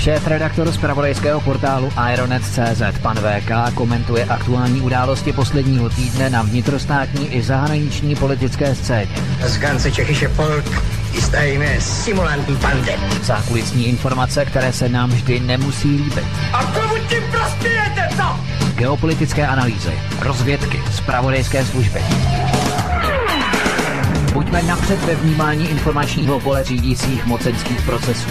Šéf-redaktor z pravodejského portálu Ironet.cz pan VK komentuje aktuální události posledního týdne na vnitrostátní i zahraniční politické scéně. Das ganze tschechische Volk ist eine Simulantenbande. Zákulisní informace, které se nám vždy nemusí líbit. A komu tím prospějete, co? Geopolitické analýzy, rozvědky, zpravodajské služby. Buďme napřed ve vnímání informačního pole řídících mocenských procesů.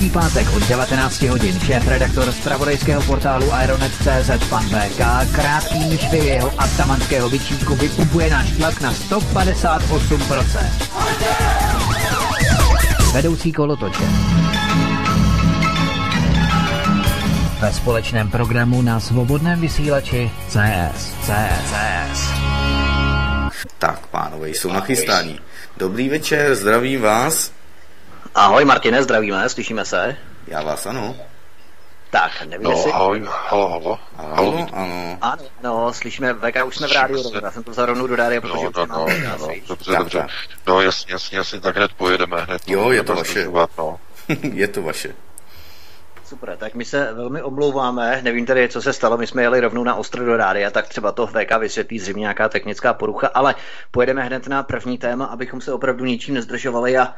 Každý pátek od 19 hodin šéf-redaktor z pravodejského portálu Ironet.cz pan VK krátký myšvy jeho atamanského vyčínku vypumpuje náš tlak na 158%. Vedoucí kolotoče. Ve společném programu na svobodném vysílači CS. CS. CS. Tak, pánové, jsou nachystání. Dobrý večer, zdravím vás. Ahoj Martine, zdravíme, slyšíme se. Já vás ano. Tak, nevím, No, jestli... ahoj, halo, halo. Ano, ano. Ano, no, slyšíme, VK, už jsme v rádiu, se. já jsem to zarovnou do rádia, protože No, už no, máme no, nás, no, víš. dobře, Tak, dobře. tak. No, jasně, jasně, jasně, tak hned pojedeme, hned. Jo, je to vaše. zdržovat, No. Je to vaše. Super, tak my se velmi omlouváme, nevím tedy, co se stalo, my jsme jeli rovnou na ostro do rádia, tak třeba to VK vysvětlí zřejmě nějaká technická porucha, ale pojedeme hned na první téma, abychom se opravdu ničím nezdržovali a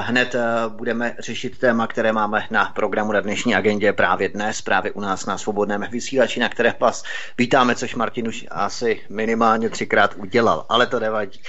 hned uh, budeme řešit téma, které máme na programu na dnešní agendě právě dnes, právě u nás na svobodném vysílači, na které vás vítáme, což Martin už asi minimálně třikrát udělal, ale to nevadí.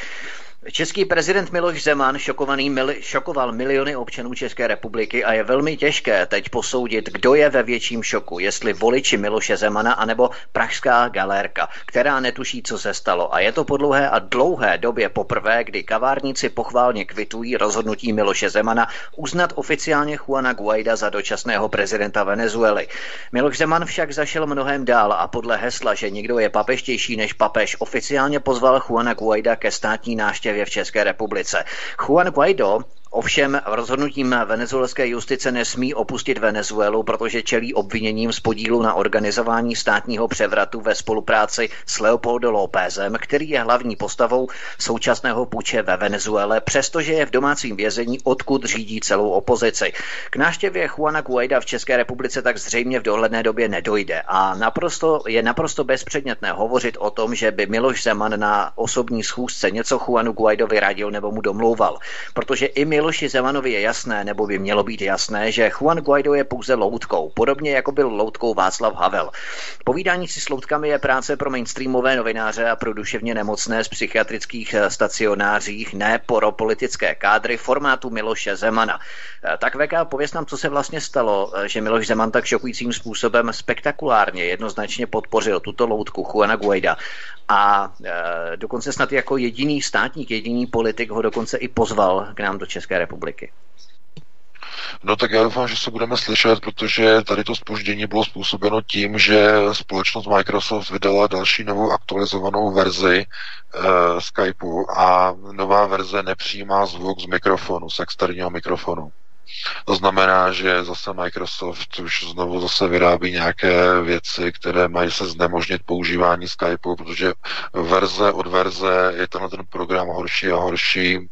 Český prezident Miloš Zeman šokovaný mili, šokoval miliony občanů České republiky a je velmi těžké teď posoudit, kdo je ve větším šoku, jestli voliči Miloše Zemana anebo pražská galérka, která netuší, co se stalo. A je to po dlouhé a dlouhé době poprvé, kdy kavárníci pochválně kvitují rozhodnutí Miloše Zemana uznat oficiálně Juana Guaida za dočasného prezidenta Venezuely. Miloš Zeman však zašel mnohem dál a podle hesla, že někdo je papeštější než papež, oficiálně pozval Juana Guaida ke státní návštěvě v České republice. Juan Guaido Ovšem rozhodnutím venezuelské justice nesmí opustit Venezuelu, protože čelí obviněním z podílu na organizování státního převratu ve spolupráci s Leopoldo Lópezem, který je hlavní postavou současného puče ve Venezuele, přestože je v domácím vězení, odkud řídí celou opozici. K návštěvě Juana Guaida v České republice tak zřejmě v dohledné době nedojde a naprosto, je naprosto bezpředmětné hovořit o tom, že by Miloš Zeman na osobní schůzce něco Juanu Guaidovi radil nebo mu domlouval, protože i Miloši Zemanovi je jasné, nebo by mělo být jasné, že Juan Guaido je pouze loutkou, podobně jako byl loutkou Václav Havel. Povídání si s loutkami je práce pro mainstreamové novináře a pro duševně nemocné z psychiatrických eh, stacionářích, ne pro politické kádry formátu Miloše Zemana. Eh, Tak VK, pověz nám, co se vlastně stalo, eh, že Miloš Zeman tak šokujícím způsobem spektakulárně jednoznačně podpořil tuto loutku Juana Guaida a dokonce snad jako jediný státník, jediný politik ho dokonce i pozval k nám do České republiky. No tak já doufám, že se budeme slyšet, protože tady to spoždění bylo způsobeno tím, že společnost Microsoft vydala další novou aktualizovanou verzi e, Skypeu a nová verze nepřijímá zvuk z mikrofonu, z externího mikrofonu. To znamená, že zase Microsoft už znovu zase vyrábí nějaké věci, které mají se znemožnit používání Skypeu, protože verze od verze je tenhle ten program horší a horší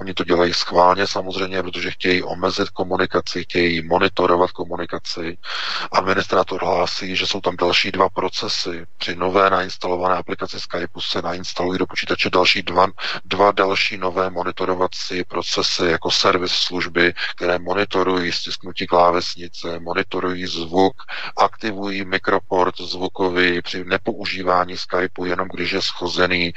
Oni to dělají schválně samozřejmě, protože chtějí omezit komunikaci, chtějí monitorovat komunikaci. Administrátor hlásí, že jsou tam další dva procesy. Při nové nainstalované aplikaci Skypeu se nainstalují do počítače další dva, dva další nové monitorovací procesy jako servis služby, které monitorují stisknutí klávesnice, monitorují zvuk, aktivují mikroport zvukový při nepoužívání Skypeu, jenom když je schozený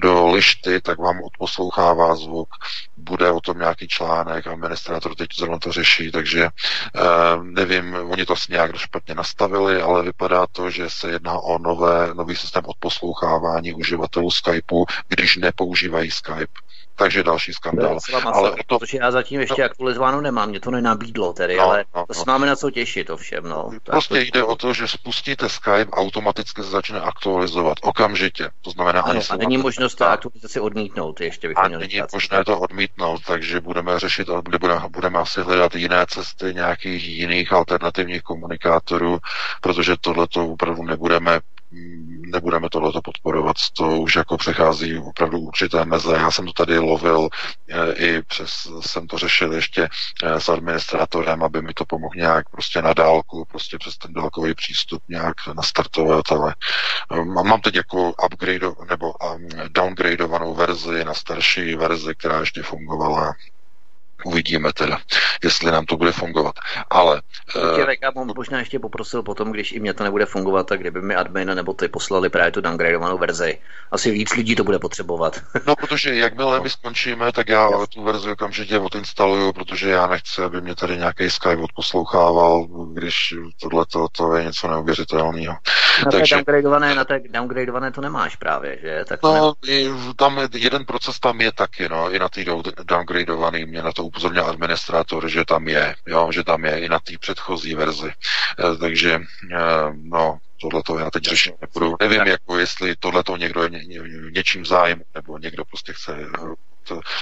do lišty, tak vám odposlouchává zvuk. Bude o tom nějaký článek, administrátor teď zrovna to řeší, takže eh, nevím, oni to asi nějak špatně nastavili, ale vypadá to, že se jedná o nové, nový systém odposlouchávání uživatelů Skypeu, když nepoužívají Skype takže další skandál. Ale to... Protože já zatím ještě no. aktualizováno nemám, mě to nenabídlo tedy, no, ale no, to no. máme na co těšit ovšem. No. Prostě tak, jde o to, že spustíte Skype, automaticky se začne aktualizovat okamžitě. To znamená, ano, a není možnost to aktualizaci odmítnout, ještě bych A není možné to odmítnout, takže budeme řešit, budeme, budeme asi hledat jiné cesty, nějakých jiných alternativních komunikátorů, protože tohle to opravdu nebudeme nebudeme tohleto podporovat, to už jako přechází opravdu určité meze. Já jsem to tady lovil eh, i přes, jsem to řešil ještě eh, s administrátorem, aby mi to pomohl nějak prostě na dálku, prostě přes ten dálkový přístup nějak nastartovat, ale eh, mám teď jako upgrade nebo downgradovanou verzi na starší verzi, která ještě fungovala Uvidíme teda, jestli nám to bude fungovat. Ale... Uh, já bych možná ještě poprosil potom, když i mě to nebude fungovat, tak kdyby mi admin nebo ty poslali právě tu downgradovanou verzi. Asi víc lidí to bude potřebovat. no, protože jakmile my skončíme, tak já tu verzi okamžitě odinstaluju, protože já nechci, aby mě tady nějaký Skype odposlouchával, když tohle to, to je něco neuvěřitelného. Na Takže... downgradované, na té downgradované to nemáš právě, že? Tak no, ne... tam jeden proces tam je taky, no, i na té downgradovaný, mě na to upozornil administrátor, že tam je, jo, že tam je i na té předchozí verzi. E, takže, e, no, tohle to já teď řešit nebudu. Nevím, jako jestli tohle to někdo je ně, ně, něčím zájem, nebo někdo prostě chce to,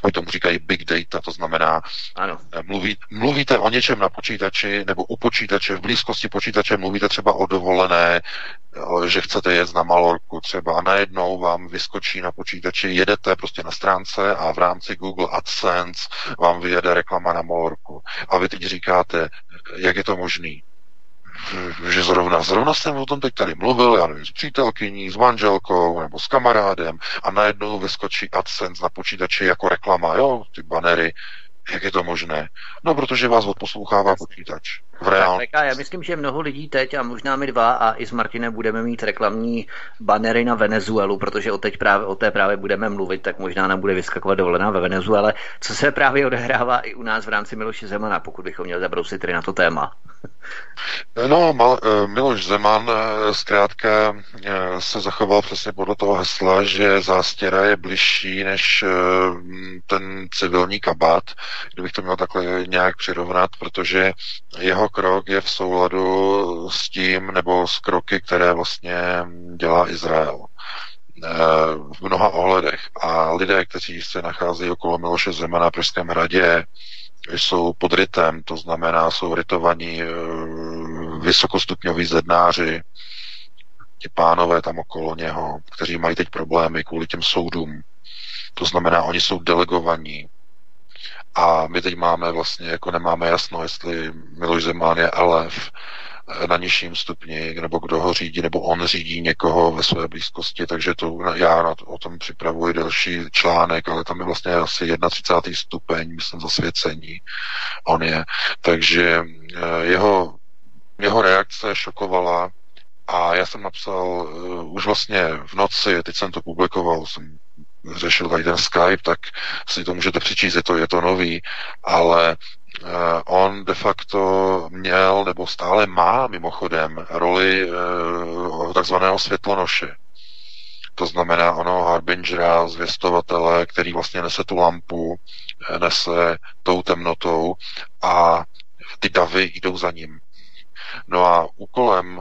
oni tomu říkají big data, to znamená, ano. Mluví, mluvíte o něčem na počítači nebo u počítače, v blízkosti počítače mluvíte třeba o dovolené, že chcete jet na Malorku třeba a najednou vám vyskočí na počítači, jedete prostě na stránce a v rámci Google AdSense vám vyjede reklama na Malorku. A vy teď říkáte, jak je to možný? Že zrovna, zrovna jsem o tom teď tady mluvil, já nevím, s přítelkyní, s manželkou nebo s kamarádem a najednou vyskočí AdSense na počítači jako reklama, jo, ty banery, jak je to možné? No, protože vás odposlouchává počítač. V reál... tak, já myslím, že mnoho lidí teď a možná my dva a i s Martinem budeme mít reklamní banery na Venezuelu, protože o, teď právě, o té právě budeme mluvit, tak možná nám bude vyskakovat dovolená ve Venezuele, co se právě odehrává i u nás v rámci Miloše Zemana, pokud bychom měli zabrousit tedy na to téma. No, eh, Miloš Zeman eh, zkrátka eh, se zachoval přesně podle toho hesla, že zástěra je bližší než ten civilní kabát, kdybych to měl takhle nějak přirovnat, protože jeho krok je v souladu s tím, nebo s kroky, které vlastně dělá Izrael v mnoha ohledech. A lidé, kteří se nacházejí okolo Miloše Zemana na Pražském hradě, jsou pod rytem, to znamená, jsou rytovaní eh, vysokostupňoví zednáři, ti pánové tam okolo něho, kteří mají teď problémy kvůli těm soudům. To znamená, oni jsou delegovaní. A my teď máme vlastně, jako nemáme jasno, jestli Miloš Zeman je elef, na nižším stupni, nebo kdo ho řídí, nebo on řídí někoho ve své blízkosti, takže to já na to, o tom připravuji další článek, ale tam je vlastně asi 31. stupeň, myslím, zasvěcení on je. Takže eh, jeho, jeho reakce šokovala a já jsem napsal uh, už vlastně v noci, teď jsem to publikoval, jsem řešil tady ten Skype, tak si to můžete přečíst, je to, je to nový, ale Eh, on de facto měl, nebo stále má mimochodem, roli eh, takzvaného světlonoše. To znamená ono harbingera, zvěstovatele, který vlastně nese tu lampu, eh, nese tou temnotou a ty davy jdou za ním. No a úkolem,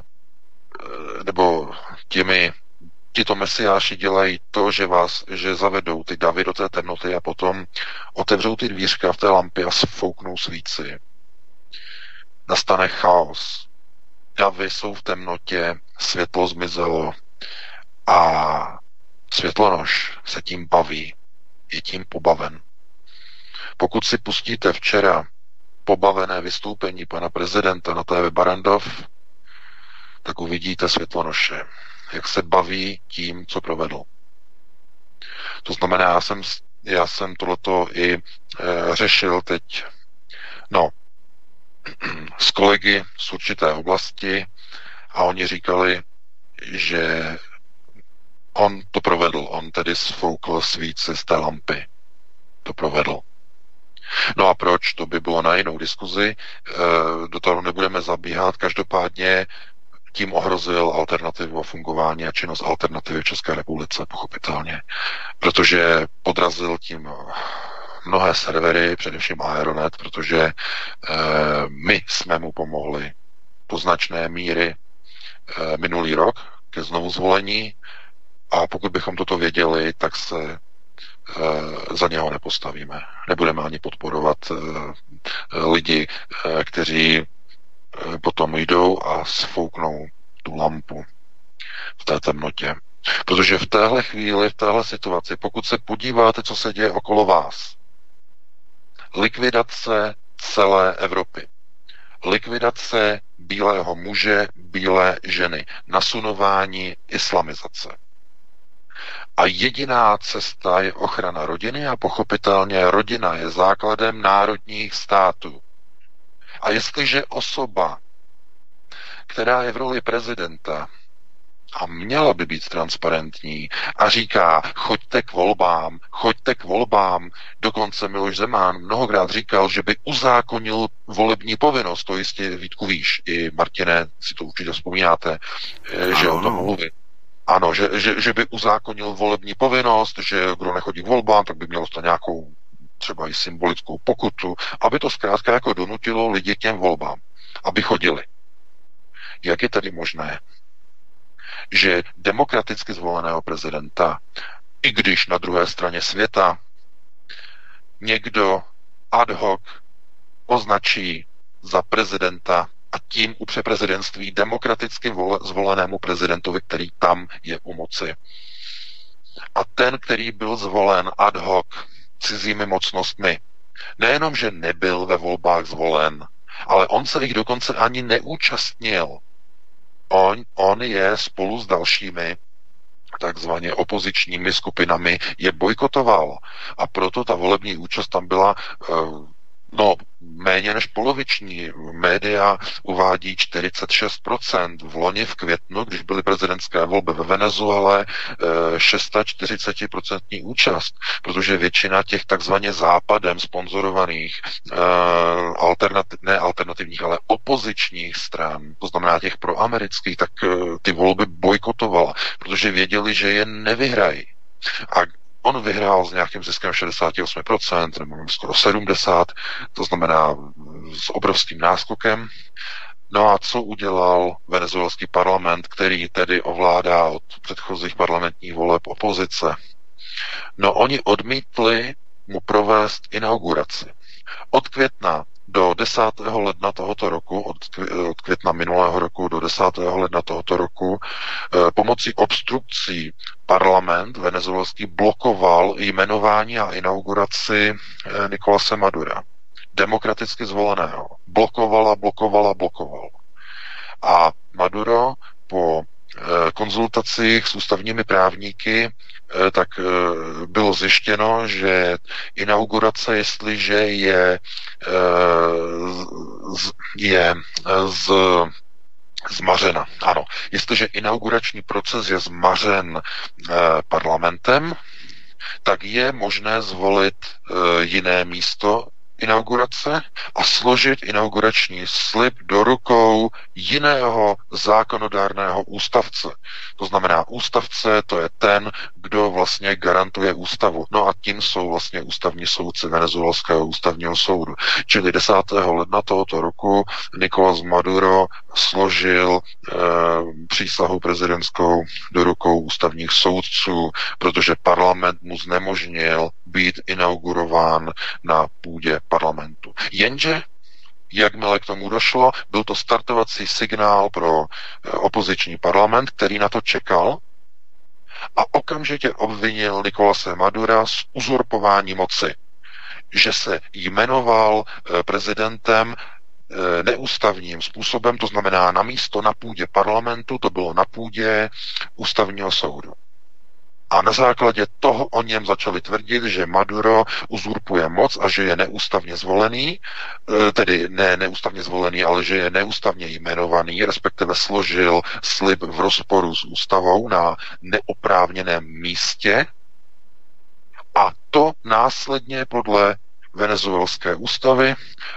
nebo těmi tito mesiáši dělají to, že vás, že zavedou ty davy do té temnoty a potom otevřou ty dvířka v té lampě a sfouknou svíci. Nastane chaos. Davy jsou v temnotě, světlo zmizelo a světlonož se tím baví, je tím pobaven. Pokud si pustíte včera pobavené vystoupení pana prezidenta na TV Barandov, tak uvidíte světlonoše, jak se baví tím, co provedl. To znamená, já jsem, já jsem tohleto i e, řešil teď, no, s kolegy z určité oblasti a oni říkali, že on to provedl, on tedy sfoukl svíci z té lampy. To provedl. No a proč? To by bylo na jinou diskuzi, e, do toho nebudeme zabíhat. Každopádně tím ohrozil alternativu a fungování a činnost alternativy v České republice, pochopitelně. Protože podrazil tím mnohé servery, především Aeronet, protože e, my jsme mu pomohli do značné míry e, minulý rok ke znovu zvolení a pokud bychom toto věděli, tak se za něho nepostavíme. Nebudeme ani podporovat lidi, kteří potom jdou a sfouknou tu lampu v té temnotě. Protože v téhle chvíli, v téhle situaci, pokud se podíváte, co se děje okolo vás, likvidace celé Evropy, likvidace bílého muže, bílé ženy, nasunování islamizace. A jediná cesta je ochrana rodiny a pochopitelně rodina je základem národních států. A jestliže osoba, která je v roli prezidenta a měla by být transparentní a říká, choďte k volbám, choďte k volbám. Dokonce Miloš Zemán mnohokrát říkal, že by uzákonil volební povinnost, to jistě Vítku víš, i Martine si to určitě vzpomínáte, ano, že o tom mluví. Ano, že, že, že by uzákonil volební povinnost, že kdo nechodí k volbám, tak by měl to nějakou třeba i symbolickou pokutu, aby to zkrátka jako donutilo lidi k těm volbám, aby chodili. Jak je tedy možné, že demokraticky zvoleného prezidenta, i když na druhé straně světa někdo ad hoc označí za prezidenta a tím u přeprezidentství demokraticky zvolenému prezidentovi, který tam je u moci. A ten, který byl zvolen ad hoc cizími mocnostmi. Nejenom, že nebyl ve volbách zvolen, ale on se jich dokonce ani neúčastnil. On, on je spolu s dalšími takzvaně opozičními skupinami je bojkotoval. A proto ta volební účast tam byla uh, No, méně než poloviční. Média uvádí 46%. V loni v květnu, když byly prezidentské volby ve Venezuele, 640% eh, účast, protože většina těch takzvaně západem sponzorovaných eh, alternativ, ne alternativních, ale opozičních stran, to znamená těch proamerických, tak eh, ty volby bojkotovala, protože věděli, že je nevyhrají. A On vyhrál s nějakým ziskem 68%, nebo skoro 70%, to znamená s obrovským náskokem. No a co udělal venezuelský parlament, který tedy ovládá od předchozích parlamentních voleb opozice? No oni odmítli mu provést inauguraci. Od května do 10. ledna tohoto roku, od května minulého roku do 10. ledna tohoto roku, eh, pomocí obstrukcí parlament venezuelský blokoval jmenování a inauguraci eh, Nikolase Madura, demokraticky zvoleného. Blokovala, blokovala, blokoval. A Maduro po Eh, konzultacích s ústavními právníky tak eh, bylo zjištěno, že inaugurace, jestliže je, je z zmařena. Ano, jestliže inaugurační proces je zmařen parlamentem, tak je možné zvolit jiné místo inaugurace a složit inaugurační slib do rukou jiného zákonodárného ústavce. To znamená, ústavce to je ten, kdo vlastně garantuje ústavu. No a tím jsou vlastně ústavní soudci Venezuelského ústavního soudu. Čili 10. ledna tohoto roku Nicolás Maduro složil e, přísahu prezidentskou do rukou ústavních soudců, protože parlament mu znemožnil být inaugurován na půdě parlamentu. Jenže Jakmile k tomu došlo, byl to startovací signál pro eh, opoziční parlament, který na to čekal a okamžitě obvinil Nikolase Madura z uzurpování moci. že se jmenoval eh, prezidentem eh, neústavním způsobem, to znamená na místo na půdě parlamentu, to bylo na půdě ústavního soudu. A na základě toho o něm začali tvrdit, že Maduro uzurpuje moc a že je neústavně zvolený, e, tedy ne neústavně zvolený, ale že je neústavně jmenovaný, respektive složil slib v rozporu s ústavou na neoprávněném místě a to následně podle venezuelské ústavy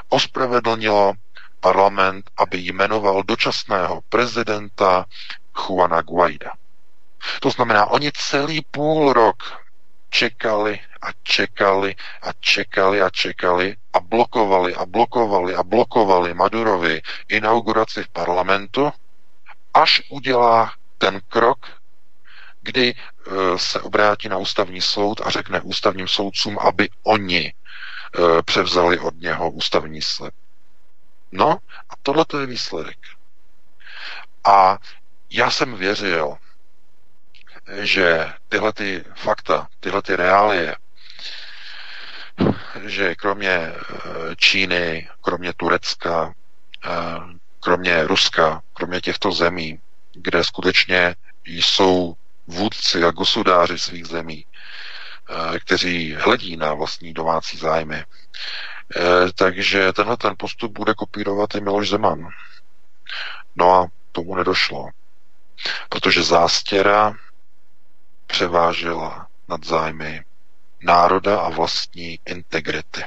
ospravedlnilo parlament, aby jmenoval dočasného prezidenta Juana Guaida. To znamená, oni celý půl rok čekali a čekali a čekali a čekali a blokovali a blokovali a blokovali Madurovi inauguraci v parlamentu, až udělá ten krok, kdy e, se obrátí na ústavní soud a řekne ústavním soudcům, aby oni e, převzali od něho ústavní slib. No a tohle to je výsledek. A já jsem věřil, že tyhle ty fakta, tyhle ty reálie, že kromě eh, Číny, kromě Turecka, eh, kromě Ruska, kromě těchto zemí, kde skutečně jsou vůdci a gosudáři svých zemí, eh, kteří hledí na vlastní domácí zájmy. Takže tenhle ten postup bude kopírovat i Miloš Zeman. No a tomu nedošlo. Protože zástěra převážela nad zájmy národa a vlastní integrity.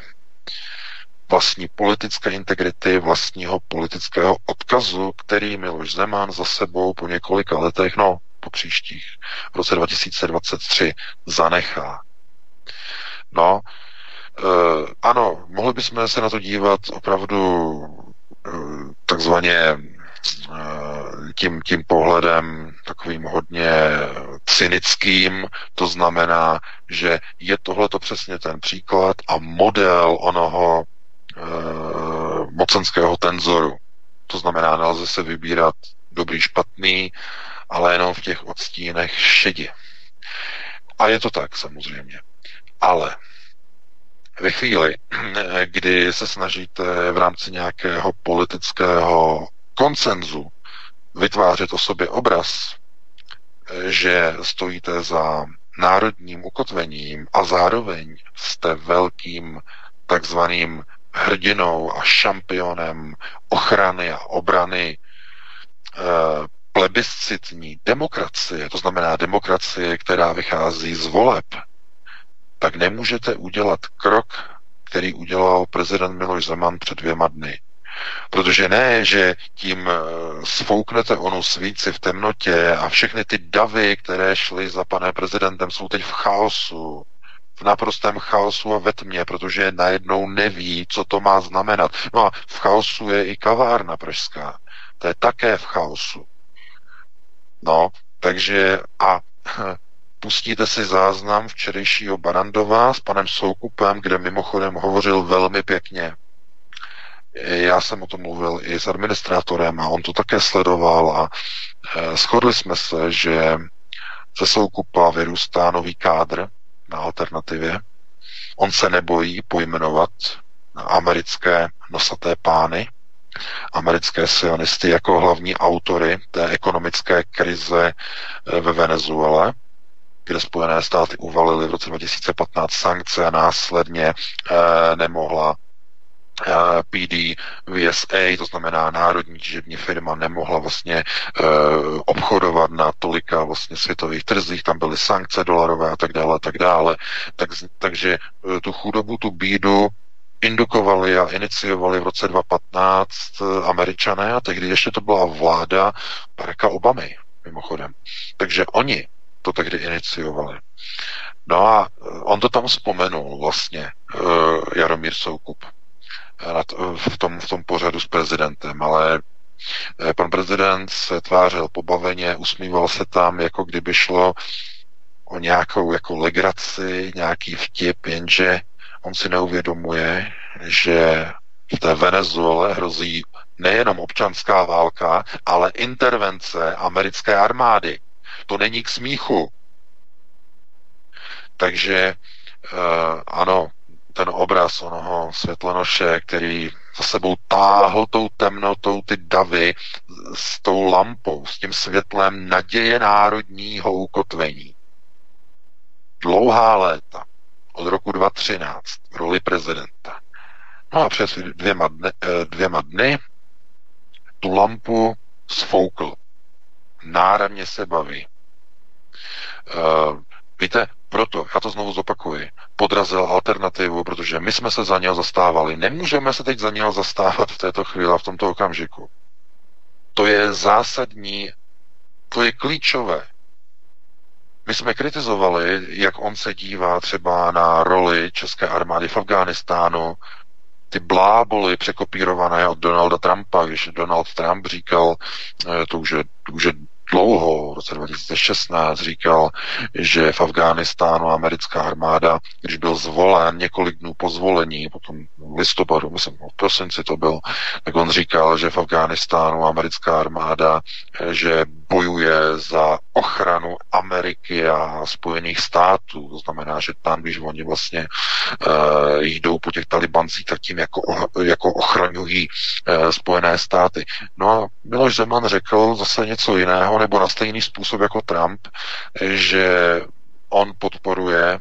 Vlastní politické integrity, vlastního politického odkazu, který Miloš Zeman za sebou po několika letech, no po příštích, v roce 2023 zanechá. No, e, ano, mohli bychom se na to dívat opravdu e, takzvaně Eh, tím, tím pohledem takovým hodně cynickým, to znamená, že je tohleto přesně ten příklad a model onoho e, mocenského tenzoru. To znamená, nelze se vybírat dobrý, špatný, ale jenom v těch odstínech šedě. A je to tak samozřejmě. Ale ve chvíli, kdy se snažíte v rámci nějakého politického koncenzu vytvářet o sobě obraz, že stojíte za národním ukotvením a zároveň jste velkým takzvaným hrdinou a šampionem ochrany a obrany e, plebiscitní demokracie, to znamená demokracie, která vychází z voleb, tak nemůžete udělat krok, který udělal prezident Miloš Zeman před dvěma dny. Protože ne, že tím eh, sfouknete onu svíci v temnotě a všechny ty davy, které šly za panem prezidentem, jsou teď v chaosu, v naprostém chaosu a ve tmě, protože najednou neví, co to má znamenat. No a v chaosu je i kavárna pražská. To je také v chaosu. No, takže a pustíte si záznam včerejšího Barandova s panem Soukupem, kde mimochodem hovořil velmi pěkně já jsem o tom mluvil i s administrátorem a on to také sledoval a e, shodli jsme se, že ze Soukupa vyrůstá nový kádr na alternativě. On se nebojí pojmenovat americké nosaté pány, americké sionisty jako hlavní autory té ekonomické krize e, ve Venezuele, kde Spojené státy uvalily v roce 2015 sankce a následně e, nemohla PD VSA, to znamená národní těžební firma, nemohla vlastně uh, obchodovat na tolika vlastně světových trzích, tam byly sankce dolarové a tak dále a tak dále. Tak, takže uh, tu chudobu, tu bídu indukovali a iniciovali v roce 2015 uh, američané a tehdy ještě to byla vláda Baracka Obamy, mimochodem. Takže oni to tehdy iniciovali. No a on to tam vzpomenul vlastně, Jaromír Soukup v tom, v tom pořadu s prezidentem, ale eh, pan prezident se tvářil pobaveně, usmíval se tam, jako kdyby šlo o nějakou jako legraci, nějaký vtip, jenže on si neuvědomuje, že v té Venezuele hrozí nejenom občanská válka, ale intervence americké armády. To není k smíchu. Takže uh, ano, ten obraz onoho světlonoše, který za sebou táhl tou temnotou ty davy s tou lampou, s tím světlem naděje národního ukotvení. Dlouhá léta, od roku 2013, v roli prezidenta. No a přes dvěma dny, eh, dvěma dny tu lampu sfoukl. Náramně se baví. Uh, víte, proto, já to znovu zopakuji, podrazil alternativu, protože my jsme se za něho zastávali. Nemůžeme se teď za něho zastávat v této chvíli a v tomto okamžiku. To je zásadní, to je klíčové. My jsme kritizovali, jak on se dívá třeba na roli české armády v Afghánistánu, ty bláboly překopírované od Donalda Trumpa, když Donald Trump říkal, eh, to už je, to už je dlouho, v roce 2016 říkal, že v Afghánistánu americká armáda, když byl zvolen několik dnů po zvolení, potom v listopadu, myslím, v prosinci to byl, tak on říkal, že v Afghánistánu americká armáda, že bojuje za ochranu Ameriky a Spojených států. To znamená, že tam, když oni vlastně uh, jdou po těch talibancích, tak tím jako, jako ochraňují uh, Spojené státy. No a Miloš Zeman řekl zase něco jiného, nebo na stejný způsob jako Trump, že on podporuje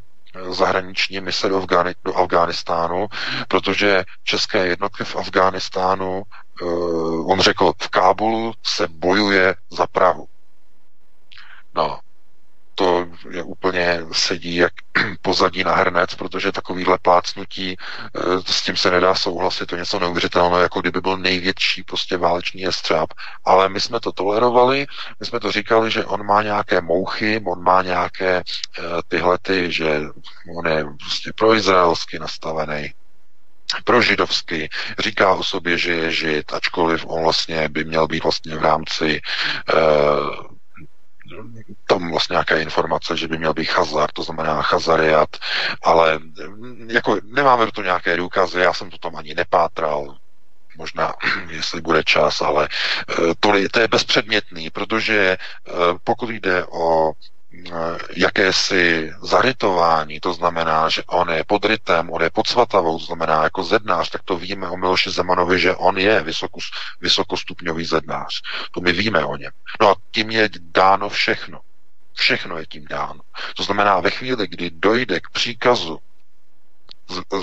zahraniční mise do, Afgány, do Afghánistánu, protože české jednotky v Afghánistánu, uh, on řekl, v Kábulu se bojuje za Prahu. No, to je úplně sedí jak pozadí na hrnec, protože takovýhle plácnutí, eh, s tím se nedá souhlasit, to něco neuvěřitelného, jako kdyby byl největší prostě válečný jestřáb. Ale my jsme to tolerovali, my jsme to říkali, že on má nějaké mouchy, on má nějaké uh, tyhle ty, že on je prostě proizraelsky nastavený, pro židovsky, říká o sobě, že je žid, ačkoliv on vlastně by měl být vlastně v rámci uh, tam vlastně nějaké informace, že by měl být chazar, to znamená chazariat, ale jako nemáme to nějaké důkazy, já jsem to tam ani nepátral, možná, jestli bude čas, ale eh, to, to je bezpředmětný, protože eh, pokud jde o jakési zarytování, to znamená, že on je pod rytem, on je pod svatavou, to znamená jako zednář, tak to víme o Miloši Zemanovi, že on je vysokus, vysokostupňový zednář. To my víme o něm. No a tím je dáno všechno. Všechno je tím dáno. To znamená, ve chvíli, kdy dojde k příkazu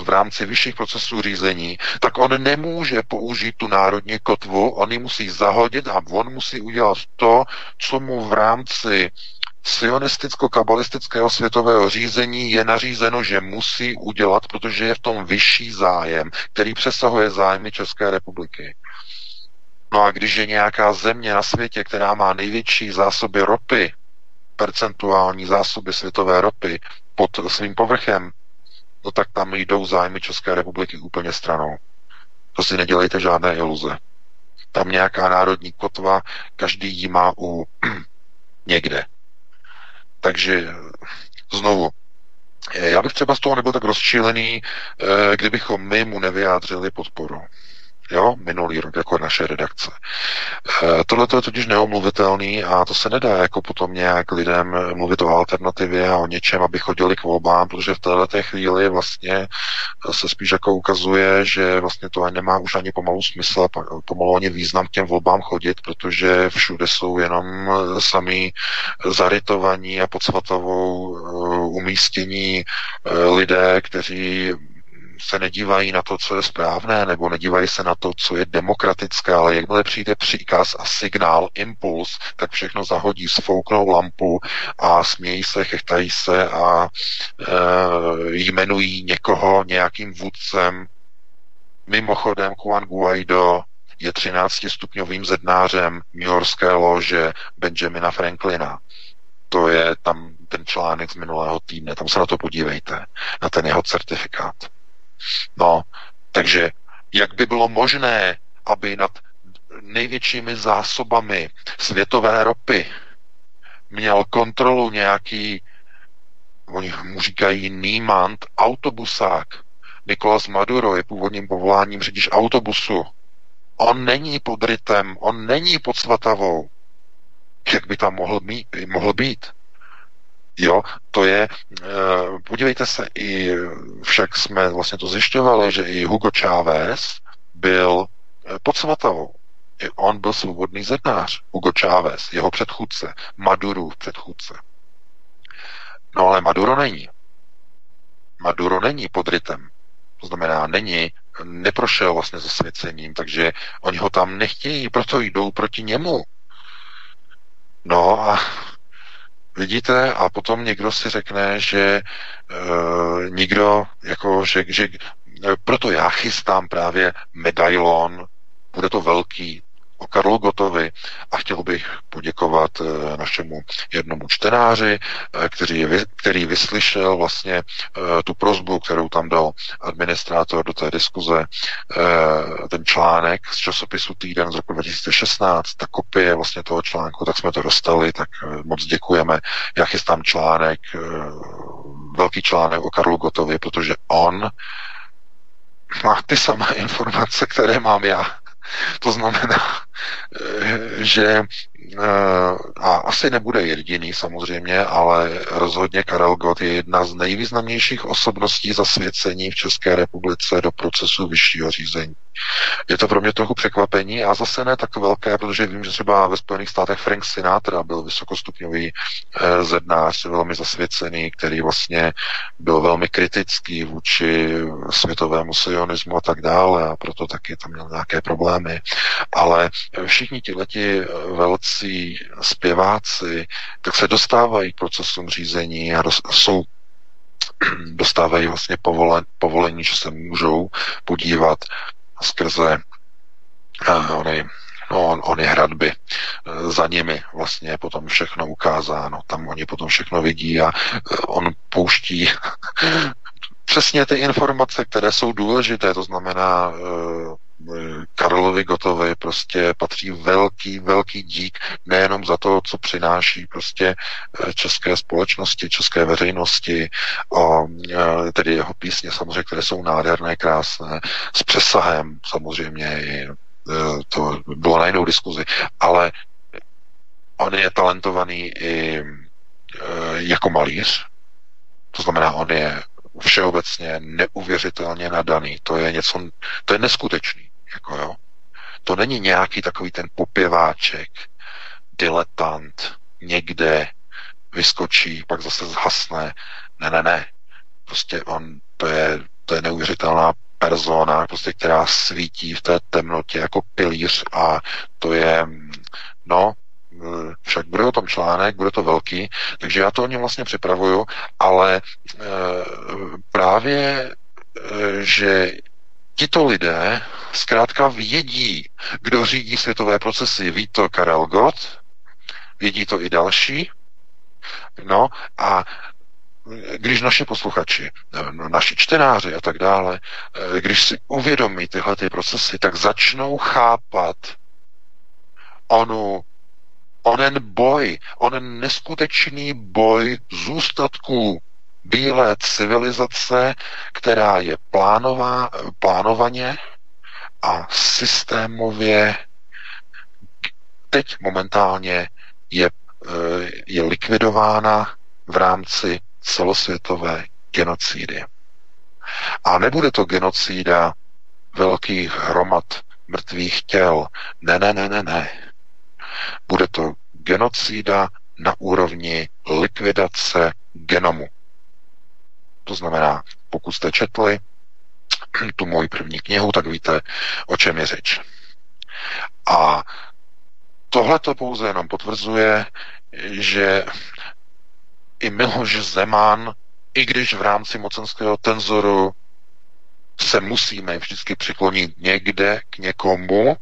v rámci vyšších procesů řízení, tak on nemůže použít tu národní kotvu, on ji musí zahodit a on musí udělat to, co mu v rámci sionisticko-kabalistického světového řízení je nařízeno, že musí udělat, protože je v tom vyšší zájem, který přesahuje zájmy České republiky. No a když je nějaká země na světě, která má největší zásoby ropy, percentuální zásoby světové ropy pod svým povrchem, no tak tam jdou zájmy České republiky úplně stranou. To si nedělejte žádné iluze. Tam nějaká národní kotva, každý ji má u někde. Takže znovu, já bych třeba z toho nebyl tak rozčílený, eh, kdybychom my mu nevyjádřili podporu jo, minulý rok jako naše redakce. E, Tohle je totiž neomluvitelný a to se nedá jako potom nějak lidem mluvit o alternativě a o něčem, aby chodili k volbám, protože v této chvíli vlastně se spíš jako ukazuje, že vlastně to nemá už ani pomalu smysl, pomalu ani význam k těm volbám chodit, protože všude jsou jenom sami zarytovaní a pod svatovou e, umístění lidé, kteří se nedívají na to, co je správné, nebo nedívají se na to, co je demokratické, ale jakmile přijde příkaz a signál, impuls, tak všechno zahodí, sfouknou lampu a smějí se, chechtají se a e, jmenují někoho nějakým vůdcem. Mimochodem Juan Guaido je 13-stupňovým zednářem New Yorkské lože Benjamina Franklina. To je tam ten článek z minulého týdne, tam se na to podívejte, na ten jeho certifikát. No, takže jak by bylo možné, aby nad největšími zásobami světové ropy měl kontrolu nějaký, oni mu říkají Niemand, autobusák. Nikolas Maduro je původním povoláním řidič autobusu. On není pod rytem, on není pod svatavou. Jak by tam mohl, mít, mohl být? Jo, to je, podívejte se, i však jsme vlastně to zjišťovali, že i Hugo Chávez byl pod Svatavou. I on byl svobodný zednář, Hugo Chávez, jeho předchůdce, Madurův předchůdce. No ale Maduro není. Maduro není pod rytem. To znamená, není, neprošel vlastně zasvěcením, takže oni ho tam nechtějí, proto jdou proti němu. No a vidíte, a potom někdo si řekne, že e, nikdo, jako, že, že proto já chystám právě medailon, bude to velký, o Karlu Gotovi a chtěl bych poděkovat eh, našemu jednomu čtenáři, eh, který, který vyslyšel vlastně eh, tu prozbu, kterou tam dal administrátor do té diskuze, ten článek z časopisu Týden z roku 2016, ta kopie vlastně toho článku, tak jsme to dostali, tak moc děkujeme. Já chystám článek, velký článek o Karlu Gotovi, protože on má ty samé informace, které mám já. To znamená, eh, že a asi nebude jediný samozřejmě, ale rozhodně Karel Gott je jedna z nejvýznamnějších osobností zasvěcení v České republice do procesu vyššího řízení. Je to pro mě trochu překvapení a zase ne tak velké, protože vím, že třeba ve Spojených státech Frank Sinatra byl vysokostupňový eh, zednář, velmi zasvěcený, který vlastně byl velmi kritický vůči světovému sionismu a tak dále a proto taky tam měl nějaké problémy. Ale všichni tihleti eh, velcí zpěváci tak se dostávají k procesům řízení a jsou dostávají vlastně povolen, povolení, že se můžou podívat skrze uh, ony, no, on, ony hradby. Uh, za nimi vlastně potom všechno ukázáno. Tam oni potom všechno vidí a uh, on pouští přesně ty informace, které jsou důležité, to znamená uh, Karlovi Gotovi prostě patří velký, velký dík nejenom za to, co přináší prostě české společnosti, české veřejnosti, o, tedy jeho písně samozřejmě, které jsou nádherné, krásné, s přesahem samozřejmě i to bylo na jinou diskuzi, ale on je talentovaný i jako malíř, to znamená, on je všeobecně neuvěřitelně nadaný. To je něco, to je neskutečný. Jako jo. To není nějaký takový ten popěváček, diletant, někde vyskočí, pak zase zhasne. Ne, ne, ne. Prostě on, to je, to je neuvěřitelná persona, prostě, která svítí v té temnotě jako pilíř a to je, no, však bude o tom článek, bude to velký, takže já to o něm vlastně připravuju, ale e, právě, e, že tito lidé zkrátka vědí, kdo řídí světové procesy. Ví to Karel Gott, vědí to i další. No a když naši posluchači, no, naši čtenáři a tak dále, když si uvědomí tyhle ty procesy, tak začnou chápat onu, onen boj, onen neskutečný boj zůstatků bílé civilizace, která je plánová, plánovaně a systémově teď momentálně je, eh, je likvidována v rámci celosvětové genocidy. A nebude to genocída velkých hromad mrtvých těl. Ne, ne, ne, ne, ne. Bude to genocída na úrovni likvidace genomu. To znamená, pokud jste četli tu moji první knihu, tak víte, o čem je řeč. A tohle to pouze jenom potvrzuje, že i Miloš Zeman, i když v rámci mocenského tenzoru se musíme vždycky přiklonit někde k někomu,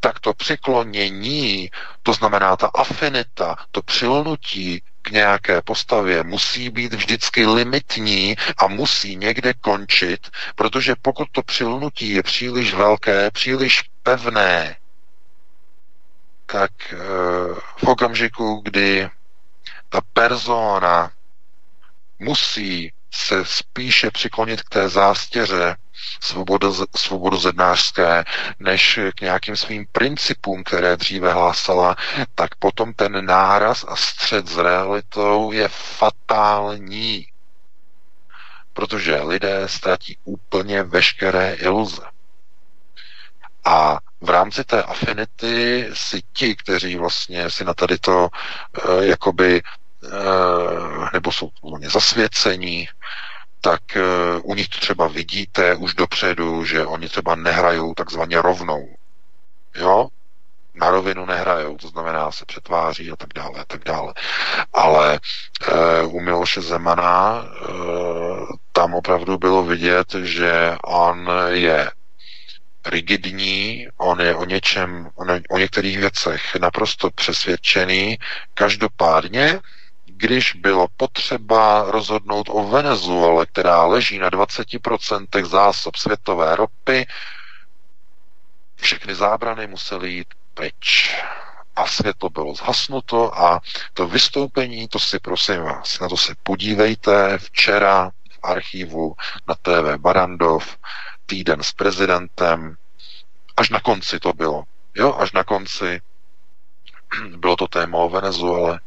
tak to přiklonění, to znamená ta afinita, to přilnutí k nějaké postavě musí být vždycky limitní a musí někde končit, protože pokud to přilnutí je příliš velké, příliš pevné, tak e, v okamžiku, kdy ta persona musí se spíše přiklonit k té zástěře svobodozednářské, než k nějakým svým principům, které dříve hlásala, tak potom ten náraz a střed s realitou je fatální. Protože lidé ztratí úplně veškeré iluze. A v rámci té afinity si ti, kteří vlastně si na tady to uh, jakoby nebo jsou vlastně zasvěcení, tak uh, u nich třeba vidíte už dopředu, že oni třeba nehrajou takzvaně rovnou. Jo? Na rovinu nehrajou, to znamená se přetváří a tak dále a tak dále. Ale uh, u Miloše Zemana uh, tam opravdu bylo vidět, že on je rigidní, on je o něčem, on je o některých věcech naprosto přesvědčený. Každopádně, když bylo potřeba rozhodnout o Venezuele, která leží na 20% zásob světové ropy, všechny zábrany musely jít pryč. A světlo bylo zhasnuto a to vystoupení, to si prosím vás, na to se podívejte včera v archivu na TV Barandov, týden s prezidentem, až na konci to bylo. Jo, až na konci bylo to téma o Venezuele.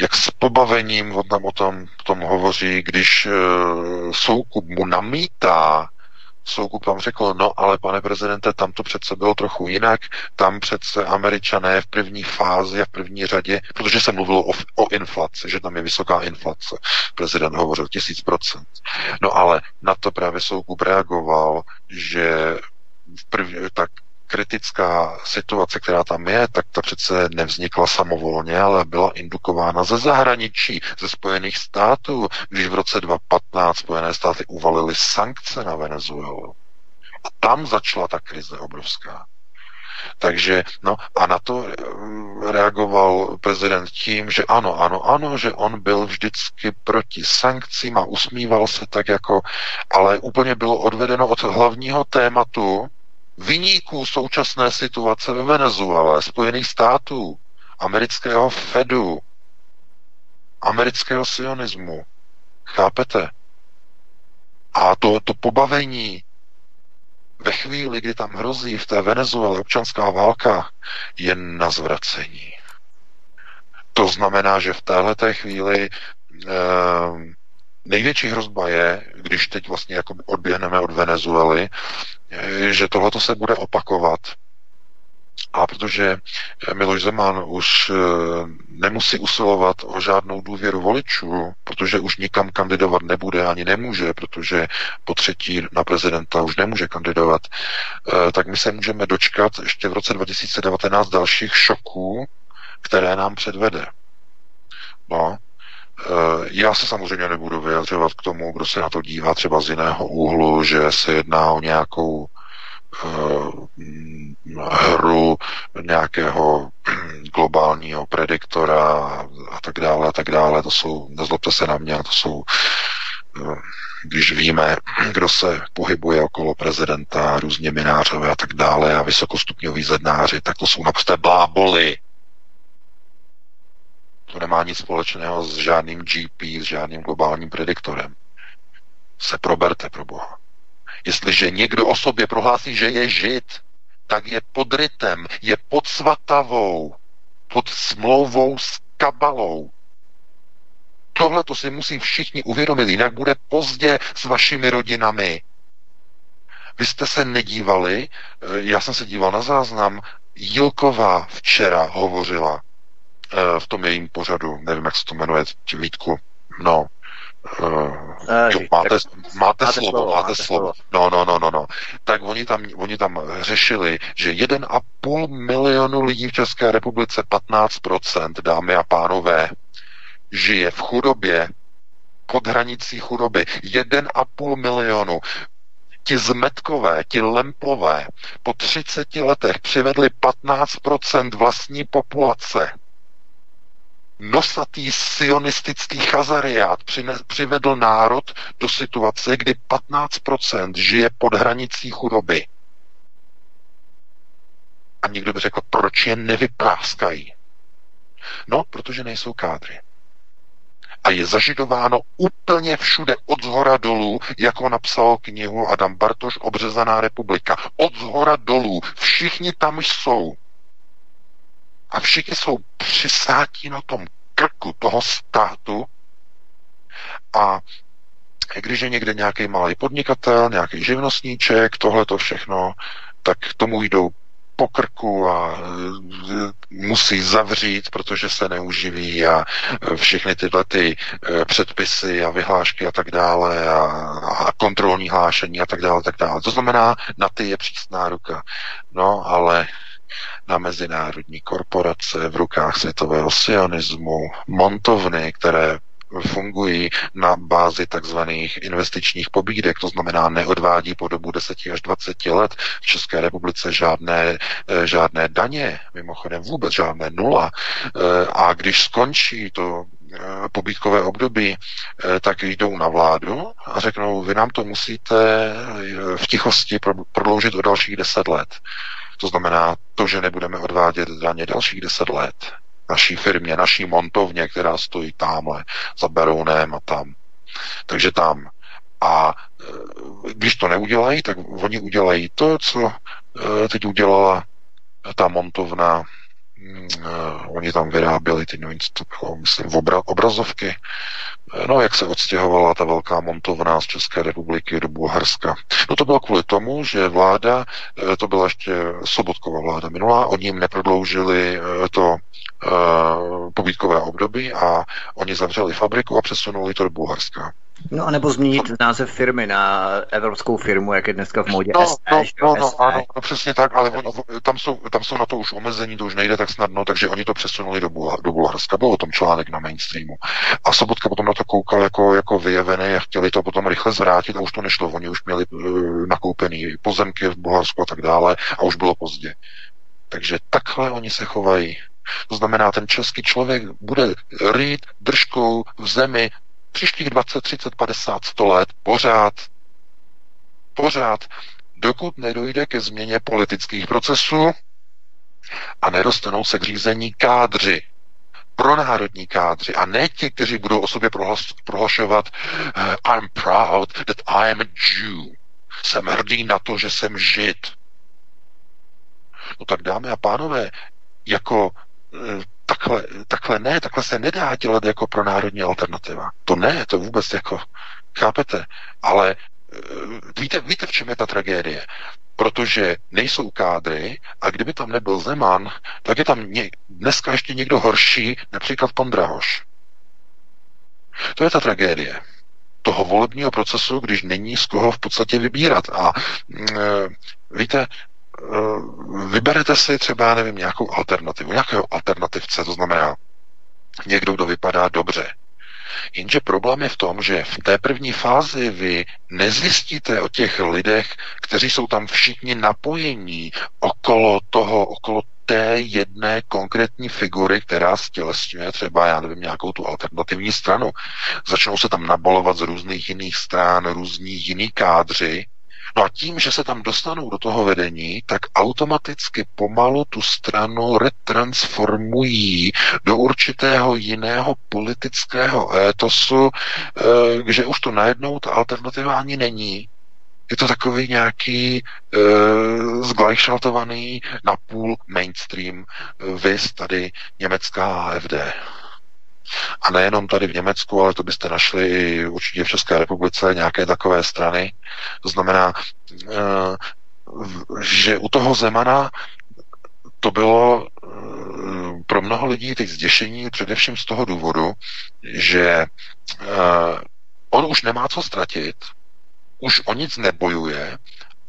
Jak s pobavením on tam o tom, tom hovoří, když uh, Soukup mu namítá, Soukup tam řekl, no ale pane prezidente, tam to přece bylo trochu jinak, tam přece američané v první fázi a v první řadě, protože se mluvilo o, o inflaci, že tam je vysoká inflace. Prezident hovořil tisíc procent. No ale na to právě Soukup reagoval, že v první, tak kritická situace, která tam je, tak ta přece nevznikla samovolně, ale byla indukována ze zahraničí, ze Spojených států, když v roce 2015 Spojené státy uvalily sankce na Venezuelu. A tam začala ta krize obrovská. Takže, no a na to eh, reagoval prezident tím, že ano, ano, ano, že on byl vždycky proti sankcím a usmíval se tak jako, ale úplně bylo odvedeno od hlavního tématu, vyníků současné situace ve Venezuele, Spojených států, amerického Fedu, amerického sionismu. Chápete? A to, to pobavení ve chvíli, kdy tam hrozí v té Venezuele občanská válka, je na zvracení. To znamená, že v této chvíli eh, největší hrozba je, když teď vlastně jako odběhneme od Venezuely, že tohle se bude opakovat. A protože Miloš Zeman už eh, nemusí usilovat o žádnou důvěru voličů, protože už nikam kandidovat nebude ani nemůže, protože po třetí na prezidenta už nemůže kandidovat, eh, tak my se můžeme dočkat ještě v roce 2019 dalších šoků, které nám předvede. No, Eh, já se samozřejmě nebudu vyjadřovat k tomu, kdo se na to dívá třeba z jiného úhlu, že se jedná o nějakou uh, hru nějakého globálního prediktora a tak dále a tak dále. To jsou, nezlobte se na mě, to jsou uh, když víme, kdo se pohybuje okolo prezidenta, různě minářové a tak dále a vysokostupňoví zednáři, tak to jsou naprosté bláboli. To nemá nic společného s žádným GP, s žádným globálním prediktorem. Se proberte pro Boha. Jestliže někdo o sobě prohlásí, že je žid, tak je pod rytem, je pod svatavou, pod smlouvou s kabalou. Tohle to si musí všichni uvědomit, jinak bude pozdě s vašimi rodinami. Vy jste se nedívali, eh, já jsem se díval na záznam, Jilková včera hovořila v tom jejím pořadu, nevím, jak se to jmenuje, Vítku, no, Uh, jo, máte, máte, máte slovo, slovo, máte slovo. No, no, no, no, no. Tak oni tam, oni tam řešili, že 1,5 milionu lidí v České republice, 15%, dámy a pánové, žije v chudobě, pod hranicí chudoby. 1,5 milionu. Ti zmetkové, ti lempové po 30 letech přivedli 15% vlastní populace nosatý sionistický chazariát přivedl národ do situace, kdy 15% žije pod hranicí chudoby. A někdo by řekl, proč je nevypráskají? No, protože nejsou kádry. a je zažidováno úplně všude od zhora dolů, jako napsal knihu Adam Bartoš Obřezaná republika. Od zhora dolů. Všichni tam jsou. A všichni jsou přisátí na tom krku toho státu a když je někde nějaký malý podnikatel, nějaký živnostníček, tohle to všechno, tak tomu jdou po krku a e, musí zavřít, protože se neuživí a e, všechny tyhle ty e, předpisy a vyhlášky a tak dále a, a kontrolní hlášení a tak dále, tak dále. To znamená, na ty je přísná ruka. No, ale na mezinárodní korporace v rukách světového sionismu, montovny, které fungují na bázi takzvaných investičních pobídek, to znamená neodvádí po dobu 10 až 20 let v České republice žádné, eh, žádné daně, mimochodem vůbec žádné nula. Eh, a když skončí to eh, pobídkové období, tak jdou na vládu a řeknou, vy nám to musíte v tichosti prodloužit o dalších 10 let. To znamená to, že nebudeme odvádět daně dalších 10 let naší firmě, naší montovně, která stojí tamhle za Berounem a tam. Takže tam. A e, když to neudělají, tak oni udělají to, co e, teď udělala ta montovna oni tam vyráběli, ty nevím, co to bylo, myslím, obra, obrazovky. No, jak se odstěhovala ta velká montovna z České republiky do Bulharska. No to bylo kvůli tomu, že vláda, to byla ještě Sobotková vláda minulá, oni jim neprodloužili to pobídkové období a oni zavřeli fabriku a přesunuli to do Bulharska. No a nebo změnit název firmy na evropskou firmu, jak je dneska v modě no, SE, no, no, no, ano, no, přesně tak, ale on, tam, jsou, tam jsou na to už omezení, to už nejde tak snadno, takže oni to přesunuli do, do Bulharska. Byl o tom článek na mainstreamu. A Sobotka potom na to koukal jako, jako vyjevený a chtěli to potom rychle zvrátit a už to nešlo. Oni už měli uh, nakoupený pozemky v Bulharsku a tak dále a už bylo pozdě. Takže takhle oni se chovají. To znamená, ten český člověk bude rýt držkou v zemi příštích 20, 30, 50, 100 let pořád, pořád, dokud nedojde ke změně politických procesů a nedostanou se k řízení kádři, pro národní kádři a ne ti, kteří budou o sobě prohlas, prohlašovat uh, I'm proud that I am a Jew. Jsem hrdý na to, že jsem žid. No tak dámy a pánové, jako uh, takhle, takhle ne, takhle se nedá dělat jako pro národní alternativa. To ne, to vůbec jako, chápete? Ale eh, víte, víte, v čem je ta tragédie? Protože nejsou kádry a kdyby tam nebyl Zeman, tak je tam ně, dneska ještě někdo horší, například pan Drahoš. To je ta tragédie toho volebního procesu, když není z koho v podstatě vybírat. A e, víte, vyberete si třeba, nevím, nějakou alternativu, nějakého alternativce, to znamená někdo, kdo vypadá dobře. Jenže problém je v tom, že v té první fázi vy nezjistíte o těch lidech, kteří jsou tam všichni napojení okolo toho, okolo té jedné konkrétní figury, která stělesňuje třeba, já nevím, nějakou tu alternativní stranu. Začnou se tam nabolovat z různých jiných stran, různí jiní kádři, No a tím, že se tam dostanou do toho vedení, tak automaticky pomalu tu stranu retransformují do určitého jiného politického étosu, eh, že už to najednou ta alternativa ani není. Je to takový nějaký e, zglajšaltovaný napůl mainstream, vys tady německá AFD. A nejenom tady v Německu, ale to byste našli určitě v České republice nějaké takové strany. To znamená, eh, že u toho Zemana to bylo eh, pro mnoho lidí teď zděšení především z toho důvodu, že eh, on už nemá co ztratit, už o nic nebojuje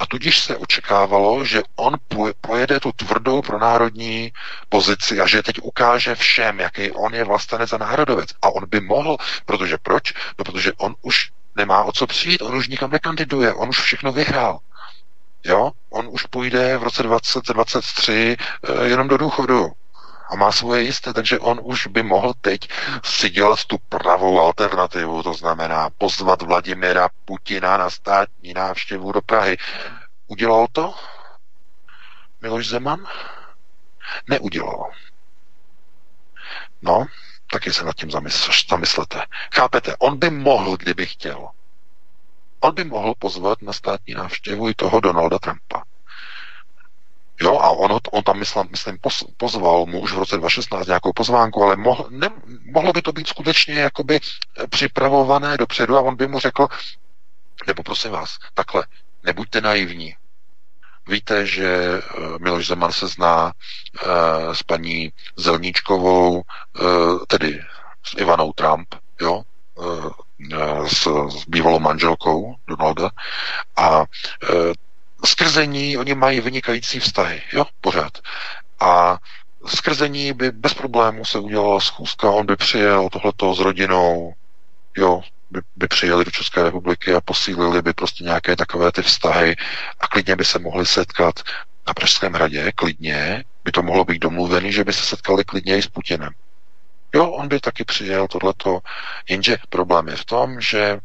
a tudíž se očekávalo, že on pojede tu tvrdou pronárodní pozici a že teď ukáže všem, jaký on je vlastenec a národovec. A on by mohl, protože proč? No, protože on už nemá o co přijít, on už nikam nekandiduje, on už všechno vyhrál. Jo? On už půjde v roce 2023 eh, jenom do důchodu a má svoje jisté, takže on už by mohl teď si dělat tu pravou alternativu, to znamená pozvat Vladimira Putina na státní návštěvu do Prahy. Udělal to Miloš Zeman? Neudělal. No, Taky se nad tím zamyslete. Chápete? On by mohl, kdyby chtěl. On by mohl pozvat na státní návštěvu i toho Donalda Trumpa. Jo, a on, on tam, myslím, myslím pozval mu už v roce 2016 nějakou pozvánku, ale mohl, ne, mohlo by to být skutečně jakoby připravované dopředu a on by mu řekl, nebo prosím vás, takhle, nebuďte naivní. Víte, že eh, Miloš Zeman se zná uh, s paní Zelníčkovou, uh, tedy s Ivanou Trump, jo, s, s bývalou manželkou Donalda a skrze ní oni mají vynikající vztahy, jo, pořád. A skrze ní by bez problémů se udělala schůzka, on by přijel tohleto s rodinou, jo, by, by přijeli do České republiky a posílili by prostě nějaké takové ty vztahy a klidně by se mohli setkat na Pražském hradě, klidně, by to mohlo být domluvený, že by se setkali klidně i s Putinem. Jo, on by taky přijel tohleto, jenže problém je v tom, že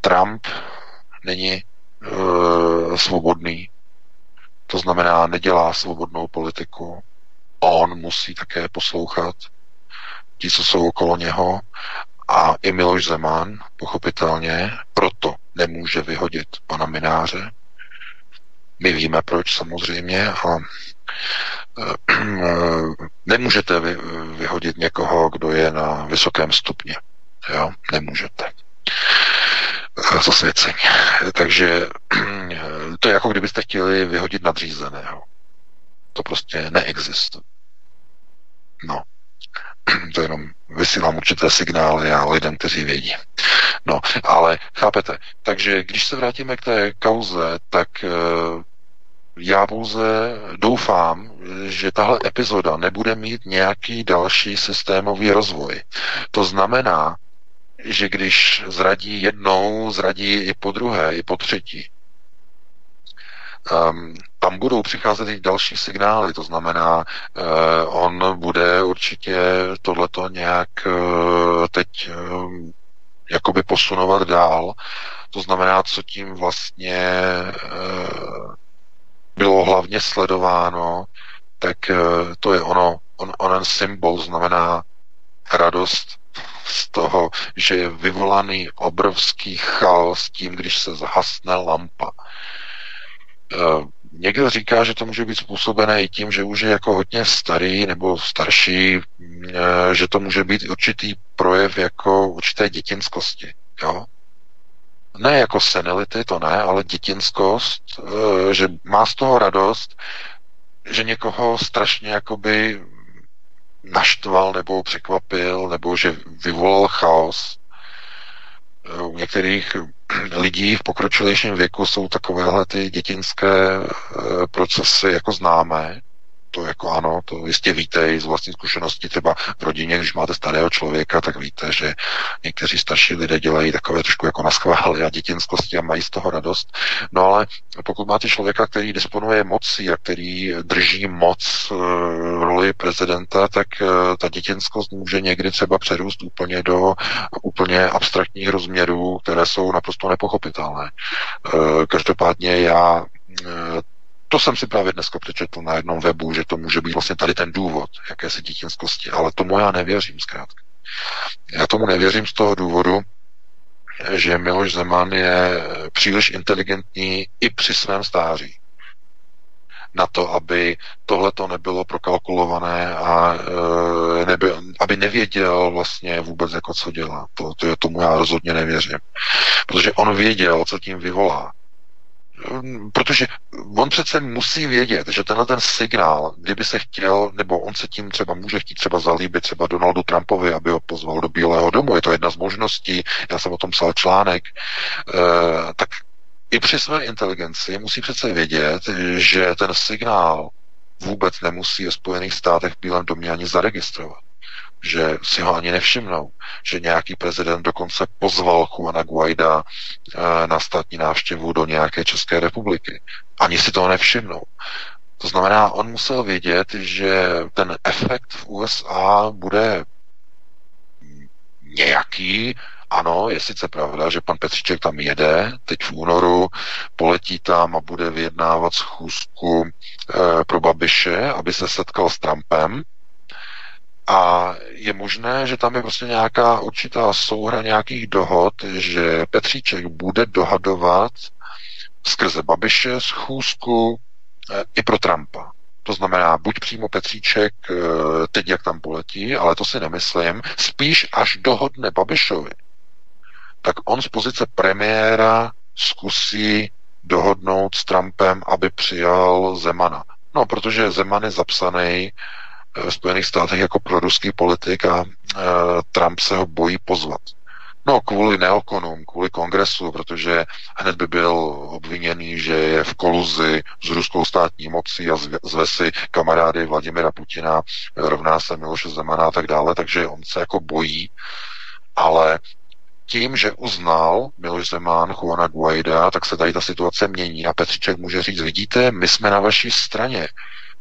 Trump není e, svobodný, to znamená, nedělá svobodnou politiku. On musí také poslouchat ti, co jsou okolo něho a i Miloš Zeman, pochopitelně, proto nemůže vyhodit pana Mináře. My víme proč samozřejmě a eh, nemůžete vy, vyhodit někoho, kdo je na vysokém stupni. Jo, nemůžete. Zasvěcení. Takže to je jako kdybyste chtěli vyhodit nadřízeného. To prostě neexistuje. No. To jenom vysílám určité signály a lidem, kteří vědí. No, ale chápete. Takže když se vrátíme k té kauze, tak eh, já pouze doufám, že tahle epizoda nebude mít nějaký další systémový rozvoj. To znamená, že když zradí jednou, zradí i po druhé, i po třetí. Um, tam budou přicházet i další signály, to znamená, uh, on bude určitě tohleto nějak uh, teď uh, jakoby posunovat dál. To znamená, co tím vlastně uh, bylo hlavně sledováno, tak uh, to je ono, on, onen symbol, znamená radost z toho, že je vyvolaný obrovský chaos tím, když se zhasne lampa. Eh, někdo říká, že to může být způsobené i tím, že už je jako hodně starý nebo starší, eh, že to může být určitý projev jako určité dětinskosti. Jo? Ne jako senility, to ne, ale dětinskost, eh, že má z toho radost, že někoho strašně jakoby naštval nebo překvapil, nebo že vyvolal chaos. U některých lidí v pokročilejším věku jsou takovéhle ty dětinské eh, procesy jako známé, to jako ano, to jistě víte i z vlastní zkušenosti, třeba v rodině, když máte starého člověka, tak víte, že někteří starší lidé dělají takové trošku jako naschvály a dětinskosti a mají z toho radost. No ale pokud máte člověka, který disponuje mocí a který drží moc eh, roli prezidenta, tak eh, ta dětinskost může někdy třeba přerůst úplně do úplně abstraktních rozměrů, které jsou naprosto nepochopitelné. Eh, každopádně já to jsem si právě dneska přečetl na jednom webu, že to může být vlastně tady ten důvod jakési dětinskosti, ale tomu já nevěřím zkrátka. Já tomu nevěřím z toho důvodu, že Miloš Zeman je příliš inteligentní i při svém stáří na to, aby tohle to nebylo prokalkulované a e, neby, aby nevěděl vlastně vůbec, jako co dělá. To, to, tomu já rozhodně nevěřím. Protože on věděl, co tím vyvolá. Ehm, protože on přece musí vědět, že tenhle ten signál, kdyby se chtěl, nebo on se tím třeba může chtít třeba zalíbit třeba Donaldu Trumpovi, aby ho pozval do Bílého domu, je to jedna z možností, já jsem o tom psal článek, e, tak i při své inteligenci musí přece vědět, že ten signál vůbec nemusí ve Spojených státech v Bílém domě ani zaregistrovat že si ho ani nevšimnou, že nějaký prezident dokonce pozval Juana Guaida eh, na státní návštěvu do nějaké České republiky. Ani si toho nevšimnou. To znamená, on musel vědět, že ten efekt v USA bude nějaký, ano, je sice pravda, že pan Petříček tam jede, teď v únoru poletí tam a bude vyjednávat schůzku e, pro Babiše, aby se setkal s Trumpem, A je možné, že tam je prostě nějaká určitá souhra nějakých dohod, že Petříček bude dohadovat skrze Babiše schůzku eh, i pro Trumpa. To znamená, buď přímo Petříček eh, teď, jak tam poletí, ale to si nemyslím, spíš až dohodne Babišovi, tak on z pozice premiéra zkusí dohodnout s Trumpem, aby přijal Zemana. No, protože Zeman je zapsaný ve Spojených státech jako proruský politik a e, Trump se ho bojí pozvat. No, kvůli neokonům, kvůli kongresu, protože hned by byl obviněný, že je v koluzi s ruskou státní mocí a zve si kamarády Vladimira Putina, rovná se Miloše Zemana a tak dále, takže on se jako bojí, ale tím, že uznal Miloš Zeman Juana Guaida, tak se tady ta situace mění a Petříček může říct, vidíte, my jsme na vaší straně,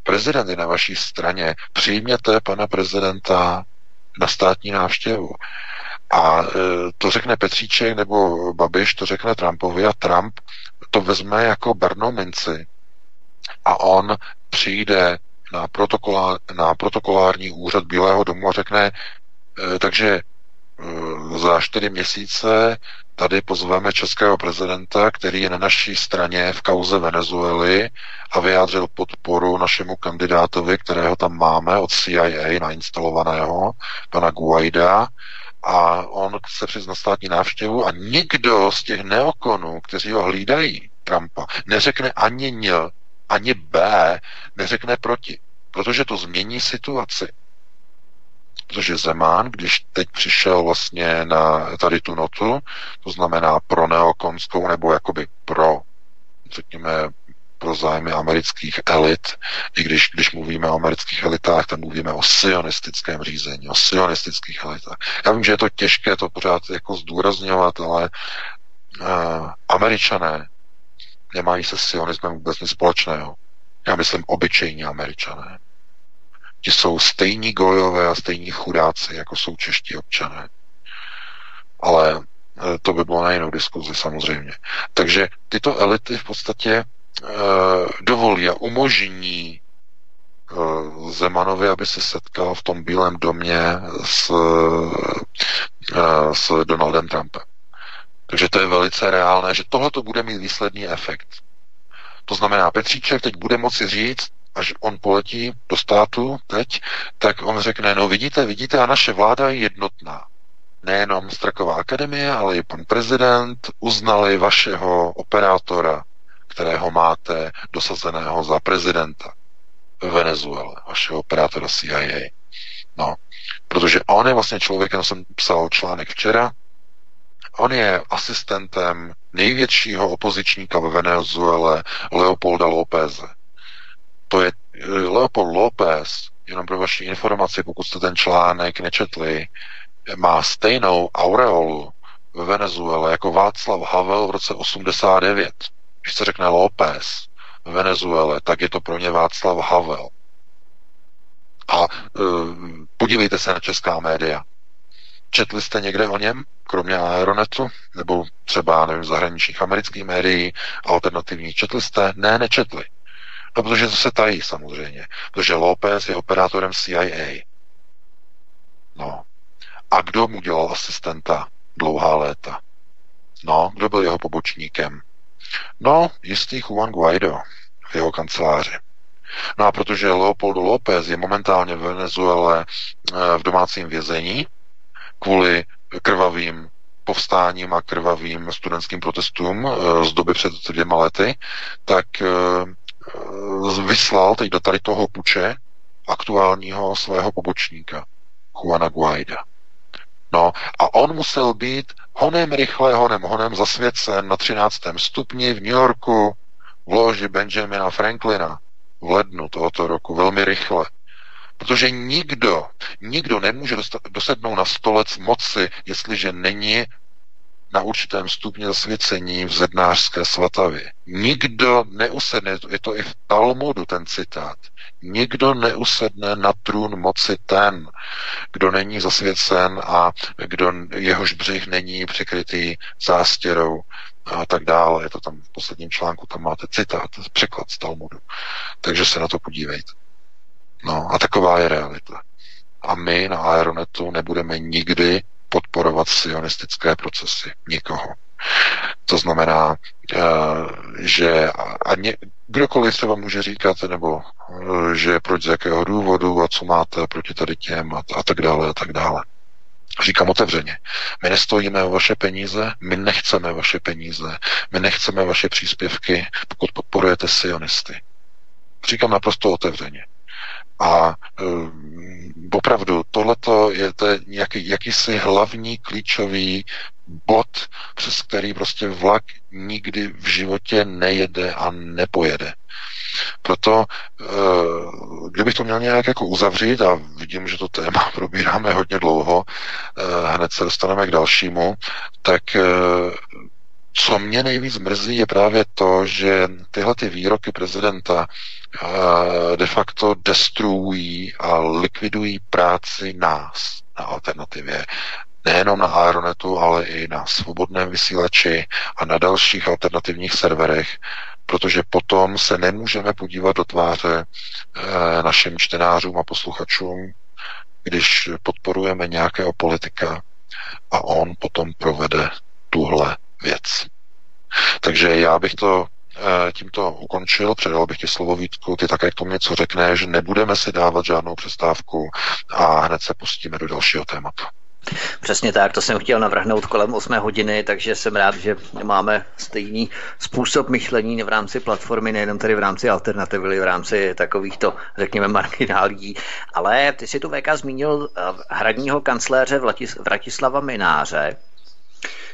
prezident je na vaší straně, přijměte pana prezidenta na státní návštěvu. A e, to řekne Petříček nebo Babiš, to řekne Trumpovi a Trump to vezme jako bernou minci a on přijde na, protokolár, na protokolární úřad Bílého domu a řekne, e, takže za čtyři měsíce tady pozveme českého prezidenta, který je na naší straně v kauze Venezuely a vyjádřil podporu našemu kandidátovi, kterého tam máme od CIA nainstalovaného, pana Guaida, a on se přizná státní návštěvu a nikdo z těch neokonů, kteří ho hlídají, Trumpa, neřekne ani N, ani B, neřekne proti, protože to změní situaci. Protože Zemán, když teď přišel vlastně na tady tu notu, to znamená pro neokonskou nebo jakoby pro, řekněme, pro zájmy amerických elit, i když, když mluvíme o amerických elitách, tak mluvíme o sionistickém řízení, o sionistických elitách. Já vím, že je to těžké to pořád jako zdůrazňovat, ale uh, američané nemají se sionismem vůbec nic společného. Já myslím obyčejní američané. Ti jsou stejní gojové a stejní chudáci, jako jsou čeští občané. Ale eh, to by bylo na jinou diskuzi samozřejmě. Takže tyto elity v podstatě Eh, dovolí a umožní eh, Zemanovi, aby se setkal v tom Bílém domě s, s Donaldem Trumpem. Takže to je velice reálné, že tohle to bude mít výsledný efekt. To znamená, Petříček teď bude moci říct, až on poletí do státu teď, tak on řekne, no vidíte, vidíte, a naše vláda je jednotná. Nejenom Straková akademie, ale i pan prezident uznali vašeho operátora kterého máte dosazeného za prezidenta v Venezuele, vašeho operátora CIA. No, protože on je vlastně člověk, já jsem psal článek včera, on je asistentem největšího opozičníka ve Venezuele Leopolda Lópeze. To je Leopold López, jenom pro vaši informaci, pokud jste ten článek nečetli, má stejnou aureolu ve Venezuele jako Václav Havel v roce 89. Když se řekne López v Venezuele, tak je to pro ně Václav Havel. A uh, podívejte se na česká média. Četli jste někde o něm, kromě Aeronetu, nebo třeba, nevím, zahraničních amerických médií, alternativních, četli jste? Ne, nečetli. No, protože to se tají samozřejmě. Protože López je operátorem CIA. No. A kdo mu dělal asistenta dlouhá léta? No, kdo byl jeho pobočníkem? No, jistý Juan Guaido v jeho kanceláři. No a protože Leopoldo López je momentálně v Venezuele eh, v domácím vězení kvůli krvavým povstáním a krvavým studentským protestům eh, z doby před dvěma lety, tak eh, vyslal teď do tady toho puče aktuálního svého pobočníka, Juana Guaida. No a on musel být honem rychle, honem, honem zasvěcen na 13. stupni v New Yorku v loži Benjamina Franklina v lednu tohoto roku, velmi rychle. Protože nikdo, nikdo nemůže dosednout na stolec moci, jestliže není na určitém stupni zasvěcení v zednářské svatavě. Nikdo neusedne, je to i v Talmudu ten citát, nikdo neusedne na trůn moci ten, kdo není zasvěcen a kdo jehož břih není přikrytý zástěrou a tak dále. Je to tam v posledním článku, tam máte citát, překlad z Talmudu. Takže se na to podívejte. No a taková je realita. A my na Aeronetu nebudeme nikdy podporovat sionistické procesy. Nikoho. To znamená, eh, že a ně, kdokoliv třeba může říkat, nebo eh, že proč z jakého důvodu a co máte proti tady těm a, a tak dále a tak dále. Říkám otevřeně, my nestojíme o vaše peníze, my nechceme vaše peníze, my nechceme vaše příspěvky, pokud podporujete sionisty. Říkám naprosto otevřeně. A um, opravdu, tohleto je to nějaký, jakýsi hlavní klíčový bod, přes který prostě vlak nikdy v životě nejede a nepojede. Proto, eh, kdybych to měl nějak jako uzavřít, a vidím, že to téma probíráme hodně dlouho, eh, hned se dostaneme k dalšímu, tak eh, co mě nejvíc mrzí, je právě to, že tyhle ty výroky prezidenta de facto destruují a likvidují práci nás na alternativě. Nejenom na Aeronetu, ale i na svobodném vysílači a na dalších alternativních serverech, protože potom se nemůžeme podívat do tváře e, našim čtenářům a posluchačům, když podporujeme nějakého politika a on potom provede tuhle věc. Takže já bych to eh, tímto ukončil, předal bych ti slovo Vítku, ty také k tomu něco řekneš, nebudeme si dávat žádnou přestávku a hned se pustíme do dalšího tématu. Přesně tak, to jsem chtěl navrhnout kolem 8 hodiny, takže jsem rád, že máme stejný způsob myšlení v rámci platformy, nejenom tady v rámci alternativy, v rámci takovýchto, řekněme, marginálí. Ale ty si tu VK zmínil eh, hradního kancléře Vratislava Mináře,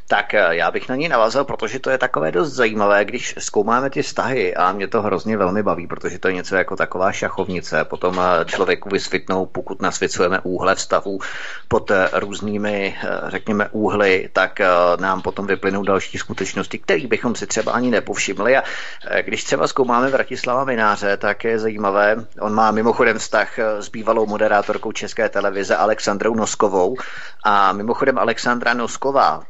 tak eh, já bych na ní navázal, protože to je takové dost zajímavé, když zkoumáme ty vztahy a mě to hrozně velmi baví, protože to je něco jako taková šachovnice. Potom eh, člověku vysvětnou, pokud nasvěcujeme úhle vztahu pod eh, různými, řekněme, úhly, tak nám potom vyplynou další skutečnosti, které bychom si třeba ani nepovšimli. A když třeba zkoumáme Vratislava Mináře, tak je zajímavé, on má mimochodem vztah s bývalou moderátorkou České televize Alexandrou Noskovou a mimochodem Alexandra Nosková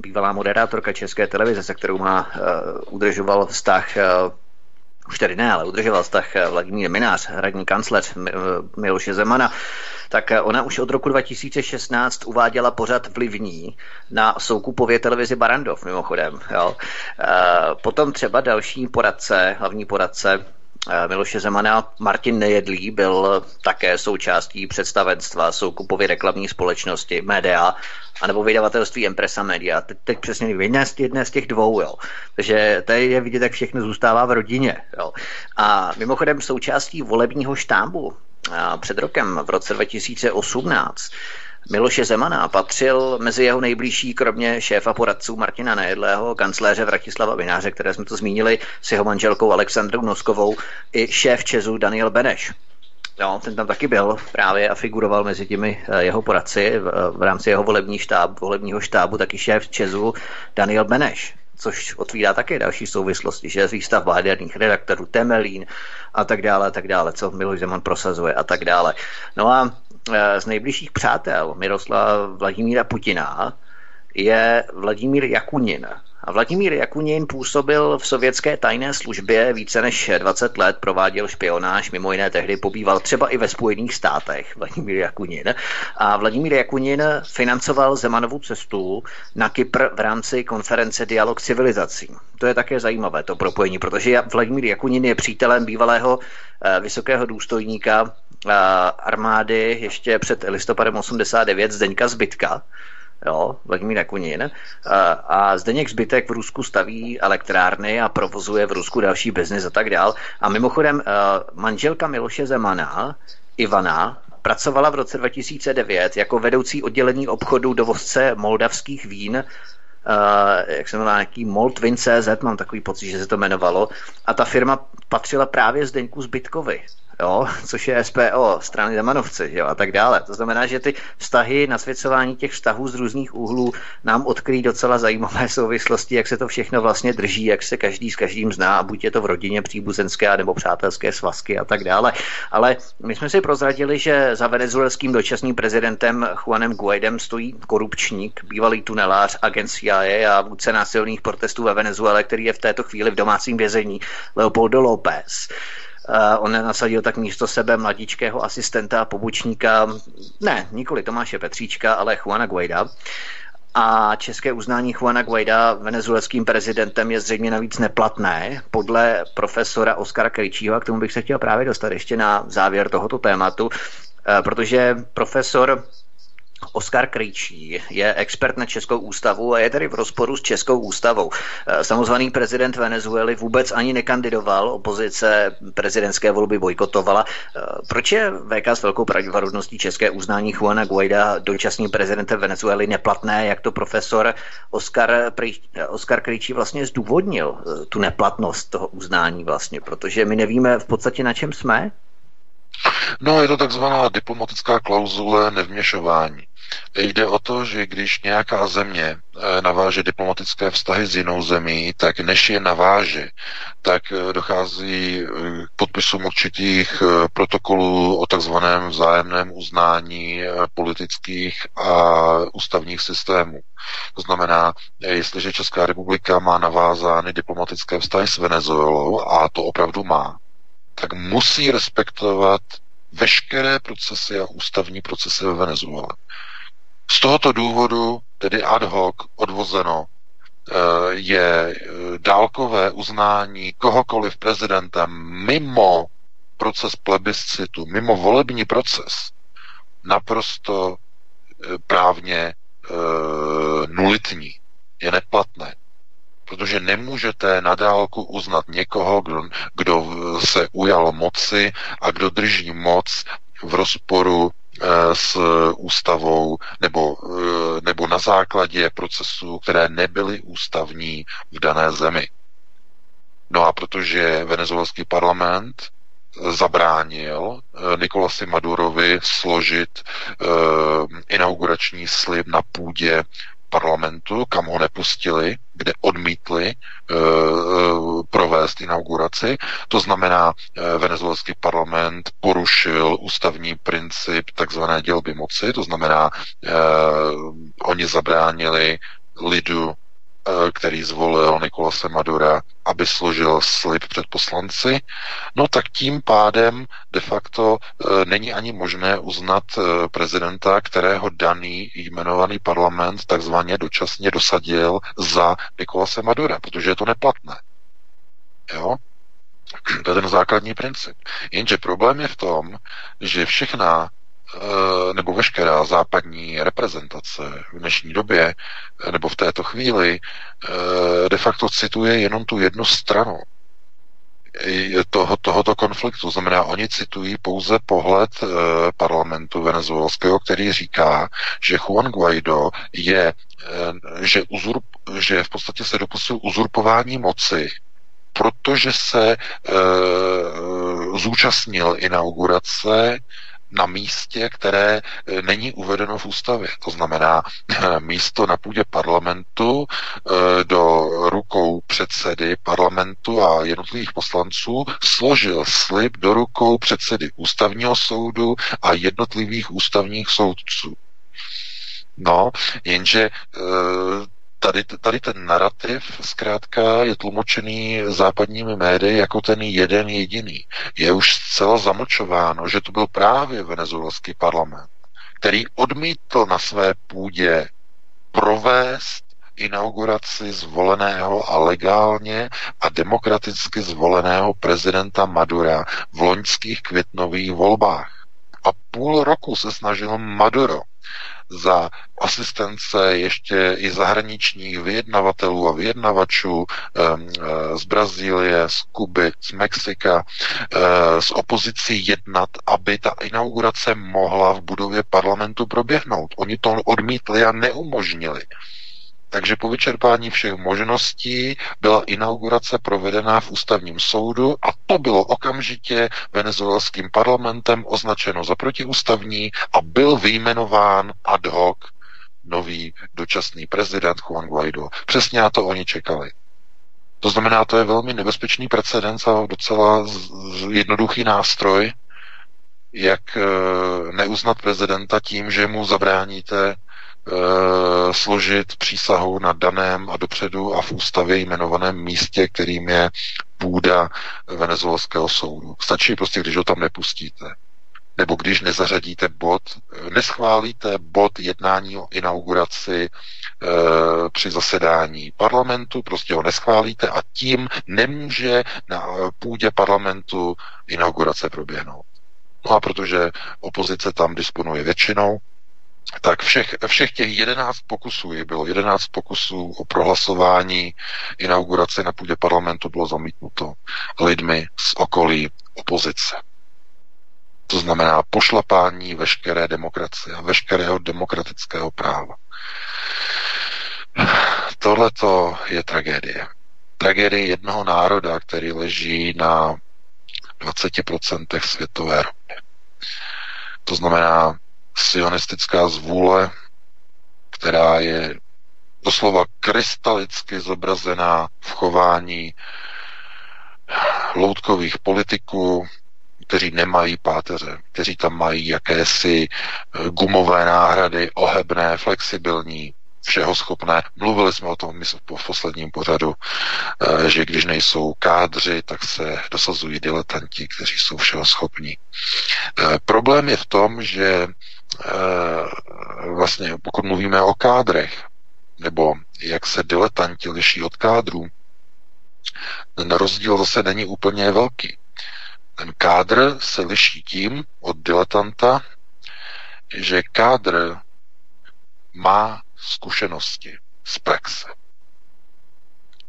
bývalá moderátorka České televize, se kterou má uh, udržoval vztah uh, už tady ne, ale udržoval vztah Vladimír Minář, hradní kancléř Miloše Zemana, tak ona už od roku 2016 uváděla pořad vlivní na Soukupově televizi Barandov, mimochodem. Jo. Potom třeba další poradce, hlavní poradce Miloše Zemana Martin Nejedlý byl také součástí představenstva Soukupovy reklamní společnosti Media anebo vydavatelství Empresa Media. Teď, teď přesně jedné z, jedné z těch dvou, jo. Takže tady je vidět, jak všechno zůstává v rodině. Jo. A mimochodem součástí volebního štábu před rokem, v roce 2018, Miloše Zemana patřil mezi jeho nejbližší, kromě šéfa poradců Martina Nejedlého, kancléře Vratislava Vináře, které jsme to zmínili, s jeho manželkou Alexandrou Noskovou, i šéf Česu Daniel Beneš. No, ten tam taky byl právě a figuroval mezi těmi eh, jeho poradci v, v rámci jeho volební štáb, volebního štábu, taky šéf Česu Daniel Beneš což otvírá také další souvislosti, že výstav jaderných redaktorů Temelín a tak dále, a tak dále, co Miloš Zeman prosazuje a tak dále. No a Eh, z nejbližších přátel Miroslava Vladimíra Putina je Vladimír Jakunin. Vladimír Jakunin působil v sovětské tajné službě více než 20 let, prováděl špionáž, mimo jiné tehdy pobýval třeba i ve Spojených státech, Vladimír Jakunin. A Vladimír Jakunin financoval Zemanovu cestu na Kypr v rámci konference Dialog civilizací. To je také zajímavé, to propojení, protože Vladimír Jakunin je přítelem bývalého eh, vysokého důstojníka armády ještě před listopadem 89 Zdeňka Zbytka, jo, Vladimír Jakunin. A Zdeněk Zbytek v Rusku staví elektrárny a provozuje v Rusku další biznis a tak dál. A mimochodem manželka Miloše Zemana, Ivana, pracovala v roce 2009 jako vedoucí oddělení obchodu dovozce moldavských vín Uh, jak se jmenuje, nějaký Moltvin.cz, mám takový pocit, že se to jmenovalo. A ta firma patřila právě Zdeňku Zbytkovi jo, což je SPO, strany Zemanovci jo, a tak dále. To znamená, že ty vztahy, nasvěcování těch vztahů z různých úhlů nám odkryjí docela zajímavé souvislosti, jak se to všechno vlastně drží, jak se každý s každým zná, a buď je to v rodině příbuzenské nebo přátelské svazky a tak dále. Ale my jsme si prozradili, že za venezuelským dočasným prezidentem Juanem Guaidem stojí korupčník, bývalý tunelář, agent CIA a vůdce násilných protestů ve Venezuele, který je v této chvíli v domácím vězení, Leopoldo López. On nasadil tak místo sebe mladíčkého asistenta a pobočníka, ne, nikoli Tomáše Petříčka, ale Juana Guaida. A české uznání Juana Guaida venezuelským prezidentem je zřejmě navíc neplatné podle profesora Oskara Krejčího, a k tomu bych se chtěl právě dostat ještě na závěr tohoto tématu, eh, protože profesor Oskar Krejčí je expert na Českou ústavu a je tedy v rozporu s Českou ústavou. Eh, samozvaný prezident Venezuely vůbec ani nekandidoval, opozice prezidentské volby bojkotovala. Eh, proč je VK s velkou pravděpodobností české uznání Juana Guaida dočasným prezidentem Venezuely neplatné, jak to profesor Oskar, Oskar Krejčí vlastně zdůvodnil, eh, tu neplatnost toho uznání vlastně, protože my nevíme v podstatě na čem jsme? No, je to takzvaná diplomatická klauzule nevměšování. Jde o to, že když nějaká země eh, naváže diplomatické vztahy s jinou zemí, tak než je naváže, tak eh, dochází eh, k podpisům určitých protokolů o takzvaném vzájemném uznání politických a ústavních systémů. To znamená, jestliže Česká republika má navázány diplomatické vztahy s Venezuelou, a to opravdu má, tak musí respektovat veškeré procesy a ústavní procesy ve Venezuele. Z tohoto důvodu, tedy ad hoc, odvozeno, eh, je eh, dálkové uznání kohokoliv prezidentem mimo proces plebiscitu, mimo volební proces, naprosto eh, právně nulitní, je neplatné. Protože nemůžete na dálku uznat někoho, kdo, kdo se ujal moci a kdo drží moc v rozporu s ústavou nebo, eh, nebo na základě procesů, které nebyly ústavní v dané zemi. No a protože venezuelský parlament zabránil eh, Nikolasi Madurovi složit inaugurační slib na půdě parlamentu, kam ho nepustili, kde odmítli uh, provést inauguraci. To znamená, uh, venezuelský parlament porušil ústavní princip takzvané dělby moci, to znamená, uh, oni zabránili lidu který zvolil Nikolase Madura, aby složil slib před poslanci, no tak tím pádem de facto eh, není ani možné uznat eh, prezidenta, kterého daný jmenovaný parlament takzvaně dočasně dosadil za Nikolase Madura, protože je to neplatné. Jo? To je ten základní princip. Jenže problém je v tom, že všechna Eh, nebo veškerá západní reprezentace v dnešní době eh, nebo v této chvíli eh, de facto cituje jenom tu jednu stranu toho, tohoto konfliktu. Znamená, oni citují pouze pohled parlamentu venezuelského, který říká, že Juan Guaido je, že, uzurp, že v podstatě se dopustil uzurpování moci, protože se e, zúčastnil inaugurace na místě, které e, není uvedeno v ústavě. To znamená místo na půdě parlamentu e, do rukou předsedy parlamentu a jednotlivých poslanců složil slib do rukou předsedy ústavního soudu a jednotlivých ústavních soudců. No, jenže e, tady, tady ten narrativ zkrátka je tlumočený západními médii jako ten jeden jediný. Je už zcela zamlčováno, že to byl právě venezuelský parlament, který odmítl na své půdě provést inauguraci zvoleného a legálně a demokraticky zvoleného prezidenta Madura v loňských květnových volbách. A půl roku se snažil Maduro za asistence ještě i zahraničních vyjednavatelů a vyjednavačů eh, z Brazílie, z Kuby, z Mexika, eh, s opozicí jednat, aby ta inaugurace mohla v budově parlamentu proběhnout. Oni to odmítli a neumožnili. Takže po vyčerpání všech možností byla inaugurace provedena v ústavním soudu a to bylo okamžitě venezuelským parlamentem označeno za protiústavní a byl vyjmenován ad hoc nový dočasný prezident Juan Guaido. Přesně na to oni čekali. To znamená, to je velmi nebezpečný precedens a docela jednoduchý nástroj, jak eh, neuznat prezidenta tím, že mu zabráníte složit přísahu na daném a dopředu a v ústavě jmenovaném místě, kterým je půda venezuelského soudu. Stačí prostě, když ho tam nepustíte nebo když nezařadíte bod, neschválíte bod jednání o inauguraci e, při zasedání parlamentu, prostě ho neschválíte a tím nemůže na půdě parlamentu inaugurace proběhnout. No a protože opozice tam disponuje většinou, tak všech, všech těch jedenáct pokusů, je bylo jedenáct pokusů o prohlasování inaugurace na půdě parlamentu bylo zamítnuto lidmi z okolí opozice. To znamená pošlapání veškeré demokracie a veškerého demokratického práva. Tohle je tragédie. Tragédie jednoho národa, který leží na 20% světové ropy. To znamená sionistická zvůle, která je doslova krystalicky zobrazená v chování loutkových politiků, kteří nemají páteře, kteří tam mají jakési eh, gumové náhrady, ohebné, flexibilní, všeho schopné. Mluvili jsme o tom v posledním pořadu, eh, že když nejsou kádři, tak se dosazují diletanti, kteří jsou všeho schopní. Eh, problém je v tom, že vlastně pokud mluvíme o kádrech, nebo jak se diletanti liší od kádrů, ten rozdíl zase není úplně velký. Ten kádr se liší tím od diletanta, že kádr má zkušenosti z praxe.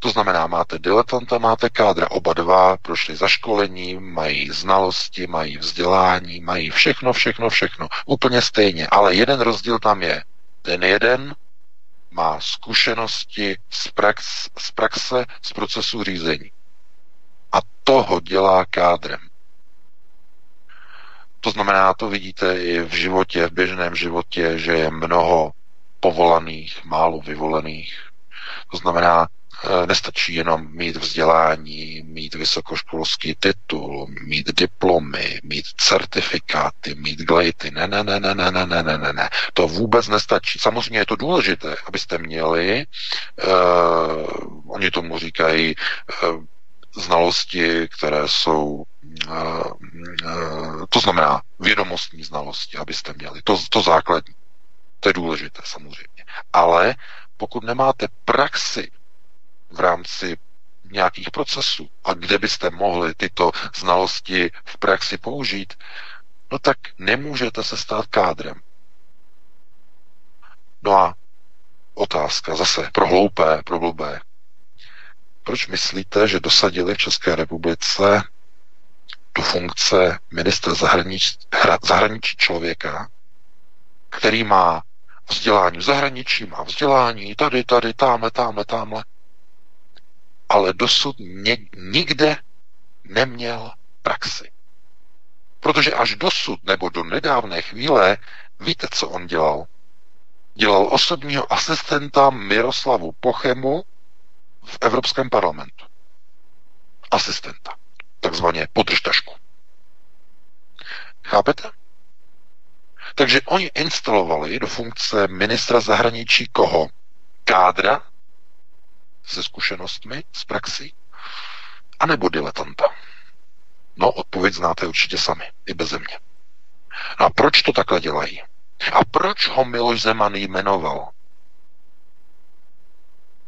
To znamená, máte diletanta, máte kádra, oba dva prošli za školení, mají znalosti, mají vzdělání, mají všechno, všechno, všechno. Úplně stejně, ale jeden rozdíl tam je. Ten jeden má zkušenosti z, prax, z praxe, z procesu řízení. A toho dělá kádrem. To znamená, to vidíte i v životě, v běžném životě, že je mnoho povolaných, málo vyvolených. To znamená, nestačí jenom mít vzdělání, mít vysokoškolský titul, mít diplomy, mít certifikáty, mít glejty. Ne, ne, ne, ne, ne, ne, ne, ne, ne. To vůbec nestačí. Samozřejmě je to důležité, abyste měli, uh, oni tomu říkají, uh, znalosti, které jsou, eh, eh, to znamená vědomostní znalosti, abyste měli. To, to základní. To je důležité samozřejmě. Ale pokud nemáte praxi v rámci nějakých procesů a kde byste mohli tyto znalosti v praxi použít, no tak nemůžete se stát kádrem. No a otázka zase pro hloupé, pro blbé. Proč myslíte, že dosadili v České republice do funkce ministra zahraničí, zahraničí člověka, který má vzdělání v zahraničí, má vzdělání tady, tady, tamhle, tamhle, tamhle, ale dosud nikde neměl praxi. Protože až dosud, nebo do nedávné chvíle, víte, co on dělal? Dělal osobního asistenta Miroslavu Pochemu v Evropském parlamentu. Asistenta. Takzvaně podržtašku. Chápete? Takže oni instalovali do funkce ministra zahraničí koho? Kádra se zkušenostmi z praxi? A nebo diletanta? No, odpověď znáte určitě sami, i bez země. No a proč to takhle dělají? A proč ho Miloš Zeman jmenoval?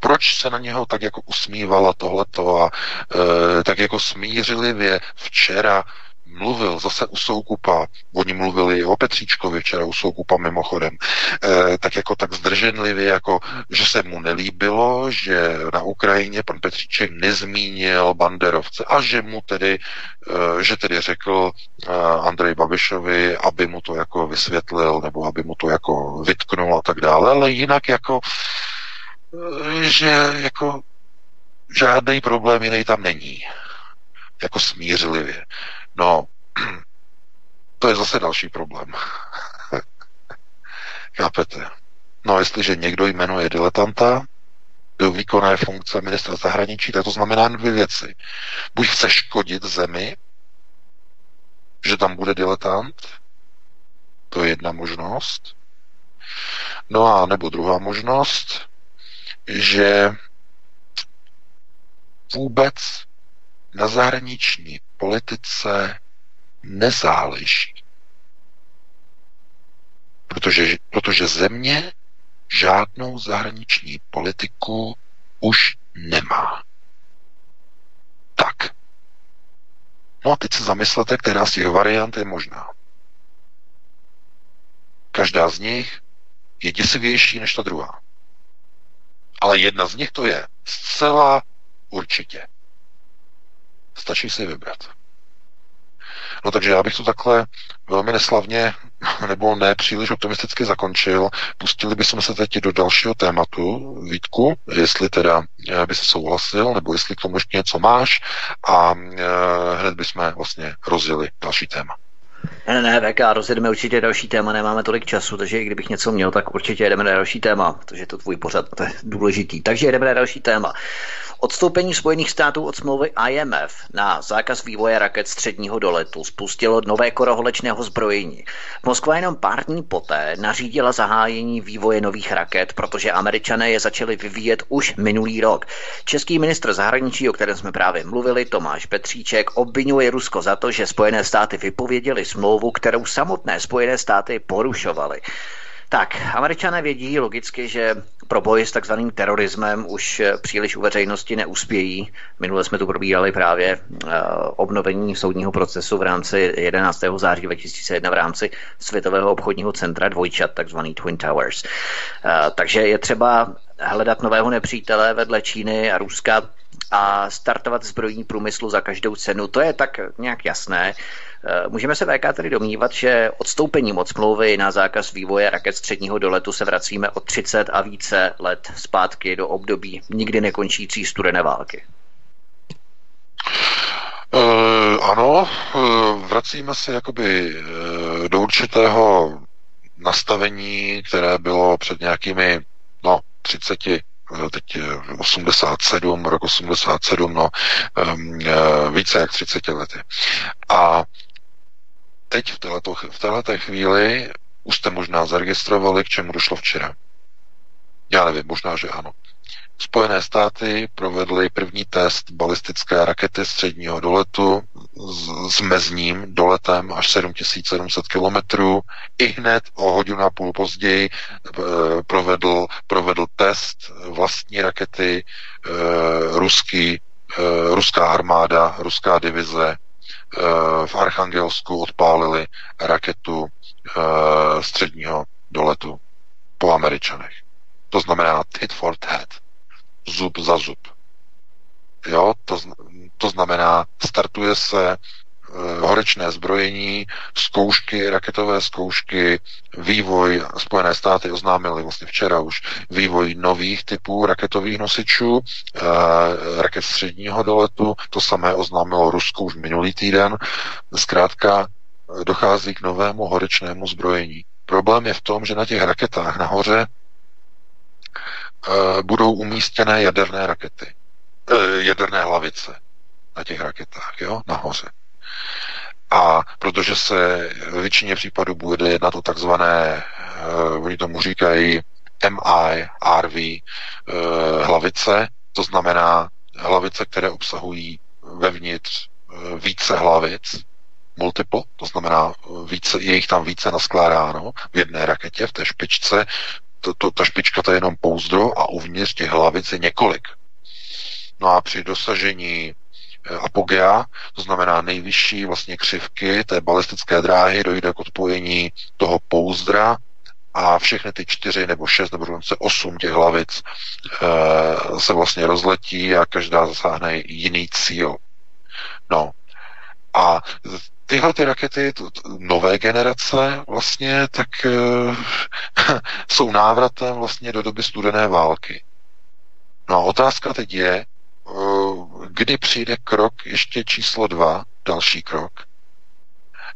proč se na něho tak jako usmívala tohleto a e, tak jako smířlivě včera mluvil zase u Soukupa, oni mluvili o Petříčkovi včera u Soukupa mimochodem, e, tak jako tak zdrženlivě, jako že se mu nelíbilo, že na Ukrajině pan Petříček nezmínil banderovce a že mu tedy, e, že tedy řekl e, Andrej Babišovi, aby mu to jako vysvětlil, nebo aby mu to jako vytknul a tak dále, ale jinak jako že jako žádný problém jiný tam není. Jako smířlivě. No, to je zase další problém. Chápete? No, jestliže někdo jmenuje diletanta do výkonné funkce ministra zahraničí, tak to znamená dvě věci. Buď chce škodit zemi, že tam bude diletant, to je jedna možnost, No a nebo druhá možnost, že vůbec na zahraniční politice nezáleží. Protože, protože země žádnou zahraniční politiku už nemá. Tak. No a teď se zamyslete, která z těch variant je možná. Každá z nich je děsivější než ta druhá. Ale jedna z nich to je zcela určitě. Stačí si vybrat. No takže já bych to takhle velmi neslavně nebo ne příliš optimisticky zakončil. Pustili bychom se teď do dalšího tématu, Vítku, jestli teda eh, by se souhlasil, nebo jestli k tomu ještě něco máš a eh, hned bychom vlastně rozjeli další téma. Ne, ne, ne, VK, rozjedeme určitě další téma, nemáme tolik času, takže i kdybych něco měl, tak určitě jedeme na další téma, protože to tvůj pořad, to je důležitý. Takže jedeme na další téma. Odstoupení Spojených států od smlouvy IMF na zákaz vývoje raket středního doletu spustilo nové koroholečného zbrojení. Moskva jenom pár dní poté nařídila zahájení vývoje nových raket, protože američané je začali vyvíjet už minulý rok. Český ministr zahraničí, o kterém jsme právě mluvili, Tomáš Petříček, obvinuje Rusko za to, že Spojené státy vypověděli smlouvu, kterou samotné Spojené státy porušovaly. Tak, američané vědí logicky, že pro boj s takzvaným terorismem už příliš u veřejnosti neuspějí. Minule jsme tu probírali právě uh, obnovení soudního procesu v rámci 11. září 2001 v rámci Světového obchodního centra dvojčat, takzvaný Twin Towers. Uh, takže je třeba hledat nového nepřítele vedle Číny a Ruska a startovat zbrojní průmyslu za každou cenu. To je tak nějak jasné. Eh, můžeme se VK tedy domnívat, že odstoupením od smlouvy na zákaz vývoje raket středního doletu se vracíme o 30 a více let zpátky do období nikdy nekončící studené války. Uh, ano, uh, vracíme se jakoby do určitého nastavení, které bylo před nějakými no, 30 teď 87, rok 87, no, um, více jak 30 lety. A teď v této, v této chvíli už jste možná zaregistrovali, k čemu došlo včera. Já nevím, možná, že ano. Spojené státy provedly první test balistické rakety středního doletu s, s mezním doletem až 7700 km. I hned o hodinu a půl později e, provedl, provedl test vlastní rakety e, ruský, e, ruská armáda, ruská divize v Archangelsku odpálili raketu středního doletu po Američanech. To znamená tit for tat, zub za zub. Jo, to, to znamená, startuje se Eh, horečné zbrojení, zkoušky, raketové zkoušky, vývoj, Spojené státy oznámily vlastně včera už vývoj nových typů raketových nosičů, eh, raket středního doletu, to samé oznámilo Rusko už minulý týden. Zkrátka dochází k novému horečnému zbrojení. Problém je v tom, že na těch raketách nahoře budou umístěné jaderné rakety, jaderné hlavice na těch raketách, jo, nahoře. A protože se ve většině případů bude jednat o takzvané, uh, oni tomu říkají MI, RV hlavice, to znamená hlavice, které obsahují vevnitř více hlavic, multiple, to znamená, více, je jich tam více naskládáno v jedné raketě, v té špičce, to, to, ta špička to je jenom pouzdro a uvnitř těch hlavic je několik. No a při dosažení Eh, apogea, to znamená nejvyšší vlastně křivky té balistické dráhy, dojde k odpojení toho pouzdra a všechny ty čtyři nebo šest nebo dokonce osm těch hlavic e, se vlastně rozletí a každá zasáhne jiný cíl. No a tyhle ty rakety, to, to, nové generace vlastně, tak e, jsou návratem vlastně do doby studené války. No a otázka teď je, kdy přijde krok ještě číslo dva, další krok,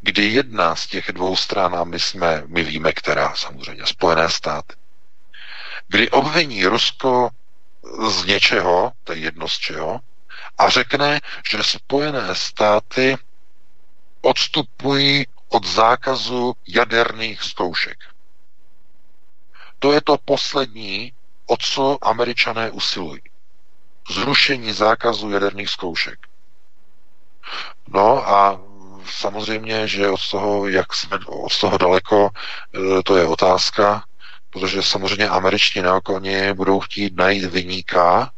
kdy jedna z těch dvou stran, a my jsme, my víme, která samozřejmě, Spojené státy, kdy obviní Rusko z něčeho, to je jedno z čeho, a řekne, že Spojené státy odstupují od zákazu jaderných zkoušek. To je to poslední, o co američané usilují. Zrušení zákazu jaderných zkoušek. No a samozřejmě, že od toho, jak jsme od toho daleko, e, to je otázka, protože samozřejmě američtí neokoni budou chtít najít vyníka,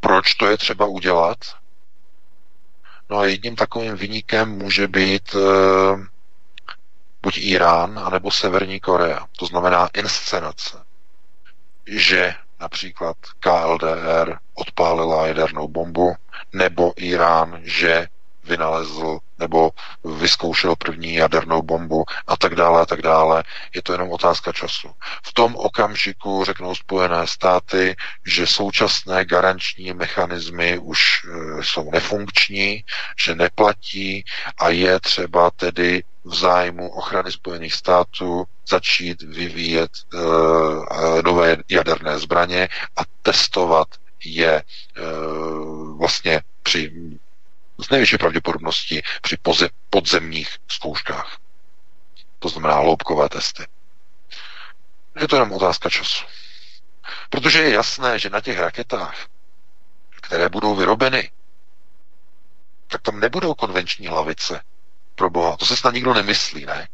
proč to je třeba udělat. No a jedním takovým vyníkem může být uh, buď Irán, anebo Severní Korea. To znamená inscenace. Že například KLDR odpálila jadernou bombu, nebo Irán, že vynalezl nebo vyzkoušel první jadernou bombu a tak dále a tak dále. Je to jenom otázka času. V tom okamžiku řeknou Spojené státy, že současné garanční mechanismy už e, jsou nefunkční, že neplatí a je třeba tedy v zájmu ochrany Spojených států začít vyvíjet e, nové jaderné zbraně a testovat je e, vlastně při z největší pravděpodobností při podzemních zkouškách. To znamená hloubkové testy. Je to jenom otázka času. Protože je jasné, že na těch raketách, které budou vyrobeny, tak tam nebudou konvenční hlavice. Pro boha. To se snad nikdo nemyslí, ne?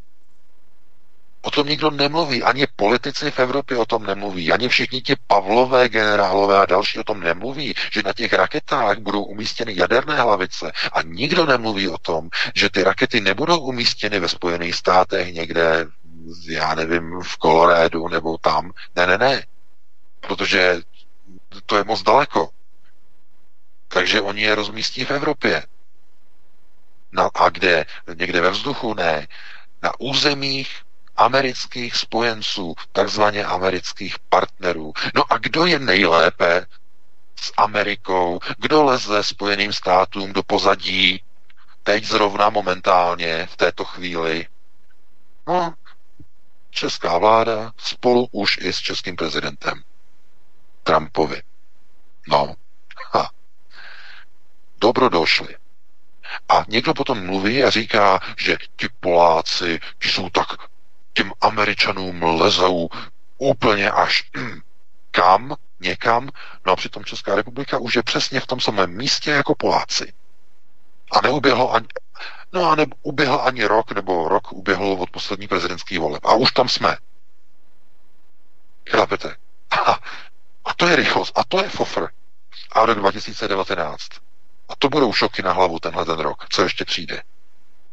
O tom nikdo nemluví, ani politici v Evropě o tom nemluví, ani všichni ti Pavlové generálové a další o tom nemluví, že na těch raketách budou umístěny jaderné hlavice a nikdo nemluví o tom, že ty rakety nebudou umístěny ve Spojených státech někde, já nevím, v Kolorédu nebo tam. Ne, ne, ne. Protože to je moc daleko. Takže oni je rozmístí v Evropě. Na, a kde? Někde ve vzduchu? Ne. Na územích amerických spojenců, takzvaně amerických partnerů. No a kdo je nejlépe s Amerikou? Kdo leze Spojeným státům do pozadí teď zrovna momentálně v této chvíli? No, česká vláda spolu už i s českým prezidentem Trumpovi. No, ha. dobro došli. A někdo potom mluví a říká, že ti Poláci jsou tak těm Američanům lezou úplně až kam, někam, no a přitom Česká republika už je přesně v tom samém místě jako Poláci. A neuběhlo ani, no a neuběhl ani rok, nebo rok uběhl od poslední prezidentský voleb. A už tam jsme. Chápete? A, a to je rychlost, a to je fofr. A rok 2019. A to budou šoky na hlavu tenhle ten rok, co ještě přijde.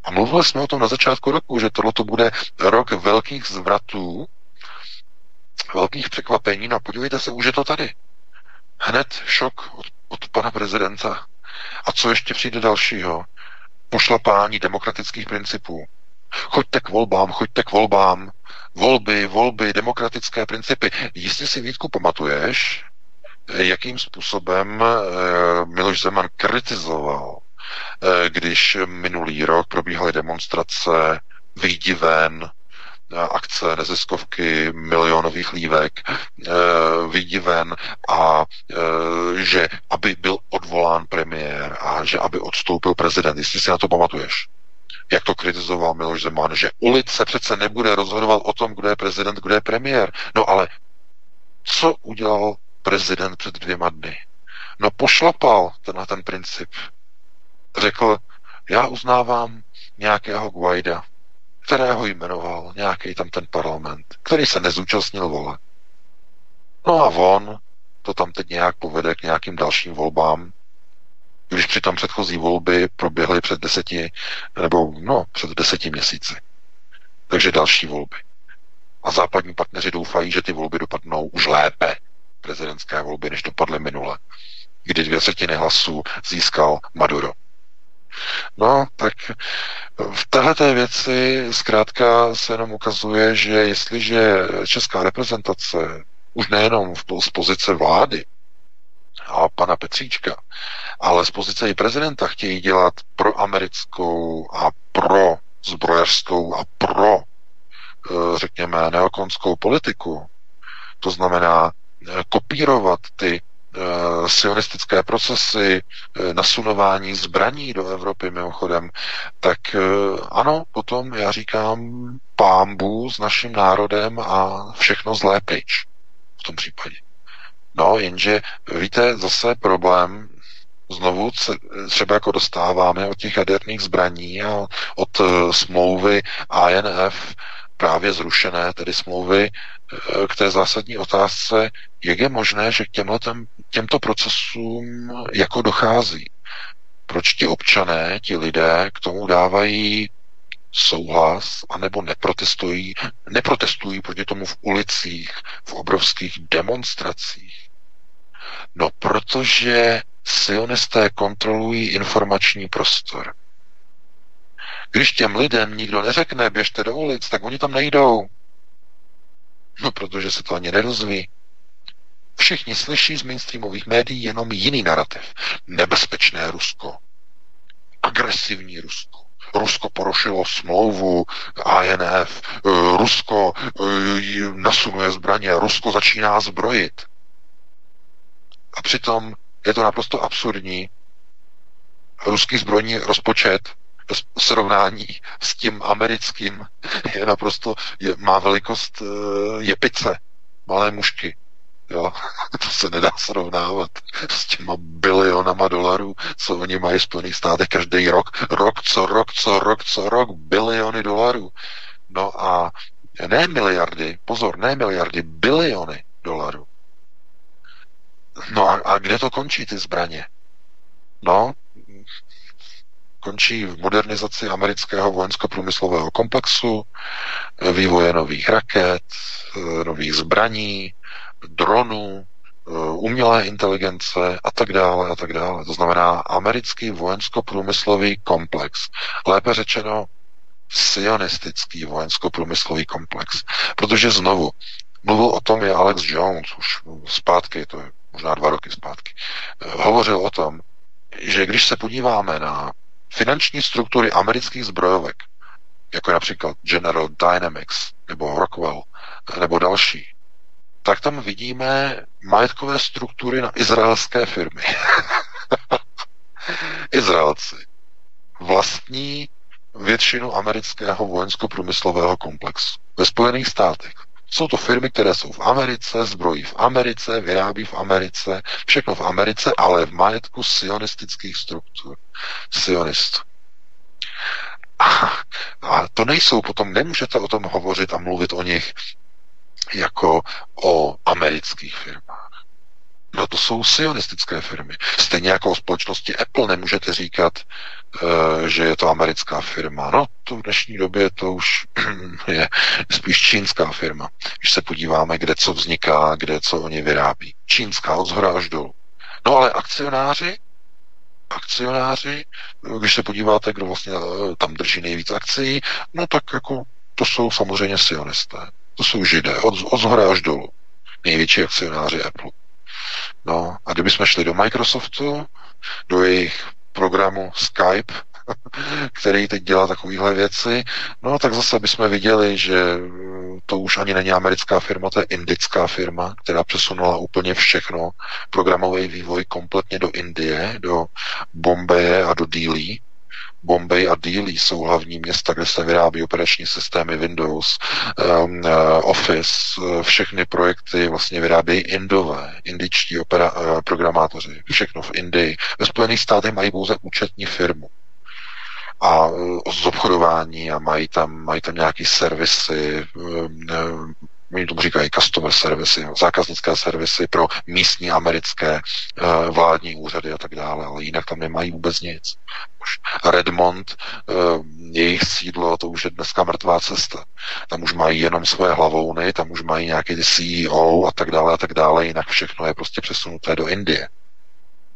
A mluvili jsme o tom na začátku roku, že tohle bude rok velkých zvratů, velkých překvapení. No podívejte se, už je to tady. Hned šok od, od pana prezidenta. A co ještě přijde dalšího? Pošlapání demokratických principů. Choďte k volbám, choďte k volbám. Volby, volby, demokratické principy. Jistě si, Vítku, pamatuješ, jakým způsobem eh, Miloš Zeman kritizoval když minulý rok probíhaly demonstrace, vyjdi ven, eh, akce neziskovky milionových lívek, eh, vyjdi ven a že aby byl odvolán premiér a že aby odstoupil prezident, jestli si na to pamatuješ jak to kritizoval Miloš Zeman, že ulice přece nebude rozhodovat o tom, kdo je prezident, kdo je premiér. No ale co udělal prezident před dvěma dny? No pošlapal tenhle ten princip řekl, já uznávám nějakého Guaida, kterého jmenoval nějaký tam ten parlament, který se nezúčastnil vole. No a on to tam teď nějak povede k nějakým dalším volbám, když přitom předchozí volby proběhly před deseti, nebo no, před deseti měsíci. Takže další volby. A západní partneři doufají, že ty volby dopadnou už lépe, prezidentské volby, než dopadly minule, kdy dvě třetiny hlasů získal Maduro. No, tak v této věci zkrátka se jenom ukazuje, že jestliže česká reprezentace už nejenom z pozice vlády a pana Petříčka, ale z pozice i prezidenta chtějí dělat pro americkou a pro zbrojařskou a pro, řekněme, neokonskou politiku, to znamená eh, kopírovat ty sionistické procesy, nasunování zbraní do Evropy mimochodem, tak ano, potom já říkám pámbu s naším národem a všechno zlé pryč v tom případě. No, jenže víte, zase problém znovu třeba jako dostáváme od těch jaderných zbraní a od uh, smlouvy INF právě zrušené, tedy smlouvy uh, k té zásadní otázce, jak je možné, že k těmhle, těmto procesům jako dochází. Proč ti občané, ti lidé k tomu dávají souhlas, anebo neprotestují, neprotestují proti tomu v ulicích, v obrovských demonstracích. No, protože sionisté kontrolují informační prostor. Když těm lidem nikdo neřekne, běžte do ulic, tak oni tam nejdou. No, protože se to ani nerozví. Všichni slyší z mainstreamových médií jenom jiný narrativ. Nebezpečné Rusko. Agresivní Rusko. Rusko porušilo smlouvu INF, Rusko eh, nasunuje zbraně, Rusko začíná zbrojit. A přitom je to naprosto absurdní. Ruský zbrojní rozpočet srovnání s tím americkým je naprosto, je, má velikost eh, jepice, malé mušky. Jo, to se nedá srovnávat s těma bilionama dolarů, co oni mají v Spojených státech každý rok. Rok co rok, co rok, co rok, biliony dolarů. No a ne miliardy, pozor, ne miliardy, biliony dolarů. No a, a kde to končí, ty zbraně? No, končí v modernizaci amerického vojensko-průmyslového komplexu, vývoje nových raket, nových zbraní, dronů, umělé inteligence a tak dále a tak dále. To znamená americký vojensko-průmyslový komplex. Lépe řečeno sionistický vojensko-průmyslový komplex. Protože znovu, mluvil o tom je Alex Jones už zpátky, to je možná dva roky zpátky, hovořil o tom, že když se podíváme na finanční struktury amerických zbrojovek, jako je například General Dynamics nebo Rockwell nebo další, tak tam vidíme majetkové struktury na izraelské firmy. Izraelci vlastní většinu amerického vojensko-průmyslového komplexu ve Spojených státech. Jsou to firmy, které jsou v Americe, zbrojí v Americe, vyrábí v Americe, všechno v Americe, ale v majetku sionistických struktur. Sionistů. A, a to nejsou potom, nemůžete o tom hovořit a mluvit o nich jako o amerických firmách. No to jsou sionistické firmy. Stejně jako o společnosti Apple nemůžete říkat, že je to americká firma. No to v dnešní době to už je spíš čínská firma. Když se podíváme, kde co vzniká, kde co oni vyrábí. Čínská od zhora až dolů. No ale akcionáři, akcionáři, když se podíváte, kdo vlastně eh, tam drží nejvíc akcí, no tak jako to jsou samozřejmě sionisté. To jsou židé, od, od zhora až dolů. Největší akcionáři Apple. No a kdybychom šli do Microsoftu, do jejich programu Skype, který teď dělá takovéhle věci, no tak zase bychom viděli, že to už ani není americká firma, to je indická firma, která přesunula úplně všechno, programový vývoj kompletně do Indie, do Bombeje a do Dili. Bombay a Dealey jsou hlavní města, kde se vyrábí operační systémy Windows, um, uh, Office, uh, všechny projekty vlastně vyrábějí Indové, indičtí opera, uh, programátoři, všechno v Indii. Ve Spojených státech mají pouze účetní firmu a uh, z obchodování a mají tam, mají tam nějaký servisy, um, oni tomu říkají customer servisy, zákaznické servisy pro místní americké uh, vládní úřady a tak dále, ale jinak tam nemají vůbec nic. Už Redmond, uh, jejich sídlo, to už je dneska mrtvá cesta. Tam už mají jenom své hlavouny, tam už mají nějaký CEO a tak dále a tak dále, jinak všechno je prostě přesunuté do Indie.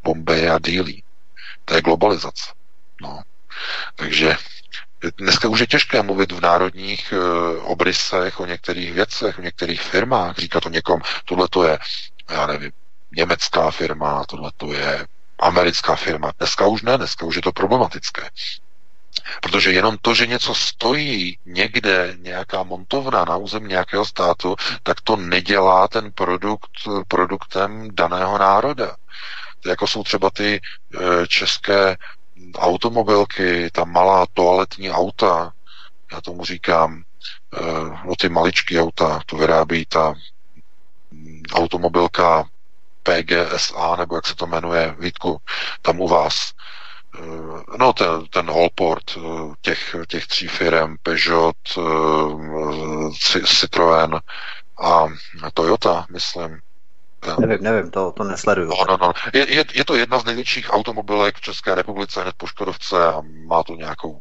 Bombay a Dili. To je globalizace. No. Takže Dneska už je těžké mluvit v národních uh, obrysech o některých věcech, o některých firmách, říkat o někom, tohle to je, já nevím, německá firma, tohle to je americká firma. Dneska už ne, dneska už je to problematické. Protože jenom to, že něco stojí někde, nějaká montovna na území nějakého státu, tak to nedělá ten produkt produktem daného národa. Jako jsou třeba ty e, české automobilky, ta malá toaletní auta, já tomu říkám, e, no ty maličký auta, to vyrábí ta automobilka PGSA, nebo jak se to jmenuje, Vítku, tam u vás. Eh, no, ten, ten Holport eh, těch, těch tří firm, Peugeot, eh, Citroën a Toyota, myslím. Nevím, nevím, to, to nesleduju. No, no, no. Je, je, je to jedna z největších automobilek v České republice, hned po Škodovce a má to nějakou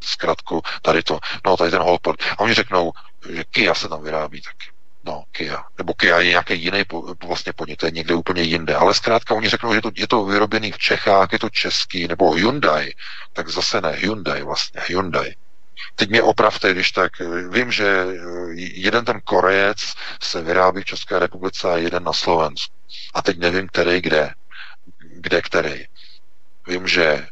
zkratku, tady to, no tady ten Holport. A oni řeknou, že Kia se tam vyrábí taky. No, Kia. Nebo Kia je nějaký jiný vlastně podnik, to je někde úplně jinde. Ale zkrátka oni řeknou, že to, je to vyrobený v Čechách, je to český, nebo Hyundai, tak zase ne, Hyundai vlastně, Hyundai. Teď mě opravte, když tak, vím, že jeden ten Korejec se vyrábí v České republice a jeden na Slovensku. A teď nevím, který kde. Kde který. Vím, že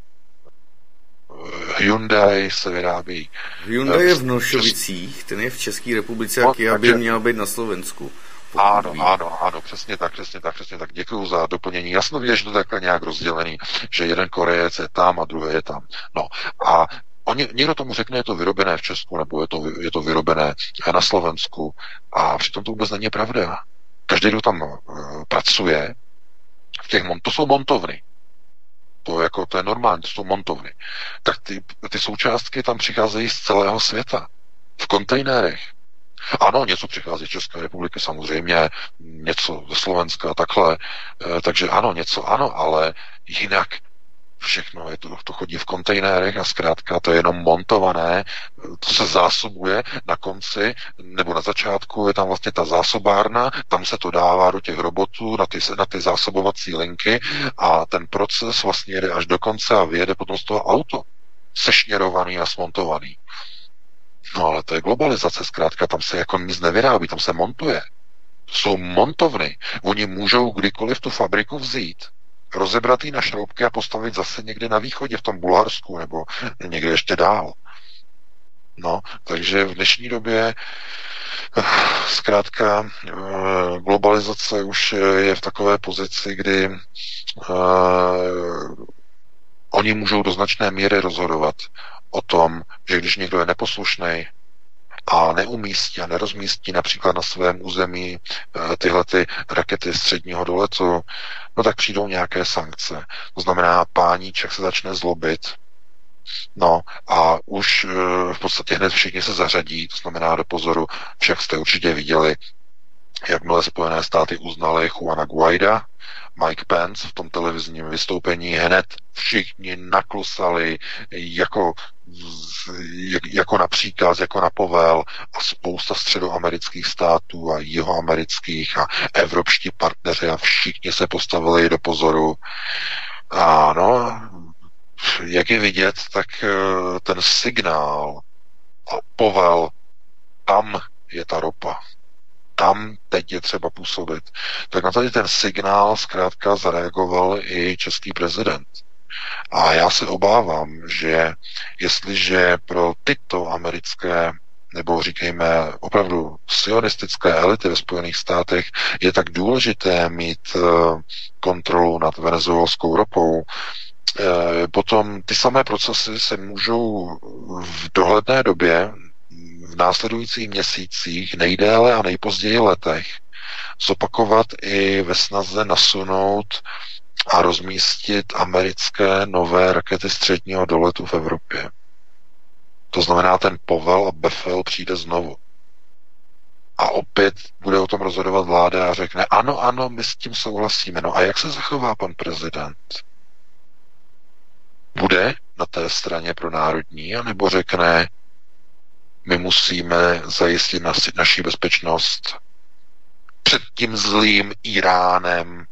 Hyundai se vyrábí. Hyundai je v Nošovicích, ten je v České republice a Kia by měl být na Slovensku. Ano, vím. ano, ano, přesně tak, přesně tak, přesně tak. Děkuji za doplnění. Jasno vidět, že to takhle nějak rozdělený, že jeden Korejec je tam a druhý je tam. No a Oni, někdo tomu řekne, je to vyrobené v Česku, nebo je to, je to vyrobené na Slovensku. A přitom to vůbec není pravda. Každý, kdo tam uh, pracuje, v těch, to jsou montovny to, jako, to je normální, to jsou montovny, tak ty, ty součástky tam přicházejí z celého světa. V kontejnerech. Ano, něco přichází z České republiky, samozřejmě, něco ze Slovenska takhle, e, takže ano, něco ano, ale jinak všechno, je to, to chodí v kontejnerech a zkrátka to je jenom montované, to se zásobuje na konci nebo na začátku je tam vlastně ta zásobárna, tam se to dává do těch robotů, na ty, na ty zásobovací linky a ten proces vlastně jede až do konce a vyjede potom z toho auto sešněrovaný a smontovaný. No ale to je globalizace, zkrátka tam se jako nic nevyrábí, tam se montuje. Jsou montovny. Oni můžou kdykoliv tu fabriku vzít rozebrat na šroubky a postavit zase někde na východě, v tom Bulharsku, nebo někde ještě dál. No, takže v dnešní době eh, zkrátka eh, globalizace už je v takové pozici, kdy oni můžou do značné míry rozhodovat o tom, že když někdo je neposlušný, a neumístí a nerozmístí například na svém území eh, tyhle ty rakety středního doletu, no tak přijdou nějaké sankce. To znamená, páníček se začne zlobit, No a už eh, v podstatě hned všichni se zařadí, to znamená do pozoru, však jste určitě viděli, jakmile Spojené státy uznaly Juana Guaida, Mike Pence v tom televizním vystoupení hned všichni naklusali jako, jako na příkaz, jako na povel a spousta středoamerických států a jihoamerických a evropští partneři a všichni se postavili do pozoru. Ano, jak je vidět, tak eh, ten signál a povel, tam je ta ropa tam teď je třeba působit. Tak na tady ten signál zkrátka zareagoval i český prezident. A já se obávám, že jestliže pro tyto americké nebo říkejme opravdu sionistické elity ve Spojených státech je tak důležité mít eh, kontrolu nad venezuelskou ropou, eh, potom ty samé procesy se můžou v dohledné době v následujících měsících, nejdéle a nejpozději letech, zopakovat i ve snaze nasunout a rozmístit americké nové rakety středního doletu v Evropě. To znamená, ten povel a befel přijde znovu. A opět bude o tom rozhodovat vláda a řekne, ano, ano, my s tím souhlasíme. No a jak se zachová pan prezident? Bude na té straně pro národní, anebo řekne, my musíme zajistit naši, bezpečnost před tím zlým Iránem.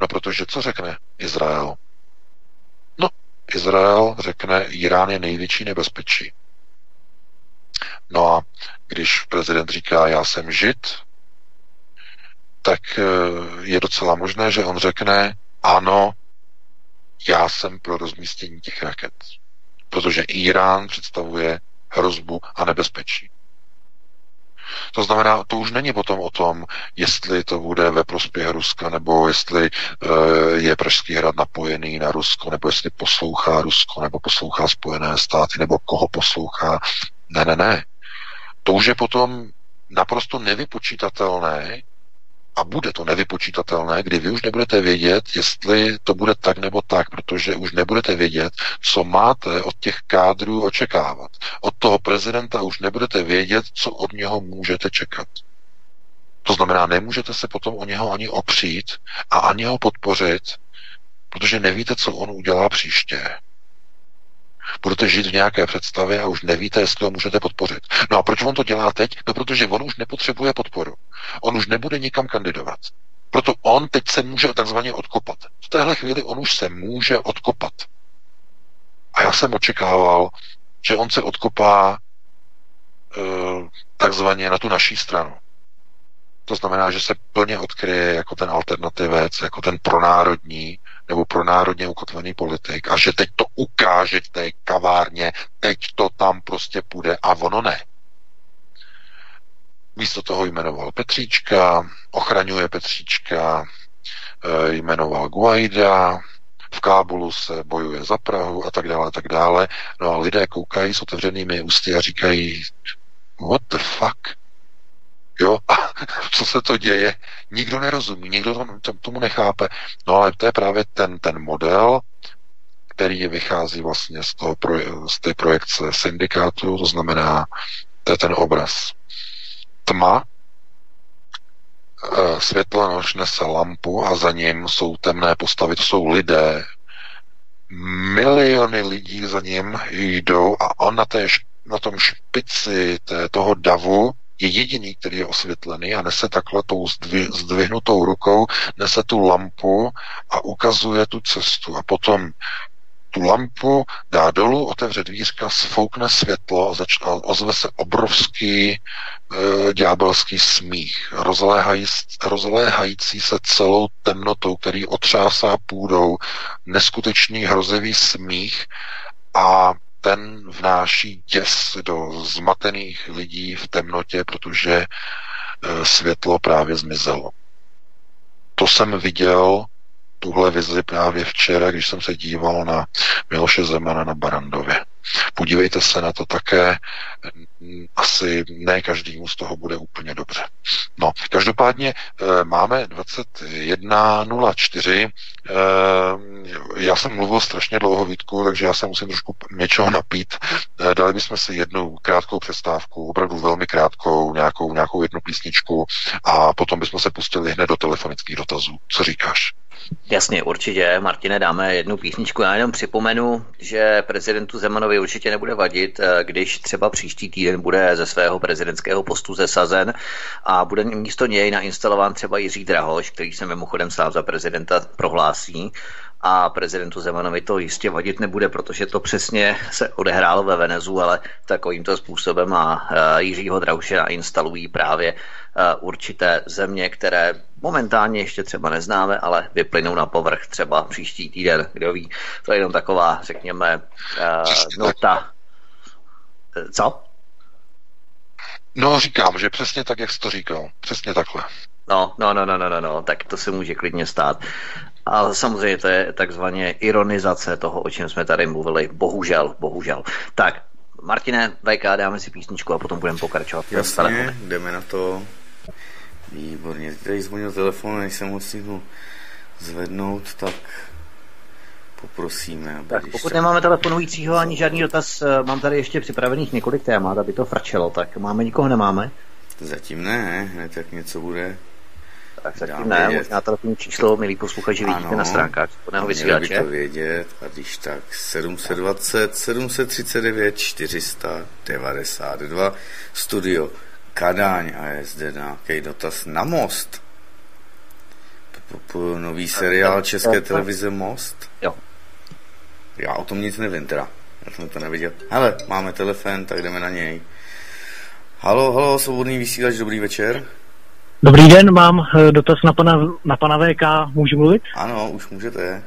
No protože co řekne Izrael? No, Izrael řekne, Irán je největší nebezpečí. No a když prezident říká, já jsem žid, tak eh, je docela možné, že on řekne, ano, já jsem pro rozmístění těch raket. protože Irán představuje hrozbu a nebezpečí. To znamená, to už není potom o tom, jestli to bude ve prospěch Ruska, nebo jestli uh, je Pražský hrad napojený na Rusko, nebo jestli poslouchá Rusko, nebo poslouchá Spojené státy, nebo koho poslouchá. Ne, ne, ne. To už je potom naprosto nevypočítatelné a bude to nevypočítatelné, kdy vy už nebudete vědět, jestli to bude tak nebo tak, protože už nebudete vědět, co máte od těch kádrů očekávat. Od toho prezidenta už nebudete vědět, co od něho můžete čekat. To znamená, nemůžete se potom o něho ani opřít a ani ho podpořit, protože nevíte, co on udělá příště budete žít v nějaké představě a už nevíte, jestli ho můžete podpořit. No a proč on to dělá teď? No protože on už nepotřebuje podporu. On už nebude nikam kandidovat. Proto on teď se může takzvaně odkopat. V téhle chvíli on už se může odkopat. A já jsem očekával, že on se odkopá e, takzvaně na tu naší stranu. To znamená, že se plně odkryje jako ten alternativec, jako ten pronárodní nebo pronárodně ukotvený politik a že teď to ukáže té kavárně, teď to tam prostě půjde a ono ne. Místo toho jmenoval Petříčka, ochraňuje Petříčka, eh, jmenoval Guaida, v Kábulu se bojuje za Prahu a tak dále, a tak dále. No a lidé koukají s otevřenými ústy a říkají, what the fuck? Jo, a co se to děje? Nikdo nerozumí, nikdo tomu nechápe. No ale to je právě ten, ten model, který vychází vlastně z, toho, z té projekce syndikátu, to znamená, to je ten obraz. Tma, eh, světlo nož nese lampu a za ním jsou temné postavy, to jsou lidé. Miliony lidí za ním jdou a on na, té, na tom špici té, toho davu je jediný, který je osvětlený a nese takhle tou zdvihnutou rukou, nese tu lampu a ukazuje tu cestu. A potom tu lampu dá dolů, otevře dvířka, sfoukne světlo a, ozve se obrovský e, ďábelský smích, rozléhající se celou temnotou, který otřásá půdou, neskutečný hrozivý smích a ten vnáší děs do zmatených lidí v temnotě, protože e, světlo právě zmizelo. To jsem viděl, tuhle vizi právě včera, když jsem se díval na Miloše Zemana na Barandově. Podívejte se na to také, asi ne každému z toho bude úplně dobře. No, každopádně e, máme 21.04. E, já jsem mluvil strašně dlouho, Vítku, takže já se musím trošku něčeho napít. E, dali bychom si jednu krátkou přestávku, opravdu velmi krátkou, nějakou, nějakou jednu písničku a potom bychom se pustili hned do telefonických dotazů. Co říkáš? Jasně, určitě. Martine, dáme jednu písničku. Já jenom připomenu, že prezidentu Zemanovi určitě nebude vadit, eh, když třeba příští týden bude ze svého prezidentského postu zesazen a bude místo něj nainstalován třeba Jiří Drahoš, který se mimochodem sám za prezidenta prohlásí a prezidentu Zemanovi to jistě vadit nebude, protože to přesně se odehrálo ve Venezu, ale takovýmto způsobem a eh, Jiřího Drauše nainstalují právě eh, určité země, které momentálně ještě třeba neznáme, ale vyplynou na povrch třeba příští týden, kdo ví. To je jenom taková, řekněme, uh, nota. Co? No, říkám, že přesně tak, jak jsi to říkal. Přesně takhle. No, no, no, no, no, no, no, tak to se může klidně stát. Ale samozřejmě to je takzvaně ironizace toho, o čem jsme tady mluvili. Bohužel, bohužel. Tak, Martine, VK, dáme si písničku a potom budeme pokračovat. Jasně, jdeme na to. Výborně, tady zvonil telefon, než jsem ho stihl zvednout, tak poprosíme. Tak pokud nemáme telefonujícího ani žádný dotaz, eh, mám tady ještě připravených několik témat, aby to frčelo, tak máme nikoho, nemáme? Zatím ne, hned tak něco bude. Tak zatím ne, vědět. možná telefonní číslo, milí posluchači, vidíte ano, na stránkách spodného vysílače. by to vědět, a když tak 720 739 492 studio Kadaň a je zde nějaký dotaz na most. Nový seriál České televize Most. Jo. Já o tom nic nevím teda. Já jsem to neviděl. Hele, máme telefon, tak jdeme na něj. Halo, halo, svobodný vysílač, dobrý večer. Dobrý den, mám eh, dotaz na pana, na pana VK, můžu mluvit? Ano, už můžete.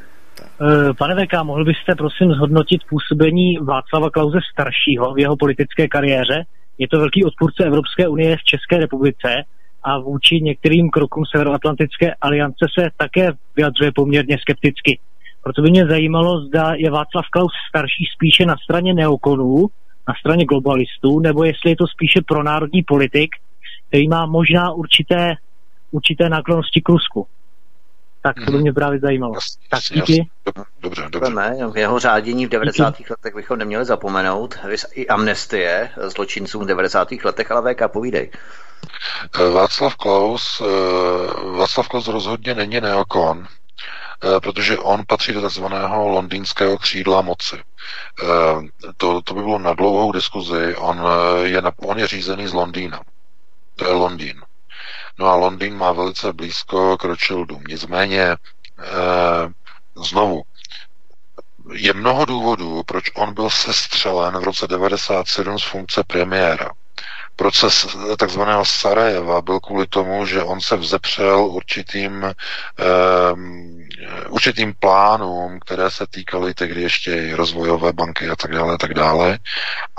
Eh, pane VK, mohl byste prosím zhodnotit působení Václava Klauze staršího v jeho politické kariéře? Je to velký odpůrce Evropské unie v České republice a vůči některým krokům Severoatlantické aliance se také vyjadřuje poměrně skepticky. Proto by mě zajímalo, zda je Václav Klaus starší spíše na straně neokonů, na straně globalistů, nebo jestli je to spíše pro národní politik, který má možná určité, určité náklonosti k Rusku. Tak to by mě právě zajímalo. Jasně, Tak díky. jasně. Dobře, dobře. Ne, jeho řádění v 90. letech bychom neměli zapomenout. I amnestie zločincům v 90. letech, ale VK, povídej. Eh, Václav Klaus, eh, Václav Klaus rozhodně není neokon, eh, protože on patří do takzvaného londýnského křídla moci. To, to by bylo na dlouhou diskuzi. On je, on je řízený z Londýna. To je Londýn. No a Londýn má velice blízko k Rothschildům. Nicméně znovu, je mnoho důvodů, proč on byl sestřelen v roce 97 z funkce premiéra. Proces takzvaného Sarajeva byl kvůli tomu, že on se vzepřel určitým, um, určitým plánům, které se týkaly tehdy ještě i rozvojové banky a tak dále, a tak dále,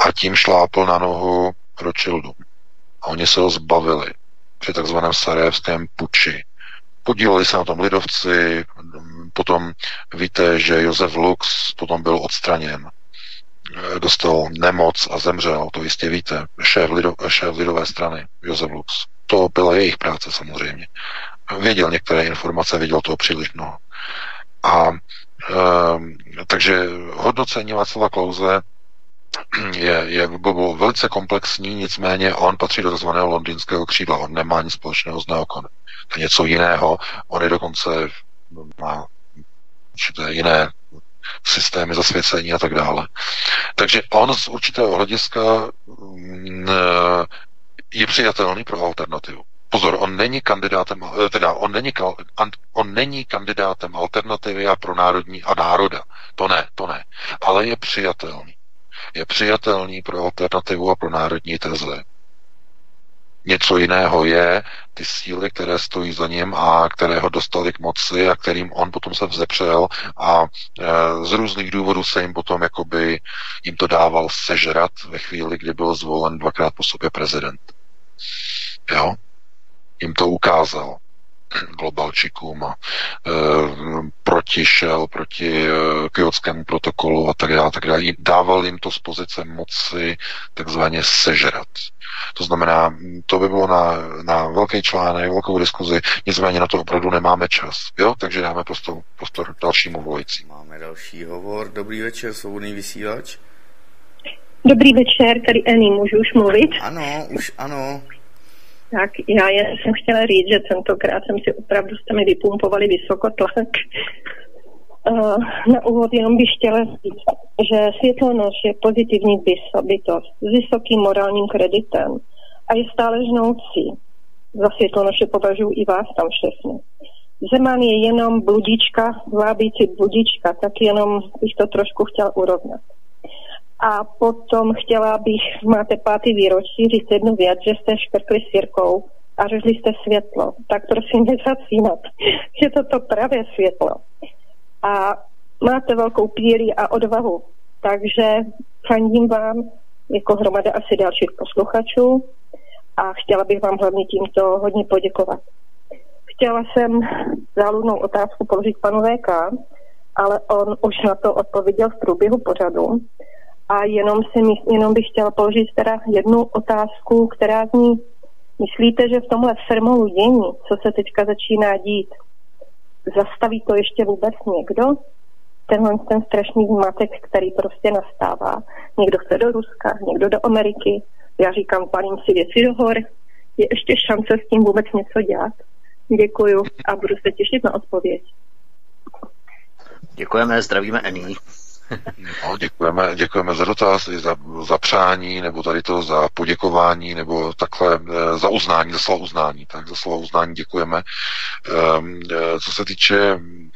a tím šlápl na nohu Rothschildům. A oni se ho zbavili při takzvaném Sarajevském puči. Podíleli se na tom lidovci, potom víte, že Josef Lux potom byl odstraněn dostal nemoc a zemřel, to jistě víte, šéf, lido, šéf lidové strany, Josef Lux. To byla jejich práce samozřejmě. Věděl některé informace, věděl toho příliš mnoho. A e, takže hodnocení Václava Klauze je, je velice komplexní, nicméně on patří do tzv. londýnského křídla, on nemá nic společného s neokonem. To je něco jiného, on je dokonce má určité jiné systémy zasvěcení a tak dále. Takže on z určitého hlediska mm, je přijatelný pro alternativu. Pozor, on není kandidátem, eh, teda on není, on není kandidátem alternativy a pro národní a národa. To ne, to ne. Ale je přijatelný. Je přijatelný pro alternativu a pro národní teze. Něco jiného je ty síly, které stojí za ním a které ho dostali k moci a kterým on potom se vzepřel a e, z různých důvodů se jim potom jakoby jim to dával sežrat ve chvíli, kdy byl zvolen dvakrát po sobě prezident. Jo? Jim to ukázal globalčikům a e, protišel proti e, kyotskému protokolu a tak dále, tak dále. Dával jim to z pozice moci takzvaně sežrat. To znamená, to by bylo na, na velký článek, velkou diskuzi, nicméně na to opravdu nemáme čas. Jo? Takže dáme prostor, prostor dalšímu volajícímu. Máme další hovor. Dobrý večer, svobodný vysílač. Dobrý večer, tady Eni, můžu už mluvit? Ano, už ano. Tak já jen jsem chtěla říct, že tentokrát jsem si opravdu jste mi vypumpovali vysokotlak. Uh, na úvod jenom bych chtěla říct, že světlonož je pozitivní bytost s vysokým morálním kreditem a je stále žnoucí. Za světlonoše považuji i vás tam všechny. Zeman je jenom bludička, vábící bludička, tak jenom bych to trošku chtěl urovnat. A potom chtěla bych, máte pátý výročí, říct jednu věc, že jste škrkli sírkou a řešli jste světlo. Tak prosím nezacínat, že to to pravé světlo. A máte velkou píli a odvahu. Takže fandím vám jako hromada asi dalších posluchačů a chtěla bych vám hlavně tímto hodně poděkovat. Chtěla jsem záludnou otázku položit panu VK, ale on už na to odpověděl v průběhu pořadu. A jenom, si, jenom bych chtěla položit teda jednu otázku, která zní, myslíte, že v tomhle firmou dění, co se teďka začíná dít, zastaví to ještě vůbec někdo? Tenhle ten strašný zmatek, který prostě nastává. Někdo chce do Ruska, někdo do Ameriky. Já říkám, palím si věci do hor. Je ještě šance s tím vůbec něco dělat? Děkuju a budu se těšit na odpověď. Děkujeme, zdravíme Ení. No, děkujeme, děkujeme za dotaz, za, za přání, nebo tady to za poděkování, nebo takhle eh, za uznání, za slovo uznání. Tak za slovo uznání děkujeme. Um, co se týče mm,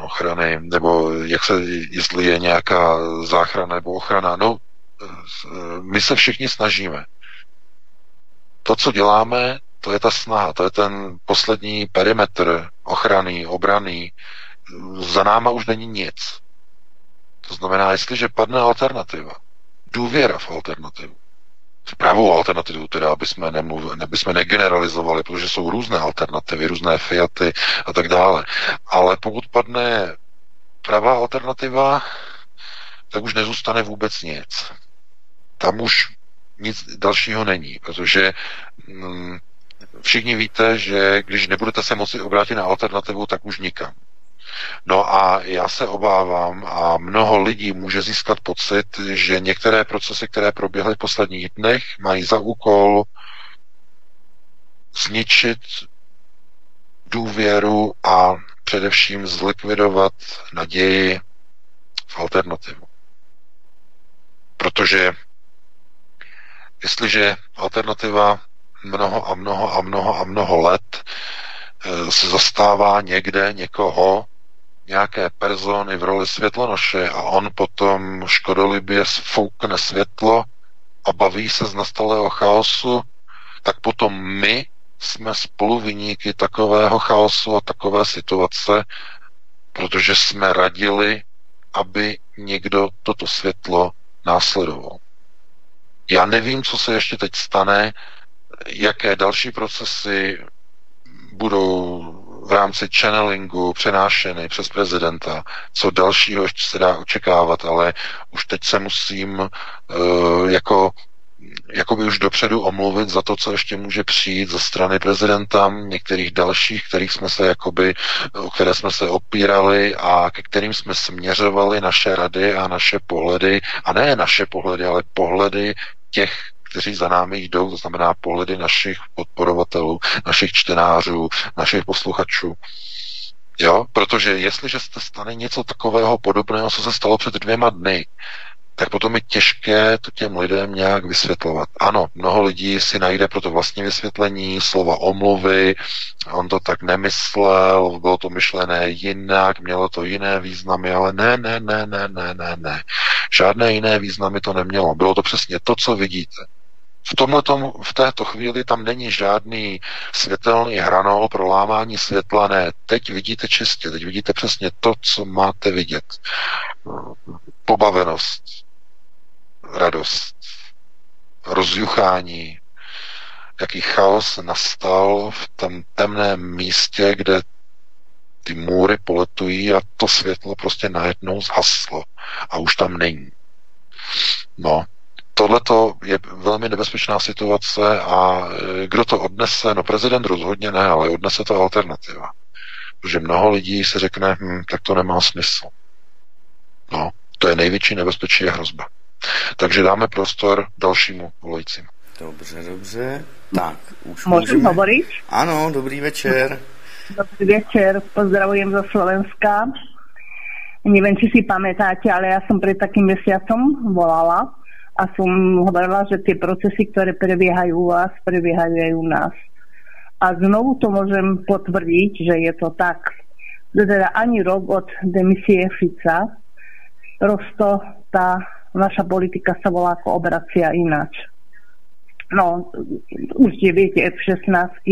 ochrany, nebo jak se, jestli je nějaká záchrana nebo ochrana, no, my se všichni snažíme. To, co děláme, to je ta snaha, to je ten poslední perimetr ochrany, obrany, za náma už není nic. To znamená, jestliže padne alternativa, důvěra v alternativu, v pravou alternativu, teda aby jsme, nemluv, aby jsme negeneralizovali, protože jsou různé alternativy, různé Fiaty a tak dále. Ale pokud padne pravá alternativa, tak už nezůstane vůbec nic. Tam už nic dalšího není, protože mm, všichni víte, že když nebudete se moci obrátit na alternativu, tak už nikam. No a já se obávám a mnoho lidí může získat pocit, že některé procesy, které proběhly v posledních dnech, mají za úkol zničit důvěru a především zlikvidovat naději v alternativu. Protože jestliže alternativa mnoho a mnoho a mnoho a mnoho let eh, se zastává někde někoho, nějaké persony v roli světlonoše a on potom škodolibě sfoukne světlo a baví se z nastalého chaosu, tak potom my jsme spoluviníky takového chaosu a takové situace, protože jsme radili, aby někdo toto světlo následoval. Já nevím, co se ještě teď stane, jaké další procesy budou v rámci channelingu přenášeny přes prezidenta, co dalšího ještě se dá očekávat, ale už teď se musím uh, jako jakoby už dopředu omluvit za to, co ještě může přijít ze strany prezidenta, některých dalších, kterých jsme se jakoby, o které jsme se opírali a ke kterým jsme směřovali naše rady a naše pohledy, a ne naše pohledy, ale pohledy těch, kteří za námi jdou, to znamená pohledy našich podporovatelů, našich čtenářů, našich posluchačů. Jo, protože jestliže se stane něco takového podobného, co se stalo před dvěma dny, tak potom je těžké to těm lidem nějak vysvětlovat. Ano, mnoho lidí si najde pro to vlastní vysvětlení, slova omluvy, on to tak nemyslel, bylo to myšlené jinak, mělo to jiné významy, ale ne, ne, ne, ne, ne, ne, ne. Žádné jiné významy to nemělo. Bylo to přesně to, co vidíte. V tomhletom, v této chvíli tam není žádný světelný hranol pro lámání světla, ne. Teď vidíte čistě, teď vidíte přesně to, co máte vidět. Pobavenost, radost, rozjuchání, jaký chaos nastal v tom temném místě, kde ty můry poletují a to světlo prostě najednou zhaslo a už tam není. No, tohle je velmi nebezpečná situace a e, kdo to odnese? No prezident rozhodně ne, ale odnese to alternativa. Protože mnoho lidí si řekne, hm, tak to nemá smysl. No, to je největší nebezpečí a hrozba. Takže dáme prostor dalšímu volajícímu. Dobře, dobře. Tak, už Můžem můžeme... Ano, dobrý večer. Dobrý večer, pozdravujem zo Slovenska. Neviem, či si pamätáte, ale ja som pred takým mesiacom volala a som hovorila, že tie procesy, ktoré prebiehajú u vás, prebiehajú aj u nás. A znovu to môžem potvrdiť, že je to tak. Teda ani rok od demisie Fica prosto tá naša politika sa volá ako obracia ináč. No, určite viete, F-16,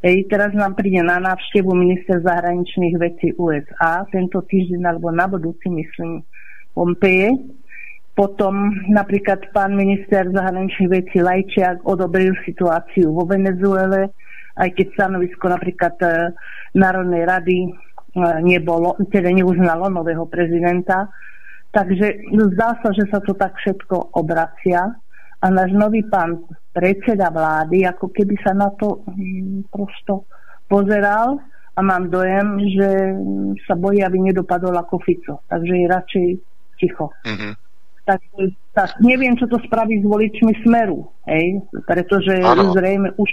Ej, teraz nám príde na návštevu minister zahraničných vecí USA, tento týždeň alebo na budúci, myslím, Pompeje. Potom napríklad pán minister zahraničných vecí Lajčiak odobril situáciu vo Venezuele, aj keď stanovisko napríklad e, Národnej rady e, nebolo, teda neuznalo nového prezidenta. Takže zdá sa, že sa to tak všetko obracia a náš nový pán predseda vlády ako keby sa na to hm, prosto pozeral a mám dojem, že sa bojí, aby nedopadol ako Fico. Takže je radšej ticho. Mm-hmm. Tak, tak neviem, čo to spraví s voličmi Smeru, hej? pretože ano. zrejme už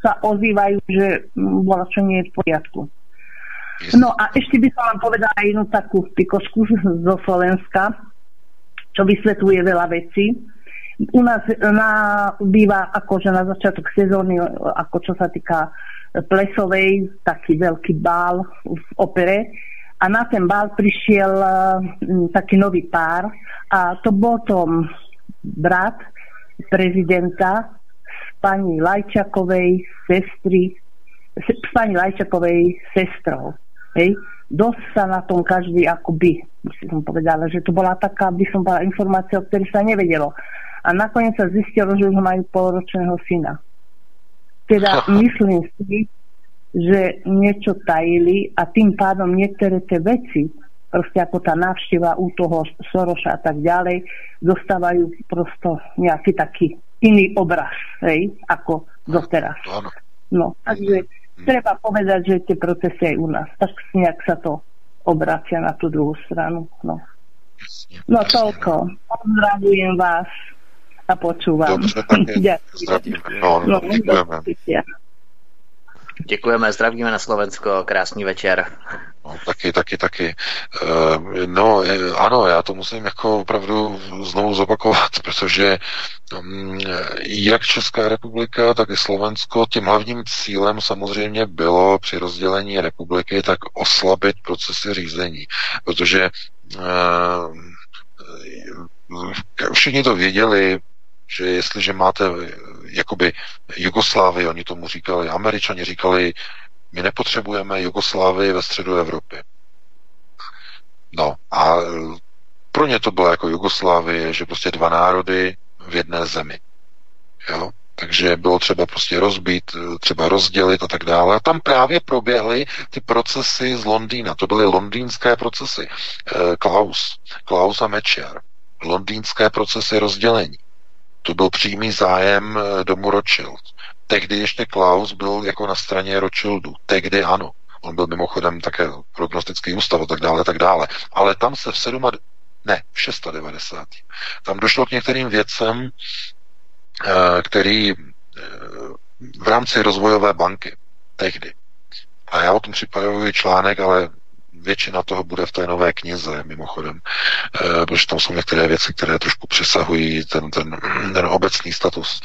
sa ozývajú, že bola čo nie je v poriadku. No a ešte by som vám povedala jednu takú pikošku zo Slovenska, čo vysvetľuje veľa vecí. U nás na, býva akože na začiatok sezóny, ako čo sa týka plesovej, taký veľký bál v opere. A na ten bál prišiel uh, taký nový pár a to bol to brat prezidenta s pani Lajčakovej sestry, s pani Lajčakovej sestrou. Hej? dosť sa na tom každý akoby, by som povedala, že to bola taká, by som bola informácia, o ktorej sa nevedelo. A nakoniec sa zistilo, že už majú poloročného syna. Teda myslím si, že niečo tajili a tým pádom niektoré tie veci, proste ako tá návšteva u toho Soroša a tak ďalej, dostávajú prosto nejaký taký iný obraz, hej, ako doteraz. No, takže treba povedať, že tie procesy aj u nás. Tak nejak sa to obracia na tú druhú stranu. No, no toľko. Pozdravujem vás a počúvam. Také. No, no, no, děkujeme. Zdravíme na Slovensko, krásný večer. No, taky, taky, taky. E, no, ano, já to musím jako opravdu znovu zopakovat, protože um, jak Česká republika, tak i Slovensko, tím hlavním cílem samozřejmě bylo při rozdělení republiky tak oslabit procesy řízení, protože uh, všichni to věděli, že jestliže máte jakoby Jugoslávii, oni tomu říkali, američani říkali, my nepotřebujeme Jugoslávii ve středu Evropy. No a pro ně to bylo jako Jugoslávie, že prostě dva národy v jedné zemi. Jo? Takže bylo třeba prostě rozbít, třeba rozdělit a tak dále. A tam právě proběhly ty procesy z Londýna. To byly londýnské procesy. Eh, Klaus, Klaus a Mečiar. Londýnské procesy rozdělení. To byl přímý zájem eh, domu Rothschild. Tehdy ještě Klaus byl jako na straně Rothschildu. Tehdy ano. On byl mimochodem také prognostický ústav a tak dále, tak dále. Ale tam se v 7, ne, v 690. Tam došlo k některým věcem, eh, který eh, v rámci rozvojové banky tehdy. A já o tom připravuji článek, ale většina toho bude v té nové knize, mimochodem, e, protože tam jsou některé věci, které trošku přesahují ten, ten, ten obecný status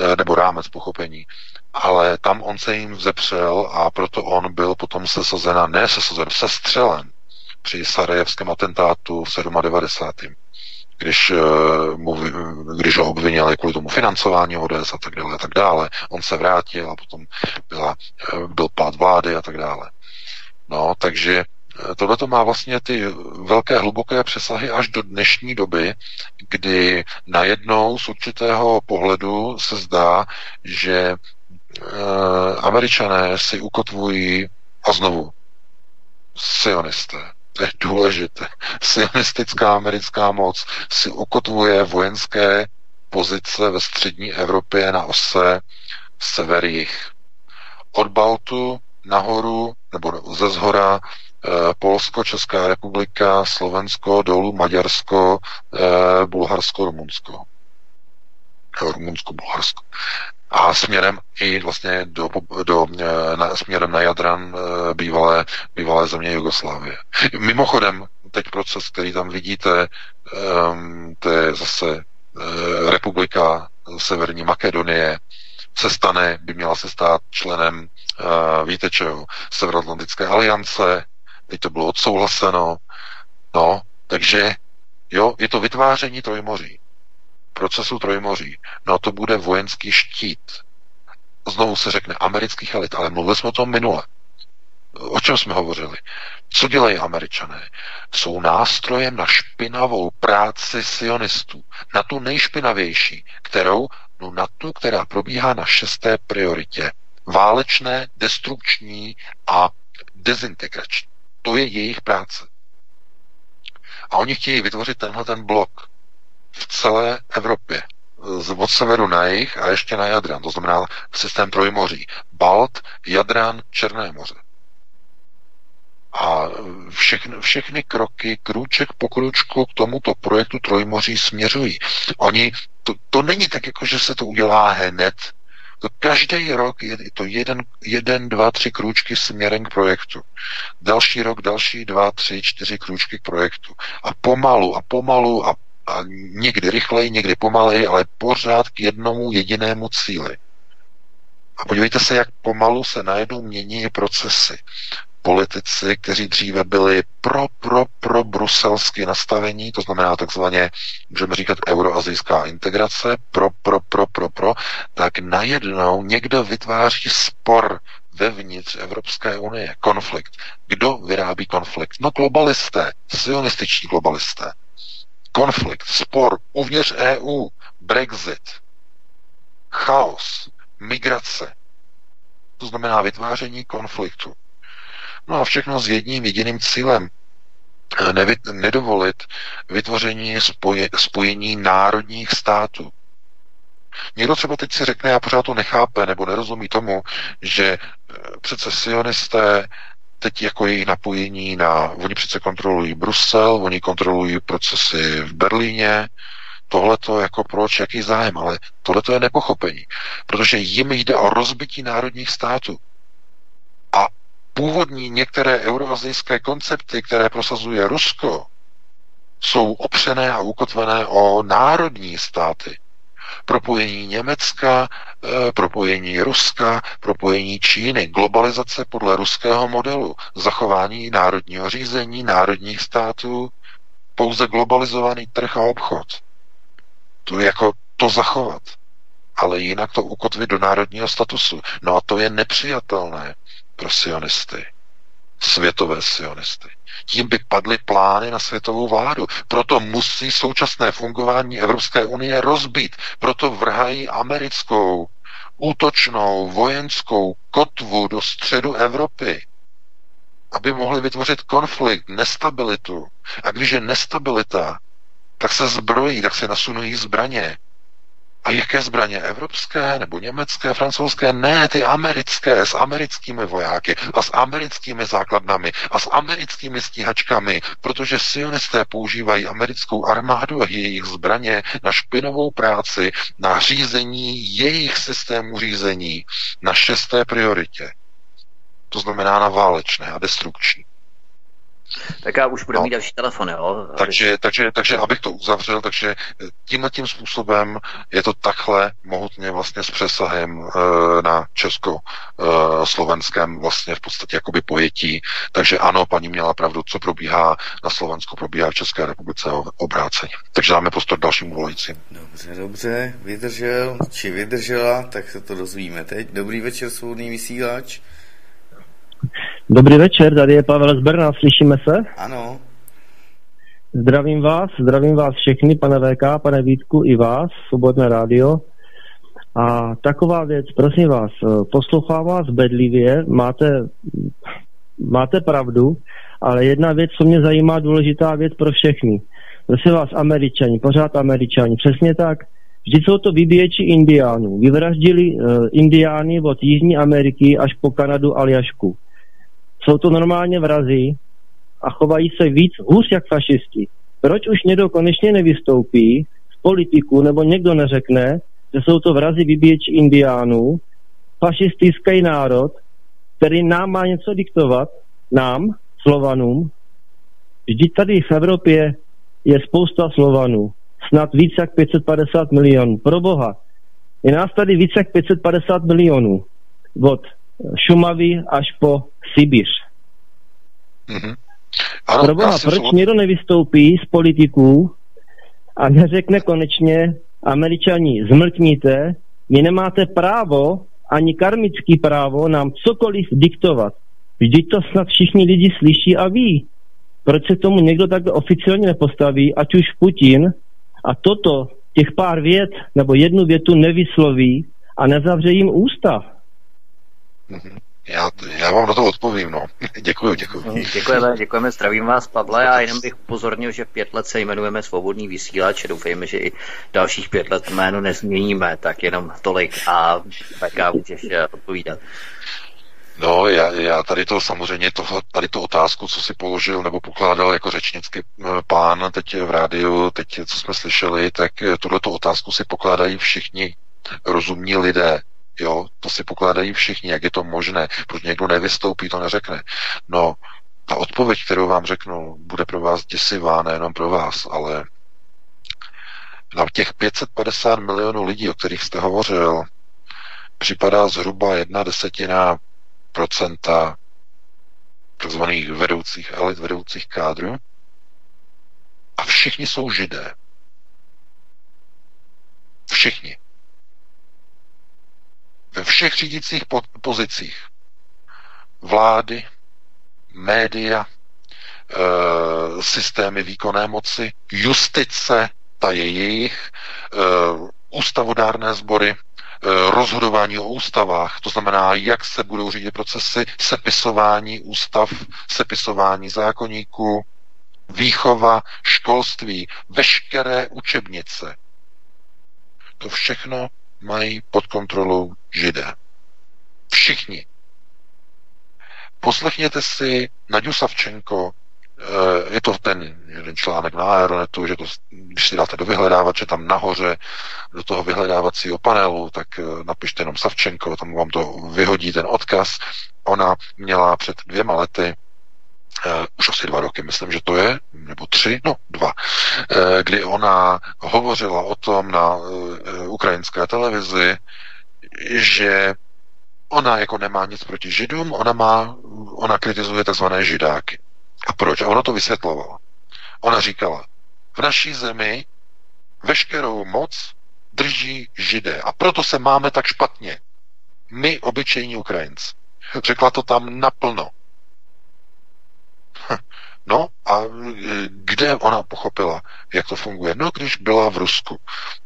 e, nebo rámec pochopení. Ale tam on se jim vzepřel a proto on byl potom sesazen, ne sesazen, sestřelen při sarajevském atentátu v 97 když, uh, mu, když ho obvinili kvůli tomu financování ODS a tak dále a tak dále. On se vrátil a potom byla, byl pád vlády a tak dále. No, takže Tohle to má vlastně ty velké hluboké přesahy až do dnešní doby, kdy najednou z určitého pohledu se zdá, že e, američané si ukotvují a znovu sionisté. To je důležité. Sionistická americká moc si ukotvuje vojenské pozice ve střední Evropě na ose sever Od Baltu nahoru, nebo ze zhora Eh, Polsko, Česká republika, Slovensko, dolů Maďarsko, eh, Bulharsko, Rumunsko. Rumunsko, Bulharsko. A směrem i vlastně do, do na, směrem na Jadran bývalé, bývalé země Jugoslávie. Mimochodem, teď proces, který tam vidíte, um, to je zase republika Severní Makedonie, se stane, by měla se stát členem, víte čeho, Severoatlantické aliance, teď to bylo odsouhlaseno, no, takže jo, je to vytváření trojmoří, procesu trojmoří, no to bude vojenský štít. Znovu se řekne amerických elit, ale mluvili jsme o tom minule. O čem jsme hovořili? Co dělají američané? Jsou nástrojem na špinavou práci sionistů. Na tu nejšpinavější, kterou, no na tu, která probíhá na šesté prioritě. Válečné, destrukční a dezintegrační. To je jejich práce. A oni chtějí vytvořit tenhle ten blok v celé Evropě. Z od severu na jih a ještě na Jadran. To znamená systém trojmoří. Balt, Jadran, Černé moře. A všechny, všechny kroky, krůček po krůčku k tomuto projektu Trojmoří směřují. Oni, to, to není tak, jako že se to udělá hned to každý rok je to jeden, jeden, dva, tři krůčky směrem k projektu. Další rok, další dva, tři, čtyři krůčky k projektu. A pomalu a pomalu a, a někdy rychleji, někdy pomaleji, ale pořád k jednomu jedinému cíli. A podívejte se, jak pomalu se najednou mění procesy politici, kteří dříve byli pro, pro, pro bruselsky nastavení, to znamená takzvaně, můžeme říkat euroazijská integrace, pro, pro, pro, pro, pro, tak najednou někdo vytváří spor vevnitř Evropské unie. Konflikt. Kdo vyrábí konflikt? No globalisté, sionističní globalisté. Konflikt, spor uvnitř EU, Brexit, chaos, migrace. To znamená vytváření konfliktu. No a všechno s jedním jediným cílem. Nevy, nedovolit vytvoření spoje, spojení národních států. Někdo třeba teď si řekne, já pořád to nechápe, nebo nerozumí tomu, že e, přece sionisté teď jako její napojení na, oni přece kontrolují Brusel, oni kontrolují procesy v Berlíně, tohle to jako proč, jaký zájem, ale tohle to je nepochopení, protože jim jde o rozbití národních států. A původní některé euroazijské koncepty, které prosazuje Rusko, jsou opřené a ukotvené o národní státy propojení Německa, eh, propojení Ruska, propojení Číny, globalizace podle ruského modelu, zachování národního řízení, národních států, pouze globalizovaný trh a obchod. To jako to zachovat. Ale jinak to ukotvit do národního statusu. No a to je nepřijatelné pro sionisty. Světové sionisty tím by padly plány na světovou vládu. Proto musí současné fungování Evropské unie rozbít. Proto vrhají americkou útočnou vojenskou kotvu do středu Evropy, aby mohli vytvořit konflikt, nestabilitu. A když je nestabilita, tak se zbrojí, tak se nasunují zbraně. A jaké zbraně? Evropské nebo německé, francouzské? Ne, ty americké, s americkými vojáky a s americkými základnami a s americkými stíhačkami, protože sionisté používají americkou armádu a jejich zbraně na špinovou práci, na řízení jejich systému řízení, na šesté prioritě. To znamená na válečné a destrukční. Tak já už budu no. mít další telefon, jo? Takže, takže, takže abych to uzavřel, takže tímhle tím způsobem je to takhle mohutně vlastně s přesahem e, na česko-slovenském vlastně v podstatě jakoby pojetí. Takže ano, paní měla pravdu, co probíhá na Slovensku, probíhá v České republice obráceně. Takže dáme prostor dalšímu volajícím. Dobře, dobře, vydržel, či vydržela, tak se to dozvíme teď. Dobrý večer, svobodný vysílač. Dobrý večer, tady je Pavel z Brna, slyšíme se? Ano. Zdravím vás, zdravím vás všechny, pane VK, pane Vítku, i vás, Svobodné rádio. A taková věc, prosím vás, poslouchám vás bedlivě, máte, máte pravdu, ale jedna věc, co mě zajímá, důležitá věc pro všechny. Prosím vás, američani, pořád američani, přesně tak, Vždyť jsou to vybíječi indiánů. Vyvraždili uh, indiány od Jižní Ameriky až po Kanadu a Aljašku. Jsou to normálně vrazy a chovají se víc hůř jak fašisti. Proč už někdo konečně nevystoupí z politiku nebo někdo neřekne, že jsou to vrazy vybíječi indiánů, fašistický národ, který nám má něco diktovat, nám, Slovanům. Vždyť tady v Evropě je spousta Slovanů snad víc jak 550 milionů. Pro boha. Je nás tady víc jak 550 milionů. Od Šumavy až po Sibiř. Mm-hmm. Ano, Pro boha, proč svod... někdo nevystoupí z politiků a neřekne konečně američani, zmlkníte, vy nemáte právo, ani karmický právo nám cokoliv diktovat. Vždyť to snad všichni lidi slyší a ví. Proč se tomu někdo takhle oficiálně nepostaví, ať už Putin, a toto, těch pár vět nebo jednu větu nevysloví a nezavře jim ústa. Mhm. Já, já vám na to odpovím, no. děkuji, děkuji. No, děkujeme, děkujeme, zdravím vás, Pavle, a jenom bych upozornil, že pět let se jmenujeme Svobodný vysílač, doufejme, že i dalších pět let jméno nezměníme, tak jenom tolik a tak můžeš eh, odpovídat. No, já, já tady to samozřejmě, to, tady tu otázku, co si položil nebo pokládal jako řečnický eh, pán teď v rádiu, teď co jsme slyšeli, tak eh, tuto otázku si pokládají všichni rozumní lidé. Jo, to si pokládají všichni, jak je to možné, proč někdo nevystoupí, to neřekne. No, ta odpověď, kterou vám řeknu, bude pro vás děsivá, nejenom pro vás, ale na těch 550 milionů lidí, o kterých jste hovořil, připadá zhruba jedna desetina procenta takzvaných vedoucích elit, vedoucích kádrů. A všichni jsou židé. Všichni. Ve všech řídících pozicích. vlády, média, e, systémy výkonné moci, justice, ta je jejich, e, ústavodárné sbory, e, rozhodování o ústavách, to znamená, jak se budou řídit procesy, sepisování ústav, sepisování zákonníků, výchova, školství, veškeré učebnice. To všechno mají pod kontrolou židé. Všichni. Poslechněte si Naďu Savčenko, eh, je to ten jeden článek na Aeronetu, že to, když si dáte do vyhledávače tam nahoře, do toho vyhledávacího panelu, tak eh, napište jenom Savčenko, tam vám to vyhodí ten odkaz. Ona měla před dvěma lety uh, už asi dva roky, myslím, že to je, nebo tři, no dva, uh, kdy ona hovořila o tom na uh, ukrajinské televizi, že ona jako nemá nic proti židům, ona má, ona kritizuje takzvané židáky. A proč? A ona to vysvětlovala. Ona říkala, v naší zemi veškerou moc drží židé a proto se máme tak špatně. My, obyčejní Ukrajinci. Řekla to tam naplno. No a e, kde ona pochopila, jak to funguje? No, když byla v Rusku.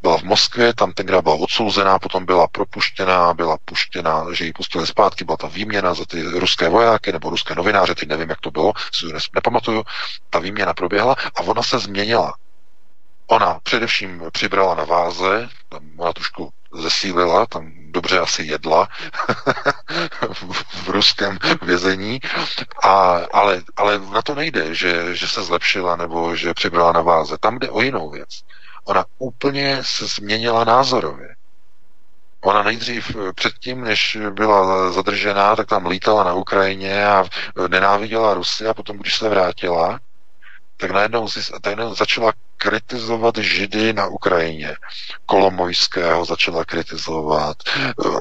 Byla v Moskvě, tam tenkrát byla odsouzená, potom byla propuštěná, byla puštěná, že ji pustili zpátky, byla ta výměna za ty ruské vojáky nebo ruské novináře, teď nevím, jak to bylo, si to nepamatuju. Ta výměna proběhla a ona se změnila. Ona především přibrala na váze, tam ona trošku zesílila, tam dobře asi jedla v ruském vězení, a, ale, ale na to nejde, že, že se zlepšila nebo že přibrala na váze. Tam jde o jinou věc. Ona úplně se změnila názorově. Ona nejdřív předtím, než byla zadržená, tak tam lítala na Ukrajině a nenáviděla Rusy a potom, když se vrátila, tak najednou, tak najednou začala kritizovat židy na Ukrajině. Kolomojského začala kritizovat,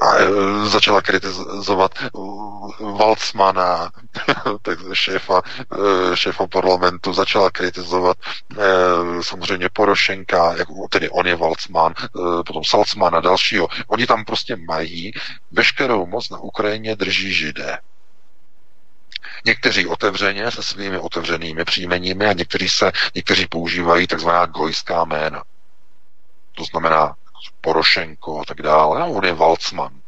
a e, začala kritizovat Valcmana, tak šéfa, šéfa parlamentu, začala kritizovat samozřejmě Porošenka, tedy on je Valcman, potom Salcman a dalšího. Oni tam prostě mají veškerou moc na Ukrajině drží židé. Někteří otevřeně se svými otevřenými příjmeními a někteří, se, někteří používají takzvaná gojská jména. To znamená Porošenko a tak dále. A on je Valcman.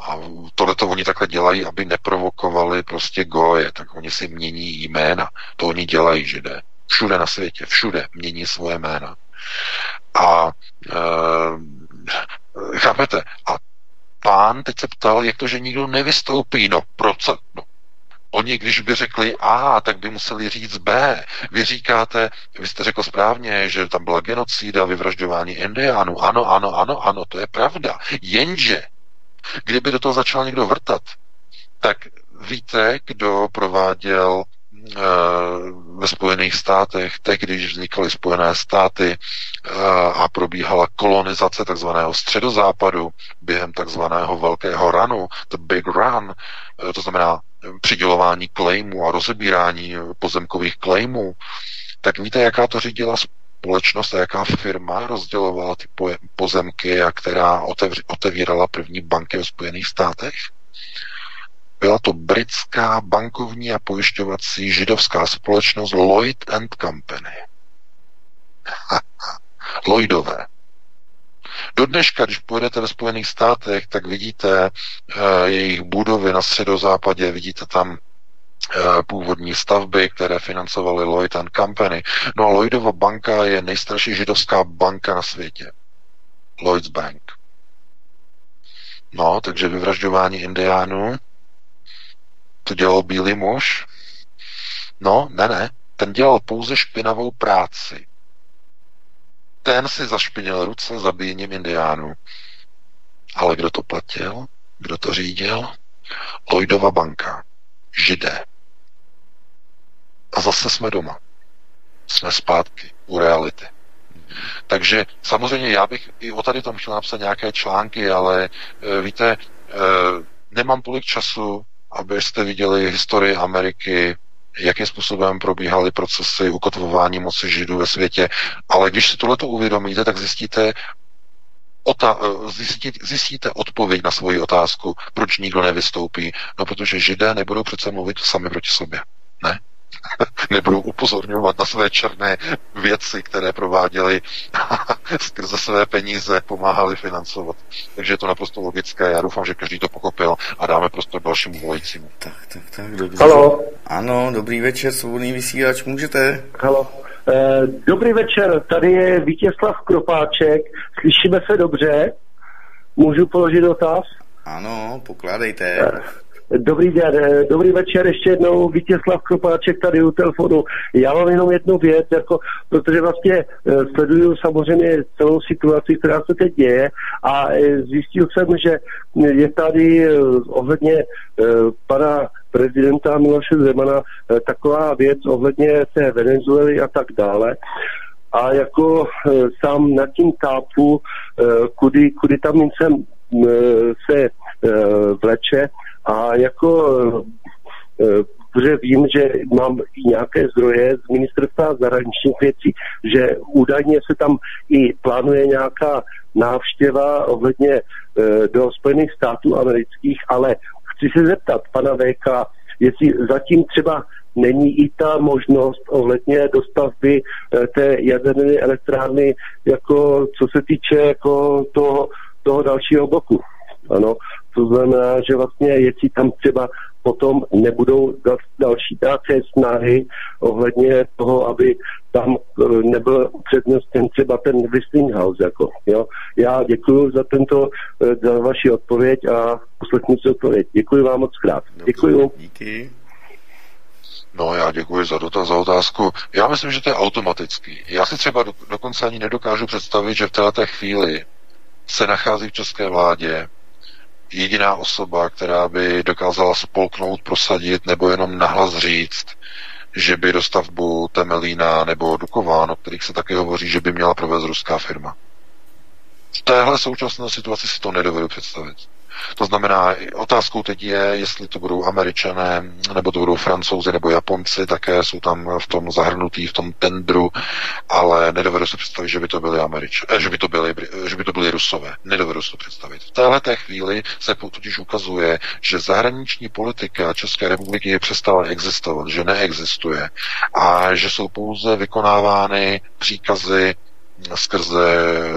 A tohle to oni takhle dělají, aby neprovokovali prostě goje, tak oni si mění jména. To oni dělají, židé. Všude na světě, všude mění svoje jména. A e, chápete? A pán teď se ptal, jak to, že nikdo nevystoupí. No, proč? No, Oni, když by řekli A, tak by museli říct B. Vy říkáte, vy jste řekl správně, že tam byla genocída, vyvražďování indiánů. Ano, ano, ano, ano, to je pravda. Jenže, kdyby do toho začal někdo vrtat, tak víte, kdo prováděl eh, ve Spojených státech, teď, když vznikaly Spojené státy eh, a probíhala kolonizace takzvaného středozápadu během takzvaného velkého runu, the big run, eh, to znamená přidělování klejmů a rozebírání pozemkových klejmů, tak víte, jaká to řídila společnost a jaká firma rozdělovala ty pozemky a která otevírala první banky ve Spojených státech? Byla to britská bankovní a pojišťovací židovská společnost Lloyd and Company. Lloydové. Do dneška, když pojedete ve Spojených státech, tak vidíte uh, jejich budovy na středozápadě, vidíte tam uh, původní stavby, které financovaly Lloyd and Company. No a Lloydova banka je nejstarší židovská banka na světě. Lloyd's Bank. No, takže vyvražďování indiánů, to dělal bílý muž. No, ne, ne, ten dělal pouze špinavou práci ten si zašpinil ruce zabíjením indiánů. Ale kdo to platil? Kdo to řídil? Lloydova banka. Židé. A zase jsme doma. Jsme zpátky u reality. Takže samozřejmě já bych i o tady tom chtěl napsat nějaké články, ale e, víte, e, nemám tolik času, abyste viděli historii Ameriky, jakým způsobem probíhaly procesy ukotvování moci židů ve světě. Ale když si tohleto uvědomíte, tak zjistíte, ota- zjistit, zjistíte odpověď na svoji otázku, proč nikdo nevystoupí. No, protože židé nebudou přece mluvit sami proti sobě. Ne? nebudou upozorňovat na své černé věci, které prováděli skrze své peníze, pomáhali financovat. Takže je to naprosto logické. Já doufám, že každý to pochopil a dáme prostor dalšímu volajícímu. Tak, tak, tak, dobře. Halo. Ano, dobrý večer, svobodný vysílač, můžete? Halo. Eh, dobrý večer, tady je Vítězslav Kropáček, slyšíme se dobře? Můžu položit dotaz? Ano, pokládejte. Eh, Dobrý den, eh, dobrý večer ještě jednou, Vítězslav Kropáček tady u telefonu. Já mám jenom jednu věc, jako, protože vlastně eh, sleduju samozřejmě celou situaci, která se teď děje a eh, zjistil jsem, že je tady ohledně pana prezidenta Miloše Zemana taková věc ohledně té Venezuely a tak dále. A jako sám nad tím tápu, kudy, kudy tam eh, se vleče a jako eh, protože vím, že mám i nějaké zdroje z ministerstva zahraničních věcí, že údajně se tam i plánuje nějaká návštěva ohledně eh, do Spojených států amerických, ale chci se zeptat pana VK, jestli zatím třeba není i ta možnost ohledně dostavby eh, té jaderné elektrárny, jako co se týče jako toho, toho dalšího bloku. Ano, to znamená, že vlastně jestli tam třeba potom nebudou dal- další nějaké snahy ohledně toho, aby tam eh, nebyl předměstem třeba ten Westinghouse. Jako, jo. Já děkuji za tento, eh, za vaši odpověď a poslechnu si odpověď. Děkuji vám moc krát. Děkuji. Díky. No, já děkuji za dotaz, za otázku. Já myslím, že to je automatický. Já si třeba do, dokonce ani nedokážu představit, že v této chvíli se nachází v české vládě jediná osoba, která by dokázala spolknout, prosadit nebo jenom nahlas říct, že by dostavbu Temelína nebo Dukován, o kterých se taky hovoří, že by měla provést ruská firma. V téhle současné situaci si to nedovedu představit. To znamená, otázkou teď je, jestli to budou američané, nebo to budou francouzi, nebo Japonci, také jsou tam v tom zahrnutí, v tom tendru, ale nedovedu si představit, že by to byli Američ, eh, že by to byli, že by to byli Rusové. Nedovedu si to představit. V téhle té chvíli se totiž ukazuje, že zahraniční politika České republiky přestala existovat, že neexistuje a že jsou pouze vykonávány příkazy skrze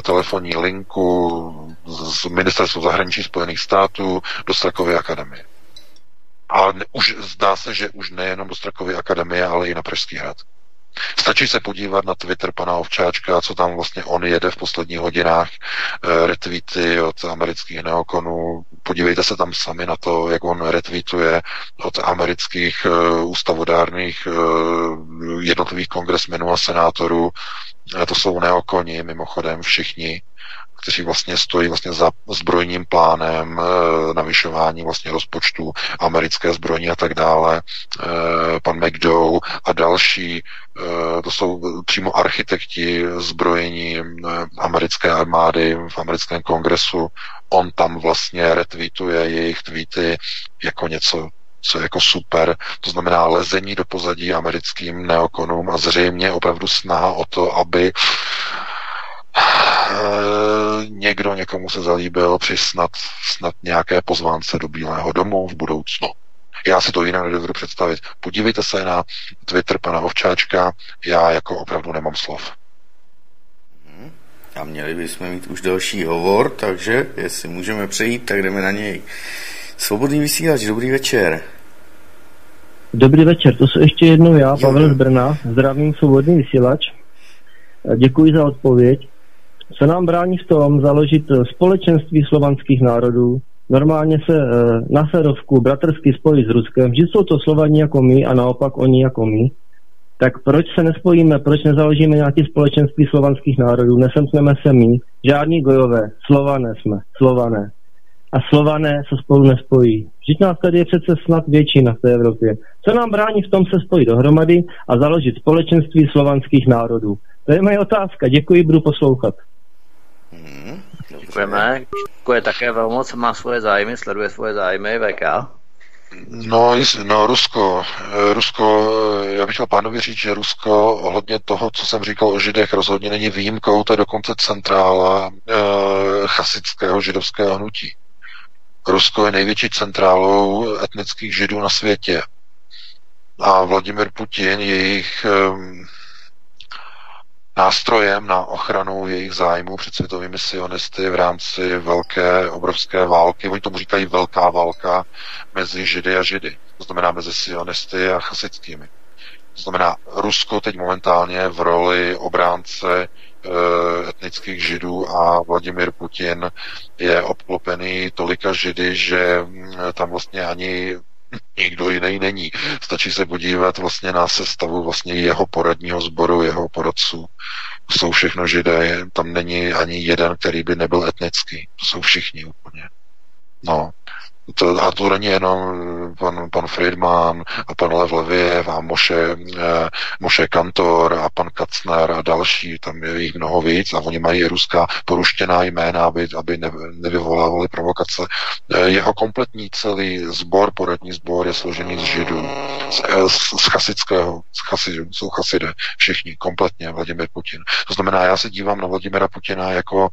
telefonní linku z Ministerstva zahraničí Spojených států do Strakovy akademie. A už zdá se, že už nejenom do Strakovy akademie, ale i na Pražský hrad. Stačí se podívat na Twitter pana Ovčáčka, co tam vlastně on jede v posledních hodinách, e, retweety od amerických neokonů. Podívejte se tam sami na to, jak on retweetuje od amerických e, ústavodárných e, jednotlivých kongresmenů a senátorů. To jsou neokoni, mimochodem všichni, kteří vlastně stojí vlastně za zbrojním plánem, e, navyšování vlastně rozpočtu americké zbrojní a tak dále, e, pan McDow a další, e, to jsou přímo architekti zbrojení americké armády v americkém kongresu. On tam vlastně retweetuje jejich tweety jako něco co je jako super, to znamená lezení do pozadí americkým neokonům a zřejmě opravdu snaha o to, aby Eh, někdo někomu se zalíbil při snad, snad nějaké pozvánce do Bílého domu v budoucnu. Já si to jinak nedovedu představit. Podívejte se na Twitter pana Ovčáčka, já jako opravdu nemám slov. A měli bychom mít už další hovor, takže jestli můžeme přejít, tak jdeme na něj. Svobodný vysílač, dobrý večer. Dobrý večer, to jsem ještě jednou já, Pavel z Brna, zdravím svobodný vysílač. Děkuji za odpověď. Co nám brání v tom založit eh, společenství slovanských národů, normálně se eh, na Serovku bratrsky spojit s Ruskem, že jsou to Slovani jako my a naopak oni jako my, tak proč se nespojíme, proč nezaložíme nějaké společenství slovanských národů, nesemkneme se my, žádní gojové, slované jsme, slované. A slované se spolu nespojí. Vždyť nás tady je přece snad většina v té Evropě. Co nám brání v tom se spojit dohromady a založit společenství slovanských národů? To je moje otázka. Děkuji, budu poslouchat. Děkujeme. Děkuje také velmoc, má svoje zájmy, sleduje svoje zájmy, VK. No, no, Rusko, eh, Rusko, eh, já bych chtěl pánovi říct, že Rusko ohledně toho, co jsem říkal o Židech, rozhodně není výjimkou, to je dokonce centrála e, chasického židovského hnutí. Rusko je největší centrálou etnických židů na světě. A Vladimir Putin, jejich e, nástrojem na ochranu jejich zájmů před světovými sionisty v rámci velké, obrovské války. Oni tomu říkají velká válka mezi Židy a Židy. To znamená mezi sionisty a chasickými. To znamená, Rusko teď momentálně v roli obránce e, etnických židů a Vladimir Putin je obklopený tolika židy, že mm, tam vlastně ani nikdo jiný není. Stačí se podívat vlastně na sestavu vlastně jeho poradního sboru, jeho poradců. Jsou všechno židé, tam není ani jeden, který by nebyl etnický. To jsou všichni úplně. No. To, a to není jenom eh, pan, pan Friedman a pan Lev Leviev a Moše, eh, Moše Kantor a pan Kacner a další, tam je jich mnoho víc a oni mají ruská poruštěná jména, aby, aby ne, nevyvolávali provokace. Eh, jeho kompletní celý sbor, poradní sbor je složený z židů, z, z, z chasického, z chasidů, jsou chasidé, všichni, kompletně Vladimir Putin. To znamená, já se dívám na Vladimira Putina jako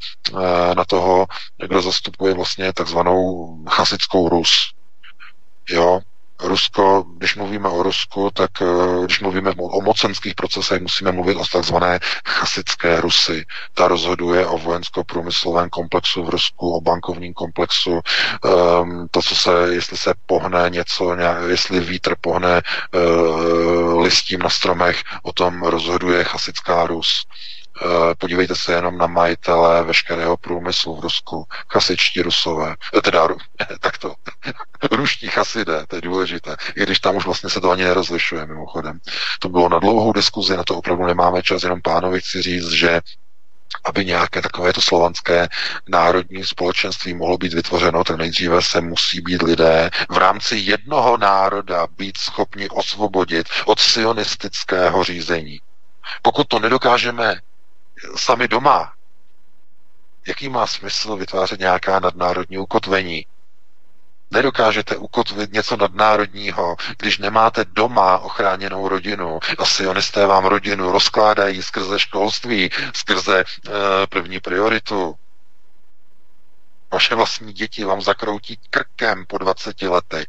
na toho, kdo zastupuje vlastně takzvanou chasickou Rus. Jo, Rusko, když mluvíme o Rusku, tak eh, když mluvíme o mocenských procesech, musíme mluvit o takzvané chasické Rusy. Ta rozhoduje o vojensko-průmyslovém komplexu v Rusku, o bankovním komplexu. Um, to, co se, jestli se pohne něco, nějak, jestli vítr pohne uh, listím na stromech, o tom rozhoduje chasická Rus. Eh, podívejte se jenom na majitele veškerého průmyslu v Rusku, chasičtí rusové, eh, teda takto, ruští chasidé, to je důležité, i když tam už vlastně se to ani nerozlišuje mimochodem. To bylo na dlouhou diskuzi, na to opravdu nemáme čas, jenom pánovi chci říct, že aby nějaké takovéto slovanské národní společenství mohlo být vytvořeno, tak nejdříve se musí být lidé v rámci jednoho národa být schopni osvobodit od sionistického řízení. Pokud to nedokážeme sami doma, jaký má smysl vytvářet nějaká nadnárodní ukotvení? Nedokážete ukotvit něco nadnárodního, když nemáte doma ochráněnou rodinu a sionisté vám rodinu rozkládají skrze školství, skrze e, první prioritu. Vaše vlastní děti vám zakroutí krkem po 20 letech.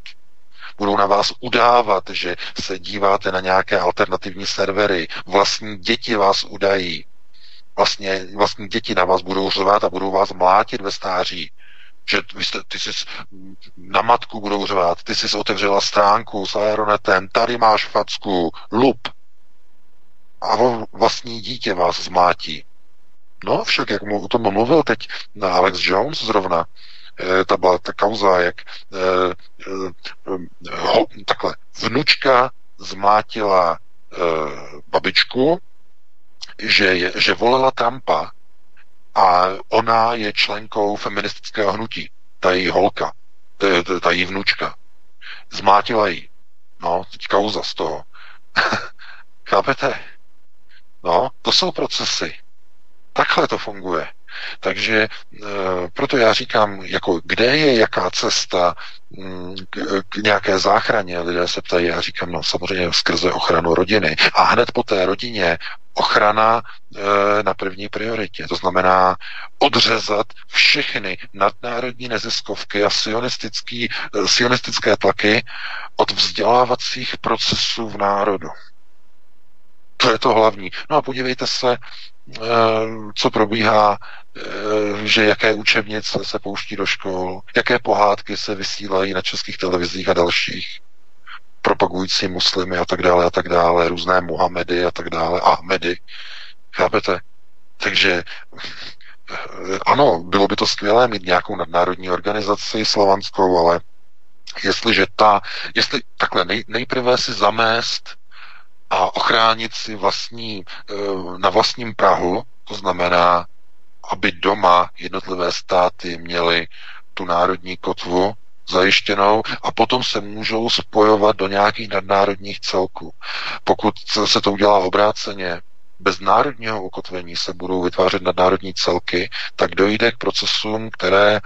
Budou na vás udávat, že se díváte na nějaké alternativní servery. Vlastní děti vás udají vlastně, vlastně děti na vás budou řvát a budou vás mlátit ve stáří. Že vy jste, ty jsi na matku budou řvát, ty jsi otevřela stránku s aeronetem, tady máš facku, lup. A vlastní dítě vás zmátí. No však, jak mu o tom mluvil teď na Alex Jones zrovna, e, ta byla ta kauza, jak e, ho, takhle, vnučka zmátila e, babičku, že, je, že volila Trumpa a ona je členkou feministického hnutí, ta její holka, ta, ta její vnučka. Zmátila jí. No, teď kauza z toho. Chápete? No, to jsou procesy. Takhle to funguje. Takže e, proto já říkám, jako kde je jaká cesta k, k nějaké záchraně, lidé se ptají, já říkám, no samozřejmě skrze ochranu rodiny. A hned po té rodině ochrana e, na první prioritě. To znamená odřezat všechny nadnárodní neziskovky a sionistický, e, sionistické tlaky od vzdělávacích procesů v národu. To je to hlavní. No a podívejte se, e, co probíhá, že jaké učebnice se pouští do škol, jaké pohádky se vysílají na českých televizích a dalších propagující muslimy a tak dále a tak dále, různé Muhamedy a tak dále, Ahmedy. Chápete? Takže eh, ano, bylo by to skvělé mít nějakou nadnárodní organizaci slovanskou, ale jestliže ta, jestli takhle nej, nejprve si zamést a ochránit si vlastní, eh, na vlastním Prahu, to znamená, aby doma jednotlivé státy měly tu národní kotvu, zajištěnou a potom se můžou spojovat do nějakých nadnárodních celků. Pokud se to udělá obráceně, bez národního ukotvení se budou vytvářet nadnárodní celky, tak dojde k procesům, které e,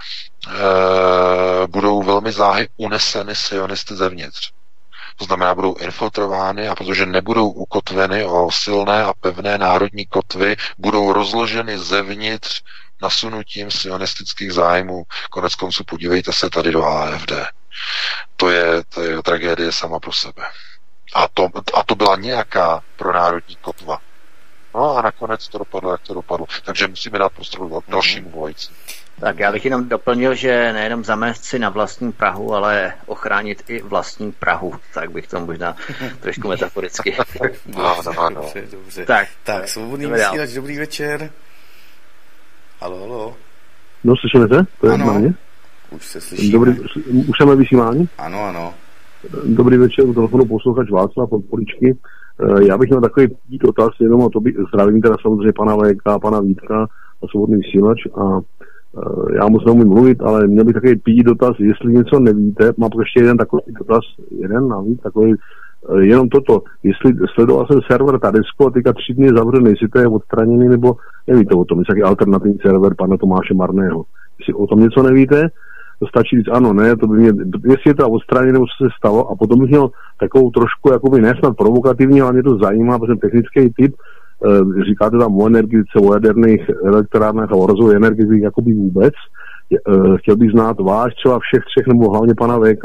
budou velmi záhy uneseny sionisty zevnitř. To znamená, budou infiltrovány a protože nebudou ukotveny o silné a pevné národní kotvy, budou rozloženy zevnitř nasunutím sionistických zájmů. Konec konců podívejte se tady do AFD. To je, to je tragédie sama pro sebe. A to, a to byla nějaká pronárodní kotva. No a nakonec to dopadlo, jak to dopadlo. Takže musíme dát prostor dalšímu volající. Tak já bych jenom doplnil, že nejenom zamést si na vlastní Prahu, ale ochránit i vlastní Prahu. Tak bych to možná trošku metaforicky. no, no, no. Dobře, dobře. Tak, tak svobodný vysílač, dobrý večer. Halo, halo. No, slyšeli se? To je ano. Už se slyšíme. Dobrý, už jsme vysílání? Ano, ano. Dobrý večer, u telefonu posluchač Václav od Poličky. Eh, já bych měl takový dotaz jenom a to by, zdravím teda samozřejmě pana VK, pana Vítka a svobodný vysílač a já moc neumím mluvit, ale měl bych takový pít dotaz, jestli něco nevíte, mám ještě jeden takový dotaz, jeden navíc, takový eh, jenom toto, jestli sledoval jsem server Tadesco a teďka tři dny zavřený, jestli to je odstraněný, nebo nevíte o tom, jestli alternativní server pana Tomáše Marného. Jestli o tom něco nevíte, stačí říct ano, ne, to by mě, jestli je to odstraněné, nebo co se stalo, a potom bych měl takovou trošku, jakoby nesnad provokativní, ale mě to zajímá, protože technický typ, říkáte tam o energetice, o jaderných elektrárnách a o rozvoji energetiky jakoby vůbec. E, chtěl bych znát váš třeba všech třech, nebo hlavně pana VK,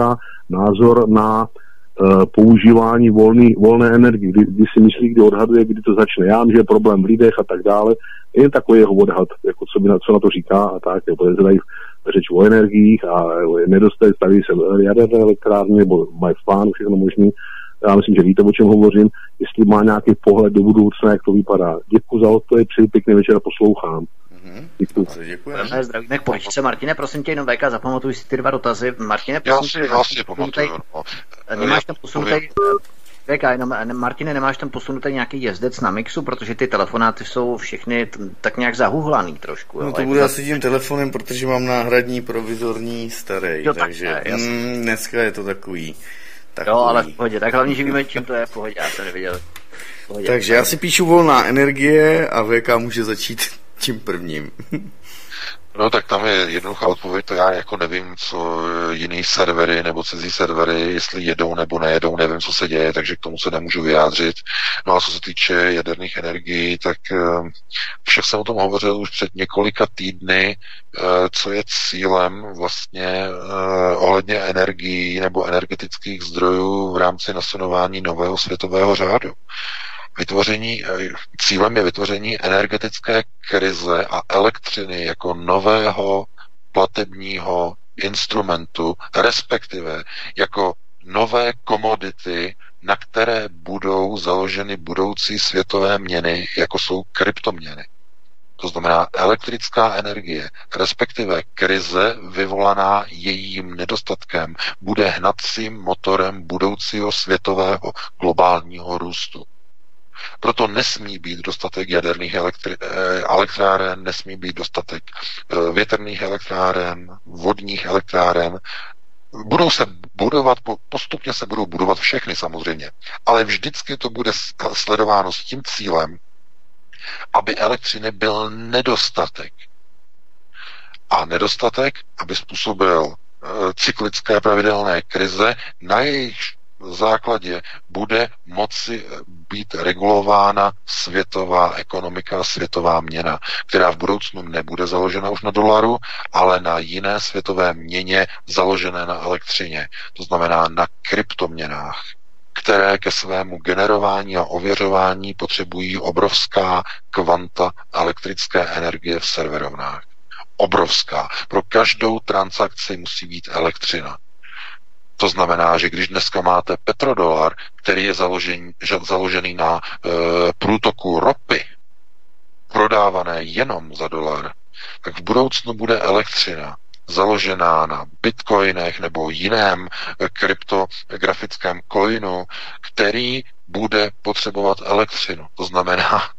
názor na e, používání volný, volné energie, kdy, kdy si myslí, kdy odhaduje, kdy to začne. Já vím, že je problém v lidech a tak dále. Jen takový jeho odhad, jako co, by na, co na to říká a tak, nebo je řeč o energiích a nedostají, staví se jaderné elektrárny nebo mají v plánu všechno možné. Já myslím, že víte, o čem hovořím. Jestli má nějaký pohled do budoucna, jak to vypadá. Děkuji za odpověď, přeji pěkný večer a poslouchám. Mm-hmm. Děkuji. Děkujeme. Zdravíme k. Martine, prosím tě, jenom VK, zapamatuj si ty dva dotazy. Martine, prosím já si, já si pamatuju. No. Nemáš tam posunutý VK, jenom Martine, nemáš tam posunutý nějaký jezdec na mixu, protože ty telefonáty jsou všechny tak nějak zahuhlaný trošku. No jo, to bude asi tím telefonem, protože mám náhradní provizorní starý, jo, takže tak, mm, dneska je to takový. Takový. Jo, ale v pohodě, tak hlavně, že víme, čím to je v pohodě, já jsem neviděl. Pohodě, takže já si píšu volná energie a VK může začít tím prvním. No tak tam je jednoduchá odpověď, to já jako nevím, co jiný servery nebo cizí servery, jestli jedou nebo nejedou, nevím, co se děje, takže k tomu se nemůžu vyjádřit. No a co se týče jaderných energií, tak eh, však jsem o tom hovořil už před několika týdny, eh, co je cílem vlastně eh, ohledně energií nebo energetických zdrojů v rámci nasunování nového světového řádu vytvoření, eh, cílem je vytvoření energetické krize a elektřiny jako nového platebního instrumentu, respektive jako nové komodity, na které budou založeny budoucí světové měny, jako jsou kryptoměny. To znamená elektrická energie, respektive krize vyvolaná jejím nedostatkem, bude hnacím motorem budoucího světového globálního růstu. Proto nesmí být dostatek jaderných elektri- eh, elektráren, nesmí být dostatek eh, větrných elektráren, vodních elektráren. Budou se budovat, postupně se budou budovat všechny samozřejmě, ale vždycky to bude sledováno s tím cílem, aby elektřiny byl nedostatek. A nedostatek, aby způsobil eh, cyklické pravidelné krize, na jejich základě bude moci být regulována světová ekonomika, světová měna, která v budoucnu nebude založena už na dolaru, ale na jiné světové měně založené na elektřině, to znamená na kryptoměnách které ke svému generování a ověřování potřebují obrovská kvanta elektrické energie v serverovnách. Obrovská. Pro každou transakci musí být elektřina. To znamená, že když dneska máte petrodolar, který je založený, založený na e, průtoku ropy, prodávané jenom za dolar, tak v budoucnu bude elektřina založená na bitcoinech nebo jiném e, kryptografickém coinu, který bude potřebovat elektřinu. To znamená,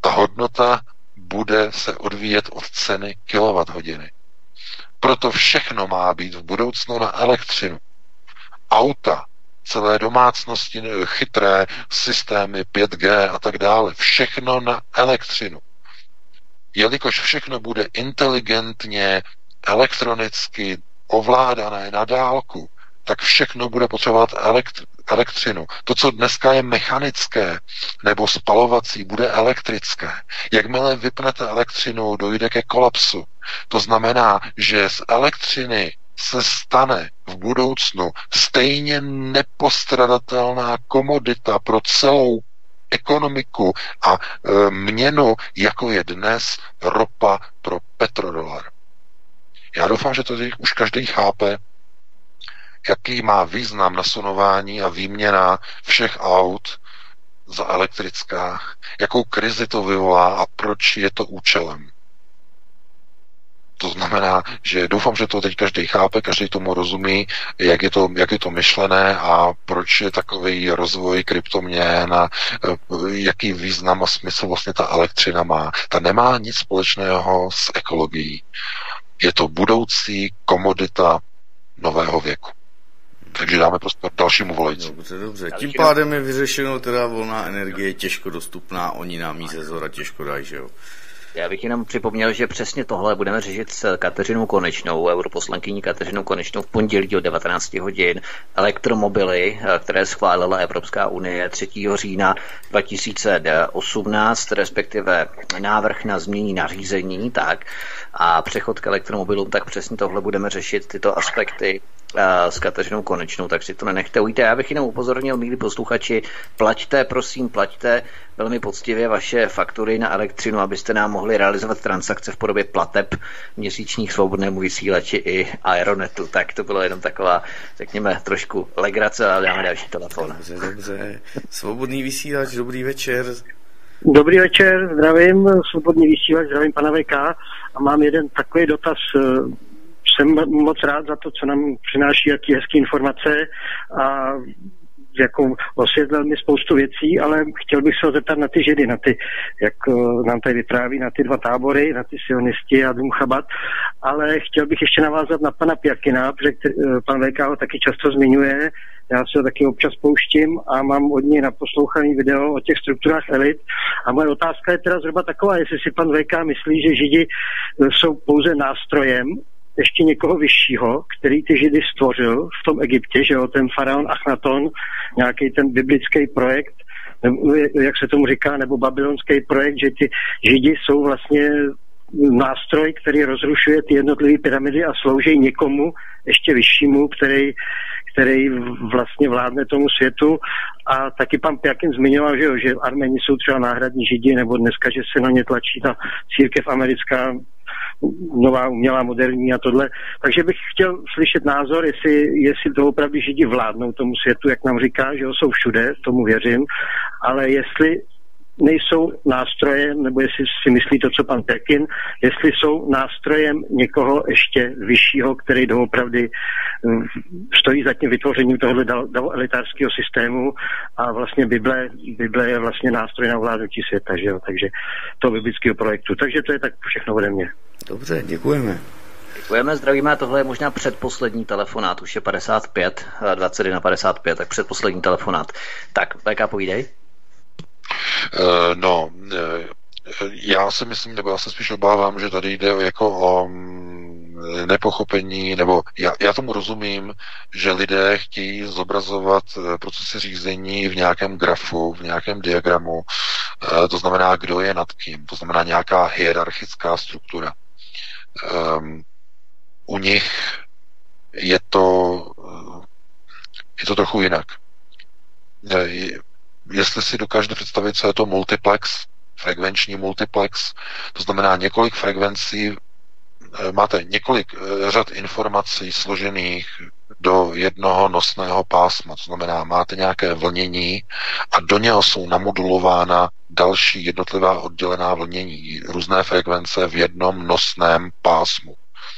ta hodnota bude se odvíjet od ceny kWh. Proto všechno má být v budoucnu na elektřinu auta celé domácnosti, chytré systémy 5G a tak dále. Všechno na elektřinu. Jelikož všechno bude inteligentně, elektronicky ovládané na dálku, tak všechno bude potřebovat elektr- elektřinu. To, co dneska je mechanické nebo spalovací, bude elektrické. Jakmile vypnete elektřinu, dojde ke kolapsu. To znamená, že z elektřiny se stane v budoucnu stejně nepostradatelná komodita pro celou ekonomiku a e, měnu, jako je dnes ropa pro petrodolar. Já doufám, že to už každý chápe, jaký má význam nasunování a výměna všech aut za elektrická, jakou krizi to vyvolá a proč je to účelem. To znamená, že doufám, že to teď každý chápe, každý tomu rozumí, jak je to, jak je to myšlené a proč je takový rozvoj kryptoměn a eh, jaký význam a smysl vlastně ta elektřina má. Ta nemá nic společného s ekologií. Je to budoucí komodita nového věku. Takže dáme prostor dalšímu volající. Dobře, dobře. Tím pádem je vyřešeno teda volná energie, těžko dostupná, oni nám jí ze zhora těžko dají, že jo? Já bych jenom připomněl, že přesně tohle budeme řešit s Kateřinou Konečnou, europoslankyní Kateřinou Konečnou v pondělí o 19 hodin. Elektromobily, které schválila Evropská unie 3. října 2018, respektive návrh na změní nařízení, tak a přechod k elektromobilům, tak přesně tohle budeme řešit, tyto aspekty s Kateřinou Konečnou, tak si to nenechte ujít. Já bych jenom upozornil, milí posluchači, plaťte, prosím, plaťte velmi poctivě vaše faktury na elektřinu, abyste nám mohli realizovat transakce v podobě plateb měsíčních svobodnému vysílači i Aeronetu. Tak to bylo jenom taková, řekněme, trošku legrace, ale dáme další telefon. Dobře, dobře. Svobodný vysílač, dobrý večer. Dobrý večer, zdravím, svobodný vysílač, zdravím pana VK a mám jeden takový dotaz jsem moc rád za to, co nám přináší, jaký hezký informace a jako osvětlil mi spoustu věcí, ale chtěl bych se ho zeptat na ty židy, na ty, jak uh, nám tady vypráví, na ty dva tábory, na ty sionisti a Dům Chabat, ale chtěl bych ještě navázat na pana Pjakina, protože uh, pan VK ho taky často zmiňuje, já se ho taky občas pouštím a mám od něj naposlouchaný video o těch strukturách elit. A moje otázka je teda zhruba taková, jestli si pan VK myslí, že Židi jsou pouze nástrojem ještě někoho vyššího, který ty židy stvořil v tom Egyptě, že jo, ten faraon Achnaton, nějaký ten biblický projekt, nebo, jak se tomu říká, nebo babylonský projekt, že ty židi jsou vlastně nástroj, který rozrušuje ty jednotlivé pyramidy a slouží někomu ještě vyššímu, který, který vlastně vládne tomu světu. A taky pan Pjakin zmiňoval, že, jo, že Armeni jsou třeba náhradní židi, nebo dneska, že se na ně tlačí ta církev americká nová umělá, moderní a tohle. Takže bych chtěl slyšet názor, jestli, jestli to opravdu Židi vládnou tomu světu, jak nám říká, že jsou všude, tomu věřím, ale jestli nejsou nástrojem, nebo jestli si myslí to, co pan Pekin, jestli jsou nástrojem někoho ještě vyššího, který doopravdy hm, stojí za tím vytvořením tohohle elitářského systému a vlastně Bible, Bible je vlastně nástroj na vládnutí světa, že jo? takže to biblického projektu. Takže to je tak všechno ode mě. Dobře, děkujeme. Děkujeme, zdravíme. Tohle je možná předposlední telefonát, už je 55, 21 55, tak předposlední telefonát. Tak, VK, povídej. Uh, no, uh, já si myslím, nebo já se spíš obávám, že tady jde jako o mm, nepochopení, nebo já, já tomu rozumím, že lidé chtějí zobrazovat eh, procesy řízení v nějakém grafu, v nějakém diagramu, to znamená, kdo je nad kým, to znamená nějaká hierarchická struktura. Um, u nich je to, je to trochu jinak. Jestli si dokážete představit, co je to multiplex, frekvenční multiplex, to znamená několik frekvencí, eh, máte několik eh, řad informací složených do jednoho nosného pásma, to znamená, máte nějaké vlnění a do něho jsou namodulována další jednotlivá oddělená vlnění, různé frekvence v jednom nosném pásmu.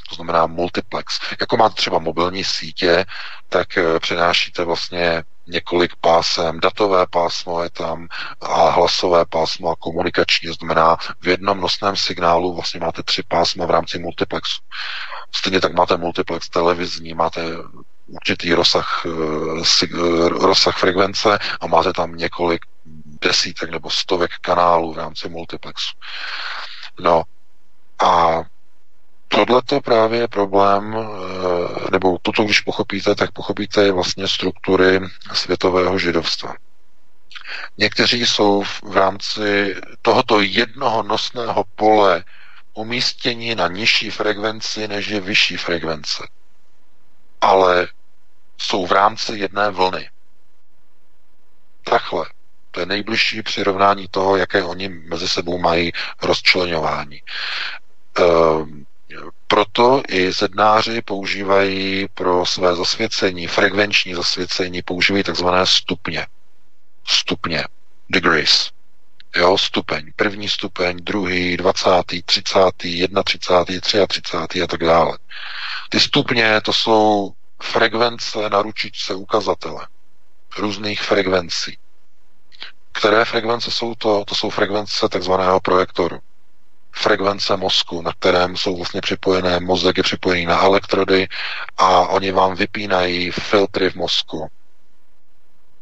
To znamená multiplex. Jako máte třeba mobilní sítě, tak eh, přenášíte vlastně několik pásem, datové pásmo je tam a hlasové pásmo a komunikační, to znamená v jednom nosném signálu vlastně máte tři pásma v rámci multiplexu. Stejně tak máte multiplex televizní, máte určitý rozsah, rozsah frekvence a máte tam několik desítek nebo stovek kanálů v rámci multiplexu. No a tohle to právě je problém, nebo toto, když pochopíte, tak pochopíte vlastně struktury světového židovstva. Někteří jsou v rámci tohoto jednoho nosného pole umístěni na nižší frekvenci než je vyšší frekvence. Ale jsou v rámci jedné vlny. Takhle. To je nejbližší přirovnání toho, jaké oni mezi sebou mají rozčlenování. Ehm, proto i zednáři používají pro své zasvěcení, frekvenční zasvěcení, používají takzvané stupně stupně, degrees. Jo, stupeň. První stupeň, druhý, dvacátý, třicátý, jednatřicátý, třiatřicátý a tak dále. Ty stupně to jsou frekvence na ručičce ukazatele různých frekvencí. Které frekvence jsou to? To jsou frekvence takzvaného projektoru. Frekvence mozku, na kterém jsou vlastně připojené, mozek je připojený na elektrody a oni vám vypínají filtry v mozku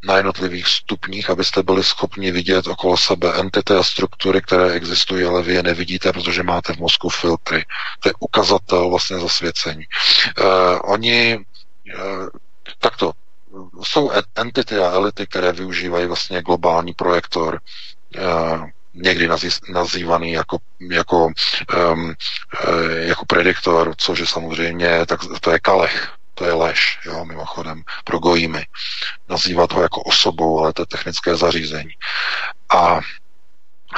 na jednotlivých stupních, abyste byli schopni vidět okolo sebe entity a struktury, které existují, ale vy je nevidíte, protože máte v mozku filtry. To je ukazatel vlastně zasvěcení. Uh, oni uh, takto jsou entity a elity, které využívají vlastně globální projektor, uh, někdy nazývaný jako, jako, um, jako prediktor, což je samozřejmě, tak to je kalech, to je lež, jo, mimochodem, pro gojimy. Nazývat ho jako osobou, ale to je technické zařízení. A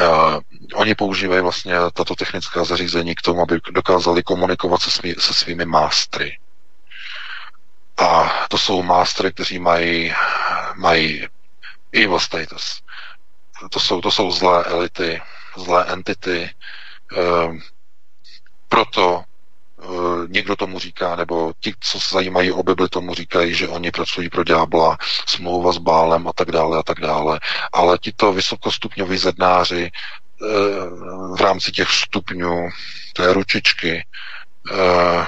Uh, oni používají vlastně tato technická zařízení k tomu, aby dokázali komunikovat se, svý, se svými mástry. A to jsou mástry, kteří mají, mají evil status. To jsou, to jsou zlé elity, zlé entity. Uh, proto někdo tomu říká, nebo ti, co se zajímají o Bibli, tomu říkají, že oni pracují pro ďábla, smlouva s Bálem a tak dále a tak dále. Ale tito vysokostupňoví zednáři eh, v rámci těch stupňů té ručičky eh,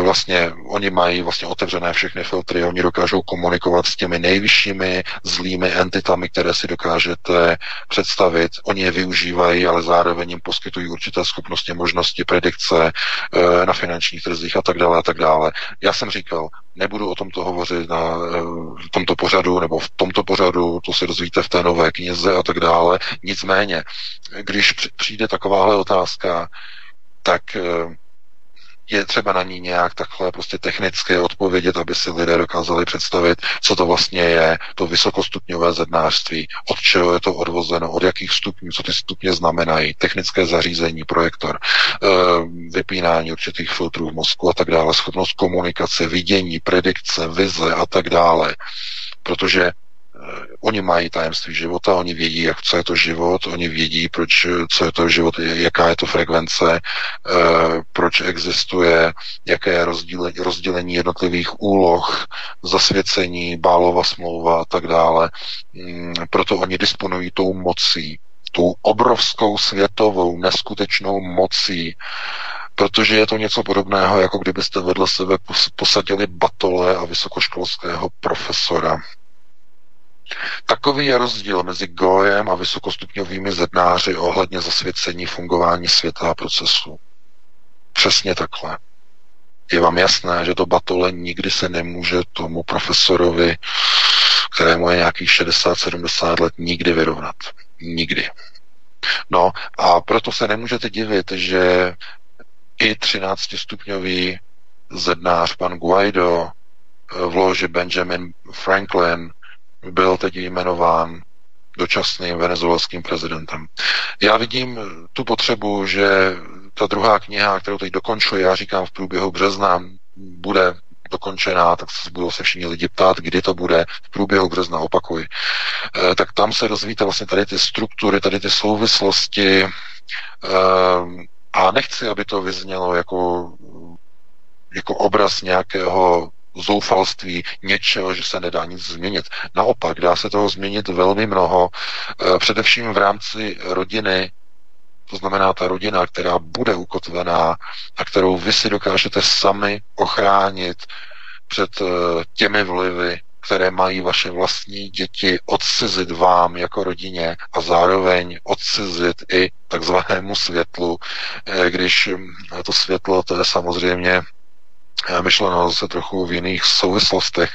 vlastně oni mají vlastně otevřené všechny filtry, oni dokážou komunikovat s těmi nejvyššími zlými entitami, které si dokážete představit. Oni je využívají, ale zároveň jim poskytují určité schopnosti, možnosti, predikce e, na finančních trzích a tak dále a tak dále. Já jsem říkal, nebudu o tomto hovořit na e, tomto pořadu nebo v tomto pořadu, to si dozvíte v té nové knize a tak dále. Nicméně, když přijde takováhle otázka, tak je třeba na ní nějak takhle prostě technicky odpovědět, aby si lidé dokázali představit, co to vlastně je, to vysokostupňové zednářství, od čeho je to odvozeno, od jakých stupňů, co ty stupně znamenají, technické zařízení, projektor, eh, vypínání určitých filtrů v mozku a tak dále, schopnost komunikace, vidění, predikce, vize a tak dále. Protože oni mají tajemství života, oni vědí, jak, co je to život, oni vědí, proč, co je to život, jaká je to frekvence, eh, proč existuje, jaké je rozdělení, rozdělení jednotlivých úloh, zasvěcení, bálova smlouva a tak dále. Mm, proto oni disponují tou mocí, tou obrovskou světovou, neskutečnou mocí, protože je to něco podobného, jako kdybyste vedle sebe posadili batole a vysokoškolského profesora. Takový je rozdíl mezi Gojem a vysokostupňovými zednáři ohledně zasvěcení fungování světa a procesu. Přesně takhle. Je vám jasné, že to batole nikdy se nemůže tomu profesorovi, kterému je nějakých 60-70 let, nikdy vyrovnat. Nikdy. No a proto se nemůžete divit, že i 13-stupňový zednář pan Guaido v loži Benjamin Franklin byl teď jmenován dočasným venezuelským prezidentem. Já vidím tu potřebu, že ta druhá kniha, kterou teď dokončuji, já říkám v průběhu března, bude dokončená, tak se budou se všichni lidi ptát, kdy to bude, v průběhu března, opakuj. E, tak tam se dozvíte vlastně tady ty struktury, tady ty souvislosti e, a nechci, aby to vyznělo jako, jako obraz nějakého zoufalství něčeho, že se nedá nic změnit. Naopak, dá se toho změnit velmi mnoho, eh, především v rámci rodiny, to znamená ta rodina, která bude ukotvená a kterou vy si dokážete sami ochránit před eh, těmi vlivy, které mají vaše vlastní děti odcizit vám jako rodině a zároveň odcizit i takzvanému světlu, eh, když hm, to světlo to je samozřejmě myšleno se trochu v jiných souvislostech,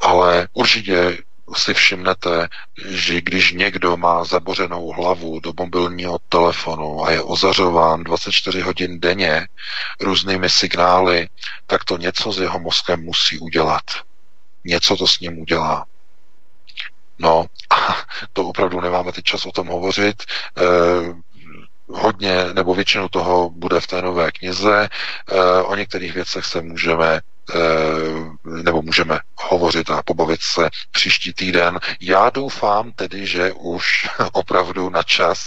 ale určitě si všimnete, že když někdo má zabořenou hlavu do mobilního telefonu a je ozařován 24 hodin denně různými signály, tak to něco s jeho mozkem musí udělat. Něco to s ním udělá. No, a to opravdu nemáme teď čas o tom hovořit. Hodně nebo většinu toho bude v té nové knize. Eh, o některých věcech se můžeme nebo můžeme hovořit a pobavit se příští týden. Já doufám tedy, že už opravdu na čas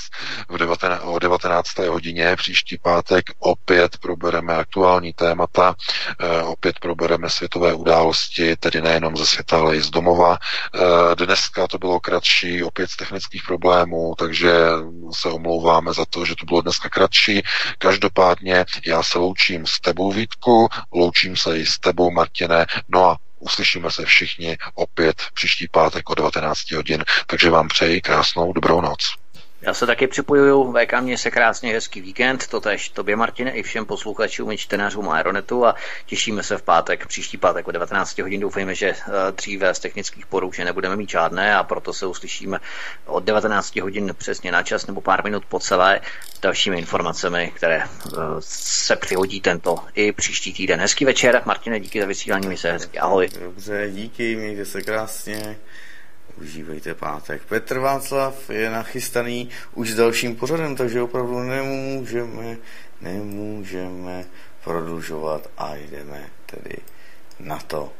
v 19, o 19. hodině příští pátek opět probereme aktuální témata, eh, opět probereme světové události, tedy nejenom ze světa, ale i z domova. Eh, dneska to bylo kratší, opět z technických problémů, takže se omlouváme za to, že to bylo dneska kratší. Každopádně já se loučím s tebou, Vítku, loučím se i s tebou, Martine, no a uslyšíme se všichni opět příští pátek o 19 hodin, takže vám přeji krásnou dobrou noc. Já se taky připojuju, VK mě se krásně hezký víkend, totež tobě Martine i všem posluchačům i čtenářům Aeronetu a těšíme se v pátek, příští pátek o 19 hodin. Doufejme, že eh, dříve z technických poruch nebudeme mít žádné a proto se uslyšíme od 19 hodin přesně na čas nebo pár minut po celé s dalšími informacemi, které eh, se přihodí tento i příští týden. Hezký večer, Martine, díky za vysílání, mi se hezky, ahoj. Dobře, díky, mějte se krásně užívejte pátek. Petr Václav je nachystaný už s dalším pořadem, takže opravdu nemůžeme, nemůžeme prodlužovat a jdeme tedy na to.